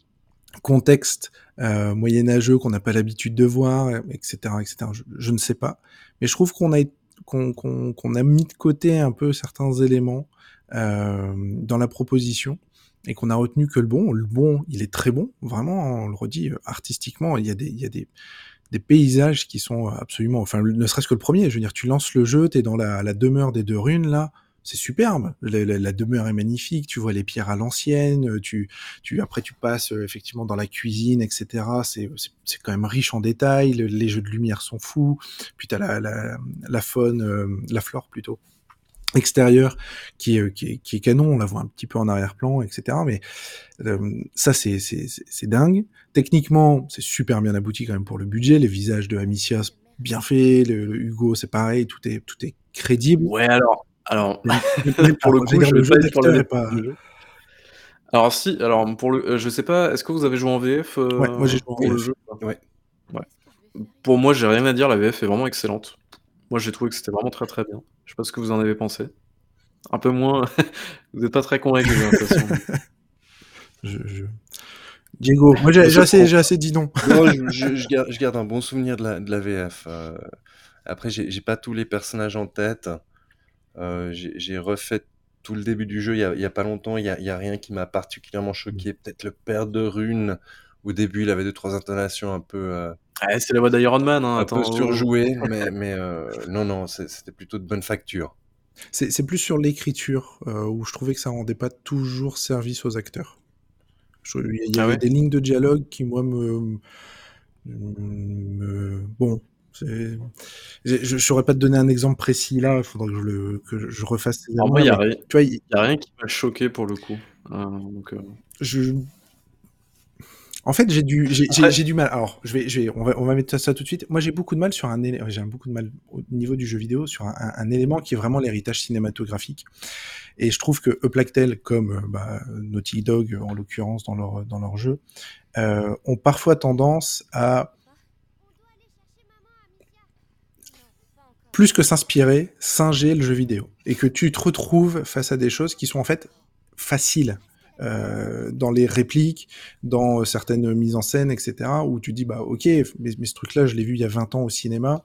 Speaker 3: contexte euh, moyenâgeux qu'on n'a pas l'habitude de voir, etc., etc. Je, je ne sais pas, mais je trouve qu'on a qu'on qu'on qu'on a mis de côté un peu certains éléments euh, dans la proposition et qu'on a retenu que le bon, le bon, il est très bon, vraiment, on le redit, euh, artistiquement, il y a des, il y a des, des paysages qui sont absolument, enfin, ne serait-ce que le premier, je veux dire, tu lances le jeu, t'es dans la, la demeure des deux runes, là, c'est superbe, la, la- la demeure est magnifique, tu vois les pierres à l'ancienne, tu, tu, après tu passes euh, effectivement dans la cuisine, etc. C'est, c'est, quand même riche en détails, le- les jeux de lumière sont fous, puis t'as la, la, la faune, euh, la flore plutôt, extérieure qui est, qui est, qui est canon, on la voit un petit peu en arrière-plan, etc. Mais euh, ça, c'est c'est- c'est- c'est dingue. Techniquement, c'est super bien abouti quand même pour le budget. Les visages de Amicia, bien fait. Le, le Hugo, c'est pareil. Tout est, tout est crédible.
Speaker 1: Ouais, alors, alors pour le coup,
Speaker 3: je le jeu
Speaker 1: pas le. Alors si, alors pour le, euh, je sais pas, est-ce que vous avez joué en VF euh,
Speaker 3: Ouais, moi, j'ai joué en VF.
Speaker 1: jeu?
Speaker 2: Ouais.
Speaker 1: Ouais. Pour moi, j'ai rien à dire, la VF est vraiment excellente. Moi, j'ai trouvé que c'était vraiment très très bien. Je sais pas ce que vous en avez pensé. Un peu moins, vous êtes pas très convaincu, j'ai l'impression.
Speaker 3: Je, je- Diego, moi j'ai assez, assez dit non.
Speaker 2: Non, je, je- je garde, je garde un bon souvenir de la, de la VF. euh. après, j'ai pas tous les personnages en tête. Euh, j'ai j'ai refait tout le début du jeu il y a, il y a pas longtemps. Il y a, il y a rien qui m'a particulièrement choqué. Peut-être le père de Rune. Au début, il avait deux trois intonations un peu, euh,
Speaker 1: Ouais, c'est la voix d'Iron Man, hein,
Speaker 2: un
Speaker 1: attends.
Speaker 2: peu surjouées, mais, mais euh, non, non, c'était plutôt de bonne facture.
Speaker 3: C'est plus sur l'écriture euh, où je trouvais que ça rendait pas toujours service aux acteurs. Je- Il y,
Speaker 1: Ah
Speaker 3: avait
Speaker 1: ouais?
Speaker 3: des lignes de dialogue qui, moi, me. me- bon. Je je saurais pas te donner un exemple précis là, il faudrait que je, le, que je refasse
Speaker 1: il y a rien,
Speaker 3: Tu vois, il-
Speaker 1: y a rien qui m'a choqué pour le coup. Euh, donc, euh,
Speaker 3: je... En fait, j'ai du, j'ai, j'ai-
Speaker 1: Après-
Speaker 3: j'ai du mal. Alors, je vais, je vais, on va, on va mettre ça tout de suite. Moi, j'ai beaucoup de mal sur un, j'ai beaucoup de mal au niveau du jeu vidéo sur un, un- un élément qui est vraiment l'héritage cinématographique. Et je trouve que Eplactel, comme euh, bah, Naughty Dog en l'occurrence dans leur dans leur jeu, euh, ont parfois tendance à plus que s'inspirer, singer le jeu vidéo. Et que tu te retrouves face à des choses qui sont en fait faciles euh, dans les répliques, dans certaines mises en scène, etc. Où tu dis, bah ok, mais, mais ce truc-là, je l'ai vu il y a 20 ans au cinéma.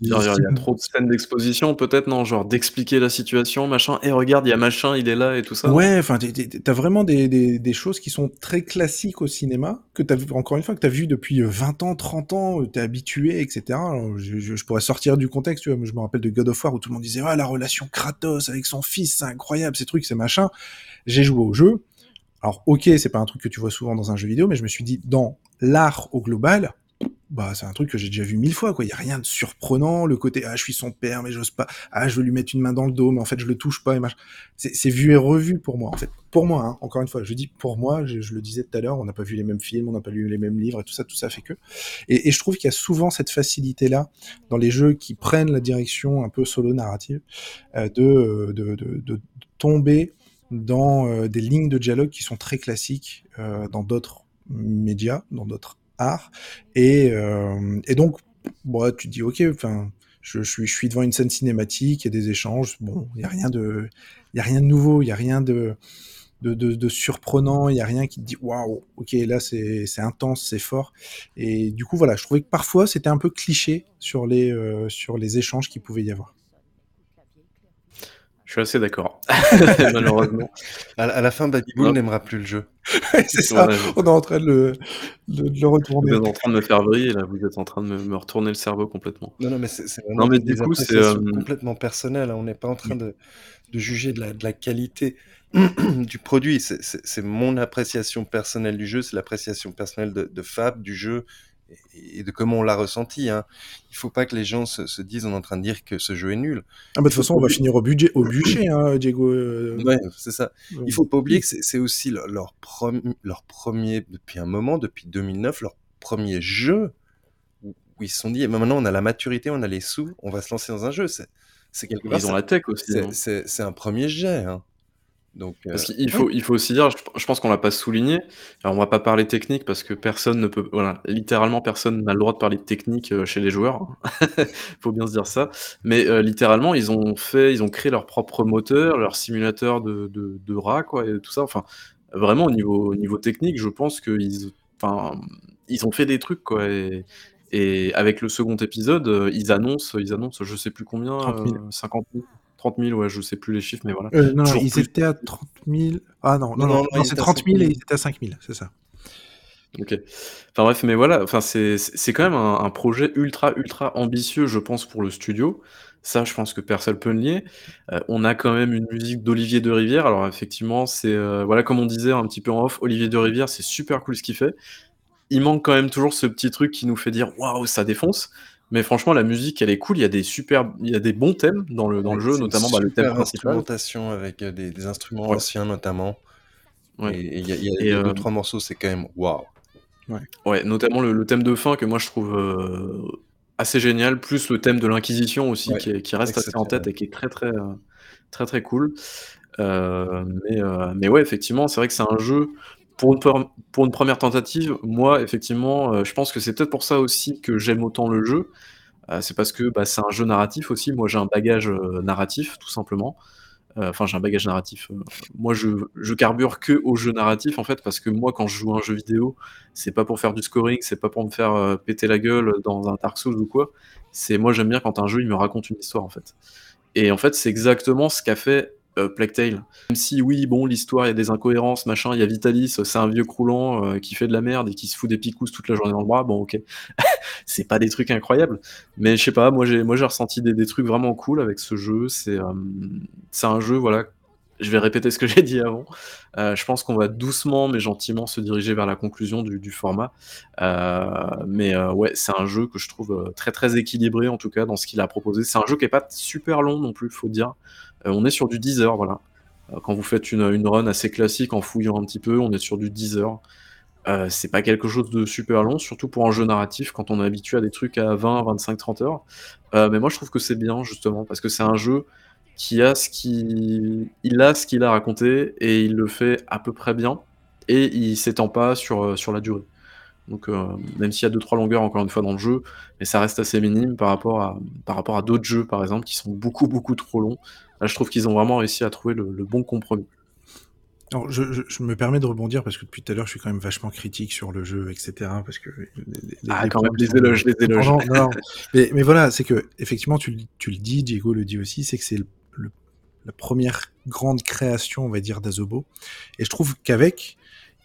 Speaker 1: il y a trop de scènes d'exposition, peut-être, non Genre d'expliquer la situation, machin. Et regarde, il y a machin, il est là et tout ça.
Speaker 3: Ouais, enfin, t'as vraiment des, des, des choses qui sont très classiques au cinéma, que t'as vu, encore une fois, que t'as vu depuis euh, 20 ans, 30 ans, euh, t'es habitué, etc. Alors, je, je- je pourrais sortir du contexte, tu vois, mais je me rappelle de God of War où tout le monde disait, ah, la relation Kratos avec son fils, c'est incroyable, ces trucs, ces machins. J'ai joué au jeu. Alors, ok, c'est pas un truc que tu vois souvent dans un jeu vidéo, mais je me suis dit, dans l'art au global, bah, c'est un truc que j'ai déjà vu mille fois, quoi. Il y a rien de surprenant. Le côté, ah, je suis son père, mais j'ose pas. Ah, je veux lui mettre une main dans le dos, mais en fait, je le touche pas. C'est vu et revu pour moi, en fait. Pour moi, hein, encore une fois, je dis pour moi, je, le disais tout à l'heure, on n'a pas vu les mêmes films, on n'a pas lu les mêmes livres, et tout ça, tout ça fait que. Et, et je trouve qu'il y a souvent cette facilité-là dans les jeux qui prennent la direction un peu solo narrative euh, de, de, de, de tomber dans euh, des lignes de dialogue qui sont très classiques euh, dans d'autres médias, dans d'autres arts. Et, euh, donc, bon, tu te dis, ok, enfin, je, suis, devant une scène cinématique, il y a des échanges, bon, il n'y a rien de, y a rien de nouveau, il n'y a rien de, surprenant, il n'y a rien qui te dit, waouh, ok, là c'est intense, c'est fort. Et du coup, voilà, je trouvais que parfois c'était un peu cliché sur les, sur les échanges qu'il pouvait y avoir.
Speaker 1: Je suis assez d'accord, malheureusement.
Speaker 2: À, à la fin, Babyboul n'aimera plus le jeu.
Speaker 3: c'est ça, on est en train de le, de, de le retourner.
Speaker 1: Vous êtes en train de me faire vriller, là, vous êtes en train de me, me retourner le cerveau complètement.
Speaker 2: Non, non, mais c'est c'est vraiment
Speaker 1: Non, mais
Speaker 2: des
Speaker 1: du coup, c'est. euh,
Speaker 2: complètement personnelles. hein. On n'est pas en train de, de juger de la, de la qualité du produit. C'est- mon appréciation personnelle du jeu, c'est l'appréciation personnelle de, de Fab, du jeu et, de comment on l'a ressenti. Hein. Il faut pas que les gens se, se disent on est en train de dire que ce jeu est nul.
Speaker 3: Ah bah, de toute façon, on va finir au budget, au hein, Diego. euh,
Speaker 2: Ouais, c'est ça. Il faut pas oublier que c'est aussi leur, leur, prom- leur premier, depuis un moment, depuis 2009, leur premier jeu où, où ils se sont dit, eh ben maintenant on a la maturité, on a les sous, on va se lancer dans un jeu. C'est quelque part.
Speaker 1: Ils ont la tech aussi.
Speaker 2: c'est-
Speaker 1: hein.
Speaker 2: C'est un premier jet. Hein. Donc, euh,
Speaker 1: Parce qu'il faut, il faut aussi dire, je, pense qu'on l'a pas souligné. Alors on va pas parler technique parce que personne ne peut, voilà, littéralement personne n'a le droit de parler de technique euh, chez les joueurs. faut bien se dire ça. Mais euh, littéralement, ils ont fait, ils ont créé leur propre moteur, leur simulateur de, de, de rat, quoi, et tout ça. Enfin, vraiment au niveau, au niveau technique, je pense qu'ils, enfin, ils ont fait des trucs, quoi. Et, et avec le second épisode, ils annoncent, ils annoncent, je sais plus combien,
Speaker 3: 30 000.
Speaker 1: euh, 50 000, 30 000, ouais, je sais plus les chiffres, mais voilà.
Speaker 3: Euh, non,
Speaker 1: Toujours
Speaker 3: ils
Speaker 1: plus.
Speaker 3: étaient à 30 000. Ah non, non,
Speaker 2: Non,
Speaker 3: non,
Speaker 2: non,
Speaker 3: non,
Speaker 2: ils
Speaker 3: c'est
Speaker 2: étaient à
Speaker 3: 30 000 et
Speaker 2: 5 000.
Speaker 3: ils étaient à 5 000, c'est ça.
Speaker 1: Ok. Enfin bref, mais voilà, enfin c'est quand même un, un projet ultra ultra ambitieux, je pense, pour le studio. Ça, je pense que personne peut le nier. Euh, on a quand même une musique d'Olivier de Rivière. Alors effectivement, c'est euh, voilà comme on disait un petit peu en off, Olivier de Rivière, c'est super cool ce qu'il fait. Il manque quand même toujours ce petit truc qui nous fait dire waouh, ça défonce. Mais franchement, la musique, elle est cool. Il y a des super, il y a des bons thèmes dans le, dans
Speaker 2: Ouais,
Speaker 1: le jeu, notamment bah, le thème principal.
Speaker 2: instrumentation avec euh, des, des instruments
Speaker 1: Ouais.
Speaker 2: anciens notamment.
Speaker 1: Ouais.
Speaker 2: Et il y a, y
Speaker 1: Et,
Speaker 2: a
Speaker 1: euh,
Speaker 2: deux, trois morceaux, c'est quand même waouh.
Speaker 1: Ouais, notamment le, le thème de fin que moi je trouve euh, assez génial, plus le thème de l'Inquisition aussi
Speaker 2: Ouais,
Speaker 1: qui, qui reste assez en tête et qui est très très euh, très très cool. Euh, mais, mais ouais, effectivement, c'est vrai que c'est un jeu pour une, première tentative. Moi, effectivement, euh, je pense que c'est peut-être pour ça aussi que j'aime autant le jeu. Euh, c'est parce que bah, c'est un jeu narratif aussi. Moi, j'ai un bagage euh, narratif, tout simplement. Enfin, j'ai un bagage narratif. moi, je, carbure que au jeu narratif, en fait, parce que moi, quand je joue à un jeu vidéo, c'est pas pour faire du scoring, c'est pas pour me faire péter la gueule dans un Dark Souls ou quoi. C'est moi, j'aime bien quand un jeu il me raconte une histoire, en fait. Et en fait, c'est exactement ce qu'a fait euh, Plague Tale. Même si, oui, bon, l'histoire, il y a des incohérences, machin, il y a Vitalis, c'est un vieux croulant euh, qui fait de la merde et qui se fout des picousses toute la journée dans le bras, bon, ok. c'est pas des trucs incroyables, mais je sais pas, moi j'ai ressenti des, des trucs vraiment cool avec ce jeu. C'est euh, un jeu, voilà. Je vais répéter ce que j'ai dit avant. Je pense qu'on va doucement mais gentiment se diriger vers la conclusion du, format. Mais ouais, c'est un jeu que je trouve très très équilibré en tout cas dans ce qu'il a proposé. C'est un jeu qui est pas super long non plus, faut dire. Euh, on est sur du 10 heures, voilà. Euh, Quand vous faites une, run assez classique en fouillant un petit peu, on est sur du 10 heures. C'est pas quelque chose de super long, surtout pour un jeu narratif quand on est habitué à des trucs à 20, 25, 30 heures. Euh, mais moi je trouve que c'est bien justement parce que c'est un jeu qui a ce qui il a ce qu'il a raconté et il le fait à peu près bien et il s'étend pas sur, la durée. Donc même s'il y a deux trois longueurs encore une fois dans le jeu, mais ça reste assez minime par rapport à d'autres jeux par exemple qui sont beaucoup beaucoup trop longs. Là, je trouve qu'ils ont vraiment réussi à trouver le, le bon compromis.
Speaker 3: Alors, je, je- je me permets de rebondir parce que depuis tout à l'heure, je suis quand même vachement critique sur le jeu, etc. Parce que les, les-
Speaker 1: Ah,
Speaker 3: les
Speaker 1: quand même, les éloges, les éloges.
Speaker 3: Non, non, non. mais, mais voilà, c'est que effectivement, tu, le- tu le dis, Diego le dit aussi, c'est que c'est la première grande création, on va dire, d'Azobo. Et je trouve qu'avec,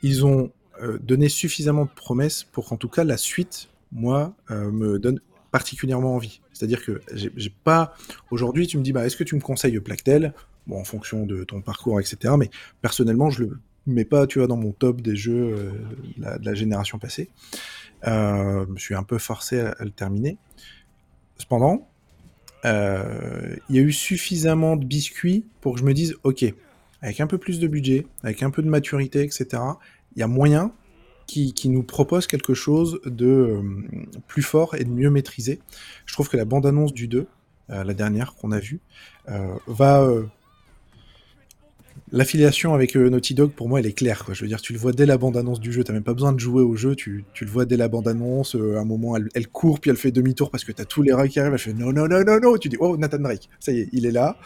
Speaker 3: ils ont euh, donné suffisamment de promesses pour qu'en tout cas la suite, moi, euh, me donne particulièrement envie. C'est-à-dire que j'ai pas aujourd'hui, tu me dis, bah, est-ce que tu me conseilles Plactel? Bon, en fonction de ton parcours, etc. Mais personnellement, je le mets pas, tu vois, dans mon top des jeux euh, de, la, génération passée. Euh, je me suis un peu forcé à, à le terminer. Cependant, euh, il y a eu suffisamment de biscuits pour que je me dise, ok, avec un peu plus de budget, avec un peu de maturité, etc., il y a moyen qui, nous propose quelque chose de euh, plus fort et de mieux maîtrisé. Je trouve que la bande-annonce du 2, euh, la dernière qu'on a vue, euh, va... L'affiliation avec euh, Naughty Dog, pour moi, elle est claire. Je veux dire, tu le vois dès la bande-annonce du jeu. T'as même pas besoin de jouer au jeu. Tu, le vois dès la bande-annonce. euh, à un moment, elle, court, puis elle fait demi-tour parce que t'as tous les rats qui arrivent. Elle fait non, non, non, non, non. Tu dis, oh, Nathan Drake. Ça y est, il est là.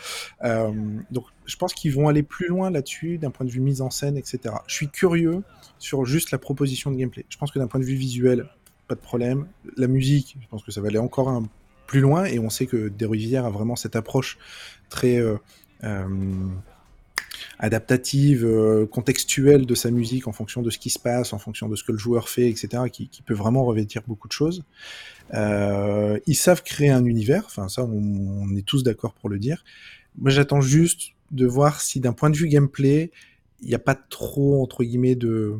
Speaker 3: Euh, donc, je pense qu'ils vont aller plus loin là-dessus, d'un point de vue mise en scène, etc. Je suis curieux sur juste la proposition de gameplay. Je pense que d'un point de vue visuel, pas de problème. La musique, je pense que ça va aller encore plus loin. Et on sait que Desrivières a vraiment cette approche très. Adaptative, euh, contextuelle de sa musique en fonction de ce qui se passe, en fonction de ce que le joueur fait, etc., qui, peut vraiment revêtir beaucoup de choses. Euh, ils savent créer un univers, ça on, on est tous d'accord pour le dire. Moi j'attends juste de voir si d'un point de vue gameplay, il n'y a pas trop, entre guillemets, de...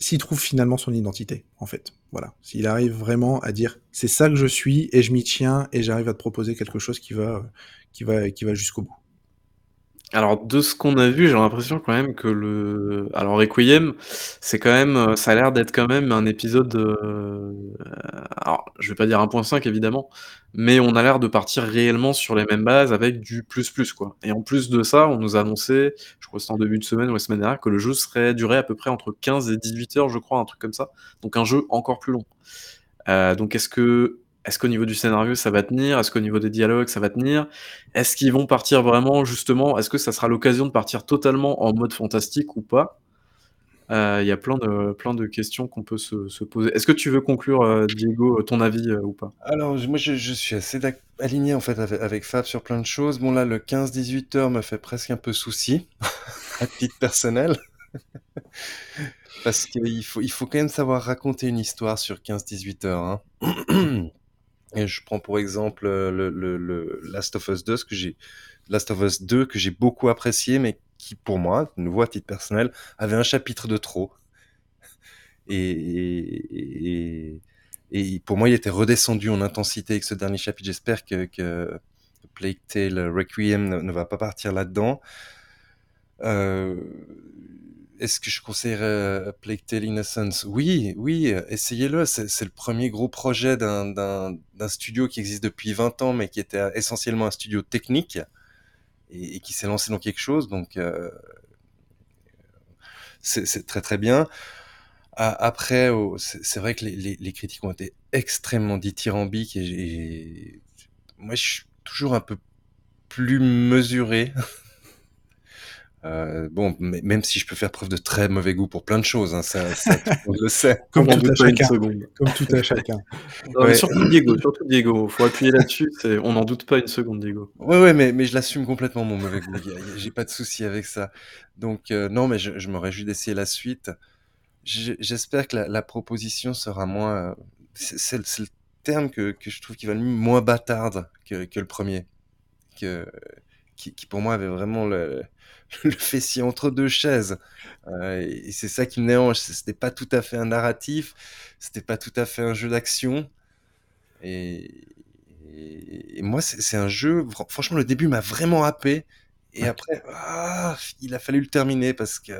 Speaker 3: S'il trouve finalement son identité, en fait. Voilà. S'il arrive vraiment à dire c'est ça que je suis et je m'y tiens et j'arrive à te proposer quelque chose qui va, qui va, qui va jusqu'au bout.
Speaker 1: Alors de ce qu'on a vu, j'ai l'impression quand même que le alors Requiem, c'est quand même, heu, ça a l'air d'être quand même un épisode, heu, alors je vais pas dire 1.5 évidemment, mais on a l'air de partir réellement sur les mêmes bases avec du plus plus quoi et en plus de ça, on nous a annoncé, je crois que c'était en début de semaine ou la semaine dernière, que le jeu serait durait à peu près entre 15 et 18 heures je crois, un truc comme ça. Donc un jeu encore plus long. Heu, donc est-ce que est-ce qu'au niveau du scénario ça va tenir? Est-ce qu'au niveau des dialogues ça va tenir? Est-ce qu'ils vont partir vraiment justement est-ce que ça sera l'occasion de partir totalement en mode fantastique ou pas? Heu, il y a plein de questions qu'on peut se se poser. Est-ce que tu veux conclure, heu, Diego, ton avis, ou pas?
Speaker 2: Alors, moi, je, suis assez aligné en fait avec, avec Fab sur plein de choses. Bon, là, le 15-18 heures me fait presque un peu souci, à titre personnel. Parce qu'il faut, il faut quand même savoir raconter une histoire sur 15-18 heures. hein. Et je prends pour exemple euh, le, Last of Us 2, ce que j'ai, Last of Us 2 que j'ai beaucoup apprécié, mais qui pour moi, de nouveau à titre personnel, avait un chapitre de trop. Et, pour moi, il était redescendu en intensité avec ce dernier chapitre. J'espère que, que Plague Tale Requiem ne, ne va pas partir là-dedans. Euh, Est-ce que je conseillerais euh, Plague Tale Innocence? Oui, oui, euh, essayez-le. C'est le premier gros projet d'un- studio qui existe depuis 20 ans, mais qui était euh, essentiellement un studio technique et, et qui s'est lancé dans quelque chose. Donc, c'est très très bien. Après, c'est vrai que les, critiques ont été extrêmement dithyrambiques et, j'ai- moi je suis toujours un peu plus mesuré. Euh, bon, mais- même si je peux faire preuve de très mauvais goût pour plein de choses, hein, ça, ça, tout le sait.
Speaker 3: Comme
Speaker 1: On
Speaker 3: tout à
Speaker 1: doute pas une
Speaker 3: chacun.
Speaker 1: seconde.
Speaker 3: Comme tout à chacun.
Speaker 1: Non, mais
Speaker 2: Ouais.
Speaker 1: surtout Diego, surtout Diego. Faut appuyer là-dessus. On n'en doute pas une seconde, Diego.
Speaker 2: Ouais, ouais, mais, mais je l'assume complètement, mon mauvais goût. J'ai pas de souci avec ça. Donc, euh, non, mais je, je me réjouis d'essayer la suite. J'espère que la, la proposition sera moins. euh, C'est le c'est le terme que, que je trouve qui va le mieux, moins bâtarde que, que le premier. Que, qui, qui pour moi avait vraiment le, le fessier entre deux chaises. Euh, et c'est ça qui me dérange. C'était pas tout à fait un narratif, c'était pas tout à fait un jeu d'action. Et, et, et moi, c'est un jeu, fran- franchement, le début m'a vraiment happé. Et après, ah, il a fallu le terminer parce que.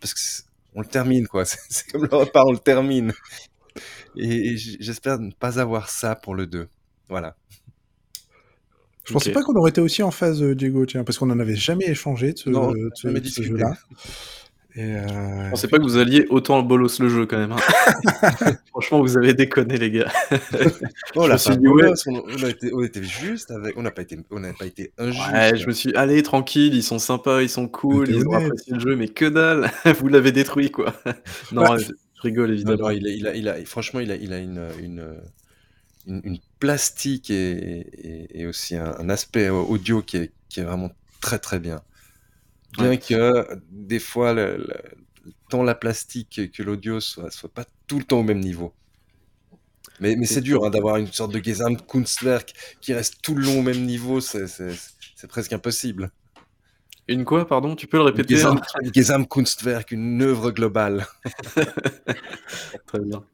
Speaker 2: Parce que on le termine, quoi. C'est comme le repas, on le termine. Et, j'espère ne pas avoir ça pour le 2. Voilà.
Speaker 3: Je pensais
Speaker 1: Ok.
Speaker 3: pas qu'on aurait été aussi en phase, euh, Diego, tiens, parce qu'on n'en avait jamais échangé de ce,
Speaker 2: Non, on
Speaker 3: de
Speaker 2: n'a
Speaker 3: ce-
Speaker 2: jamais
Speaker 3: de ce
Speaker 2: discuté.
Speaker 3: jeu-là. Euh,
Speaker 1: Je pensais pas que vous alliez autant bolos le jeu quand même. hein. Franchement, vous avez déconné, les gars.
Speaker 2: Oh, on
Speaker 1: Je
Speaker 2: l'a
Speaker 1: me
Speaker 2: fait
Speaker 1: suis
Speaker 2: un
Speaker 1: dit, ouais.
Speaker 2: bolos, on, on a été, on était juste avec. On n'a pas été, on n'a pas été injuste.
Speaker 1: Ouais, je me suis allez tranquille, ils sont sympas, ils sont cool, ils ont apprécié le jeu, mais que dalle, vous l'avez détruit quoi. non, je, je rigole
Speaker 2: Non,
Speaker 1: évidemment.
Speaker 2: non, il a, il a, il a, franchement, il a, il a une, une, une, une plastique et, et, et aussi un, un aspect audio qui est, qui est vraiment très très bien. Bien
Speaker 1: Ouais.
Speaker 2: que des fois, le, le- tant la plastique que l'audio soit, soit pas tout le temps au même niveau. Mais, mais c'est dur hein, d'avoir une sorte de Gesamtkunstwerk qui reste tout le long au même niveau, c'est presque impossible.
Speaker 1: Une quoi, pardon, tu peux le répéter?
Speaker 2: Gesamt, une Gesamtkunstwerk, une œuvre globale.
Speaker 1: Très bien.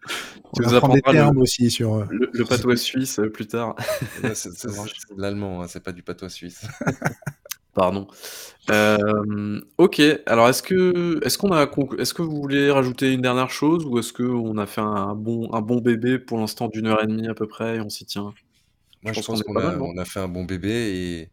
Speaker 3: on
Speaker 1: Tu nous
Speaker 3: prendre des
Speaker 1: apprendras
Speaker 3: termes
Speaker 1: le,
Speaker 3: aussi sur. euh,
Speaker 1: le, le patois suisse euh, plus tard.
Speaker 2: C'est de l'allemand, hein, c'est pas du patois suisse.
Speaker 1: Pardon. Euh, ok, alors est-ce que est-ce qu'on a conclu- est-ce que vous voulez rajouter une dernière chose ou est-ce que on a fait un bon un bon bébé pour l'instant d'une heure et demie à peu près et on s'y tient?
Speaker 2: Moi, je
Speaker 1: pense
Speaker 2: pense
Speaker 1: qu'on est
Speaker 2: a, a fait un bon bébé et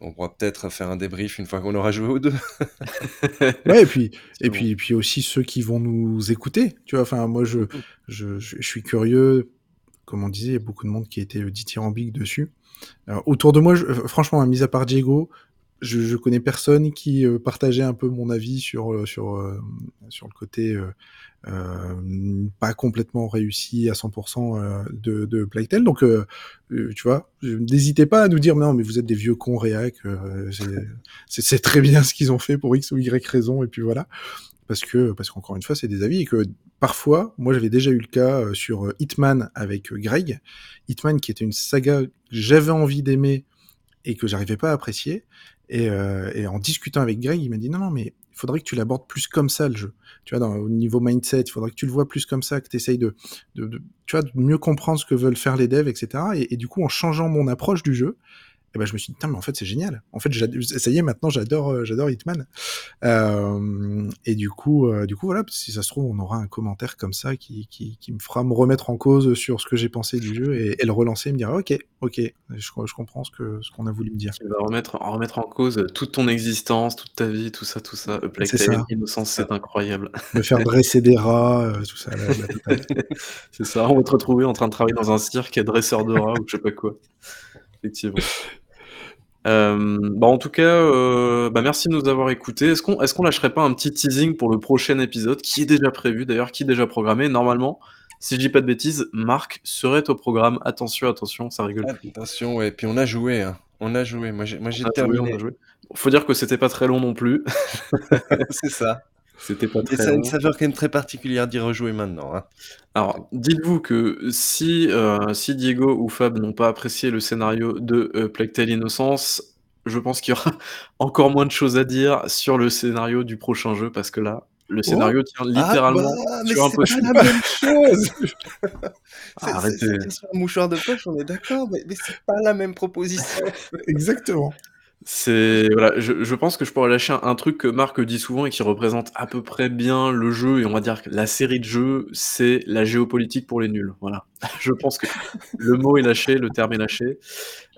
Speaker 2: on pourra peut-être faire un débrief une fois qu'on aura joué aux deux.
Speaker 3: Ouais, et puis, et
Speaker 1: bon.
Speaker 3: puis, et puis aussi ceux qui vont nous écouter. Tu vois, enfin, moi, je, je, je, suis curieux. Comme on disait, il y a beaucoup de monde qui été euh, dithyrambique dessus. Alors, autour de moi, je- euh, franchement, hein, mis à part Diego, je, je connais personne qui euh, partageait un peu mon avis sur, euh, sur, euh, sur le côté euh, euh, pas complètement réussi à 100% euh, de, de Plague Tale. Donc, tu vois, n'hésitez pas à nous dire, non, mais vous êtes des vieux cons réac, c'est- très bien ce qu'ils ont fait pour X ou Y raison, et puis voilà. Parce que, parce qu'encore une fois, c'est des avis, et que parfois, moi j'avais déjà eu le cas sur Hitman avec Greg. Hitman qui était une saga que j'avais envie d'aimer et que j'arrivais pas à apprécier. Et, euh, et en discutant avec Greg, il m'a dit non, non, mais il faudrait que tu l'abordes plus comme ça le jeu. Tu vois, au niveau mindset, il faudrait que tu le vois plus comme ça, que tu essayes de, de, de- tu vois, de mieux comprendre ce que veulent faire les devs, etc. Et, et du coup, en changeant mon approche du jeu, eh ben, je me suis dit, mais en fait, c'est génial. En fait, ça y est, maintenant, j'adore, euh, j'adore Hitman. Euh, et du coup, euh, du coup, voilà, si ça se trouve, on aura un commentaire comme ça qui, qui, qui me fera me remettre en cause sur ce que j'ai pensé du jeu et, et le relancer et me dire, ok, ok, je, je comprends ce que, ce qu'on a voulu me dire.
Speaker 1: Qui va remettre, en remettre en cause toute ton existence, toute ta vie, tout ça, tout ça. Innocence, c'est incroyable.
Speaker 3: Me faire dresser des rats, tout ça.
Speaker 1: c'est ça, on va te retrouver en train de travailler dans un cirque à dresseur de rats ou je sais pas quoi. Effectivement. Euh, bah en tout cas, euh, bah merci de nous avoir écoutés. Est-ce qu'on est-ce qu'on lâcherait pas un petit teasing pour le prochain épisode qui est déjà prévu d'ailleurs, qui est déjà programmé? Normalement, si je dis pas de bêtises, Marc serait au programme. Attention, attention, ça rigole. plus.
Speaker 2: Attention, ouais. Puis on a joué, hein. On a joué. Moi, j'ai,
Speaker 1: a joué,
Speaker 2: terminé.
Speaker 1: on a joué. Faut dire que c'était pas très long non plus.
Speaker 2: c'est ça.
Speaker 1: C'était pas
Speaker 2: Et
Speaker 1: très
Speaker 2: ça a une saveur quand même très particulière d'y rejouer maintenant. Hein.
Speaker 1: Alors, dites-vous que si, euh, si Diego ou Fab n'ont pas apprécié le scénario de euh, Plague Tale Innocence, je pense qu'il y aura encore moins de choses à dire sur le scénario du prochain jeu parce que là, Le scénario tient
Speaker 2: Ah
Speaker 1: littéralement
Speaker 2: bah, mais
Speaker 1: sur un
Speaker 2: c'est
Speaker 1: post-it.
Speaker 2: pas la même chose. C'est-
Speaker 1: Arrêtez.
Speaker 2: c'est- sur un mouchoir de poche, on est d'accord, mais, mais c'est pas la même proposition.
Speaker 3: Exactement.
Speaker 1: C'est voilà, je, pense que je pourrais lâcher un, un truc que Marc dit souvent et qui représente à peu près bien le jeu et on va dire que la série de jeux, c'est la géopolitique pour les nuls. Voilà, je pense que le mot est lâché, le terme est lâché.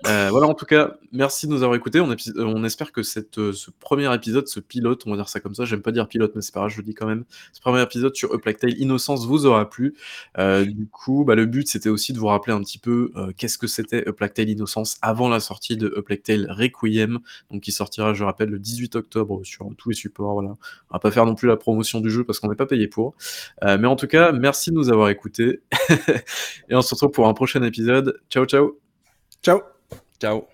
Speaker 1: Euh, voilà, en tout cas, merci de nous avoir écoutés. On, euh, espère que euh, ce premier épisode, ce pilote, on va dire ça comme ça. J'aime pas dire pilote, mais c'est pas grave, je le dis quand même. Ce premier épisode sur A Innocence vous aura plu. Du coup, bah, le but c'était aussi de vous rappeler un petit peu qu'est-ce que c'était A Plague Tale Innocence avant la sortie de A Plague Tale Requiem, donc qui sortira, je rappelle, le 18 octobre sur tous les supports. Voilà, on va pas faire non plus la promotion du jeu parce qu'on n'est pas payé pour. Mais en tout cas, merci de nous avoir écoutés et on se retrouve pour un prochain épisode. Ciao, ciao.
Speaker 3: Ciao.
Speaker 2: Ciao.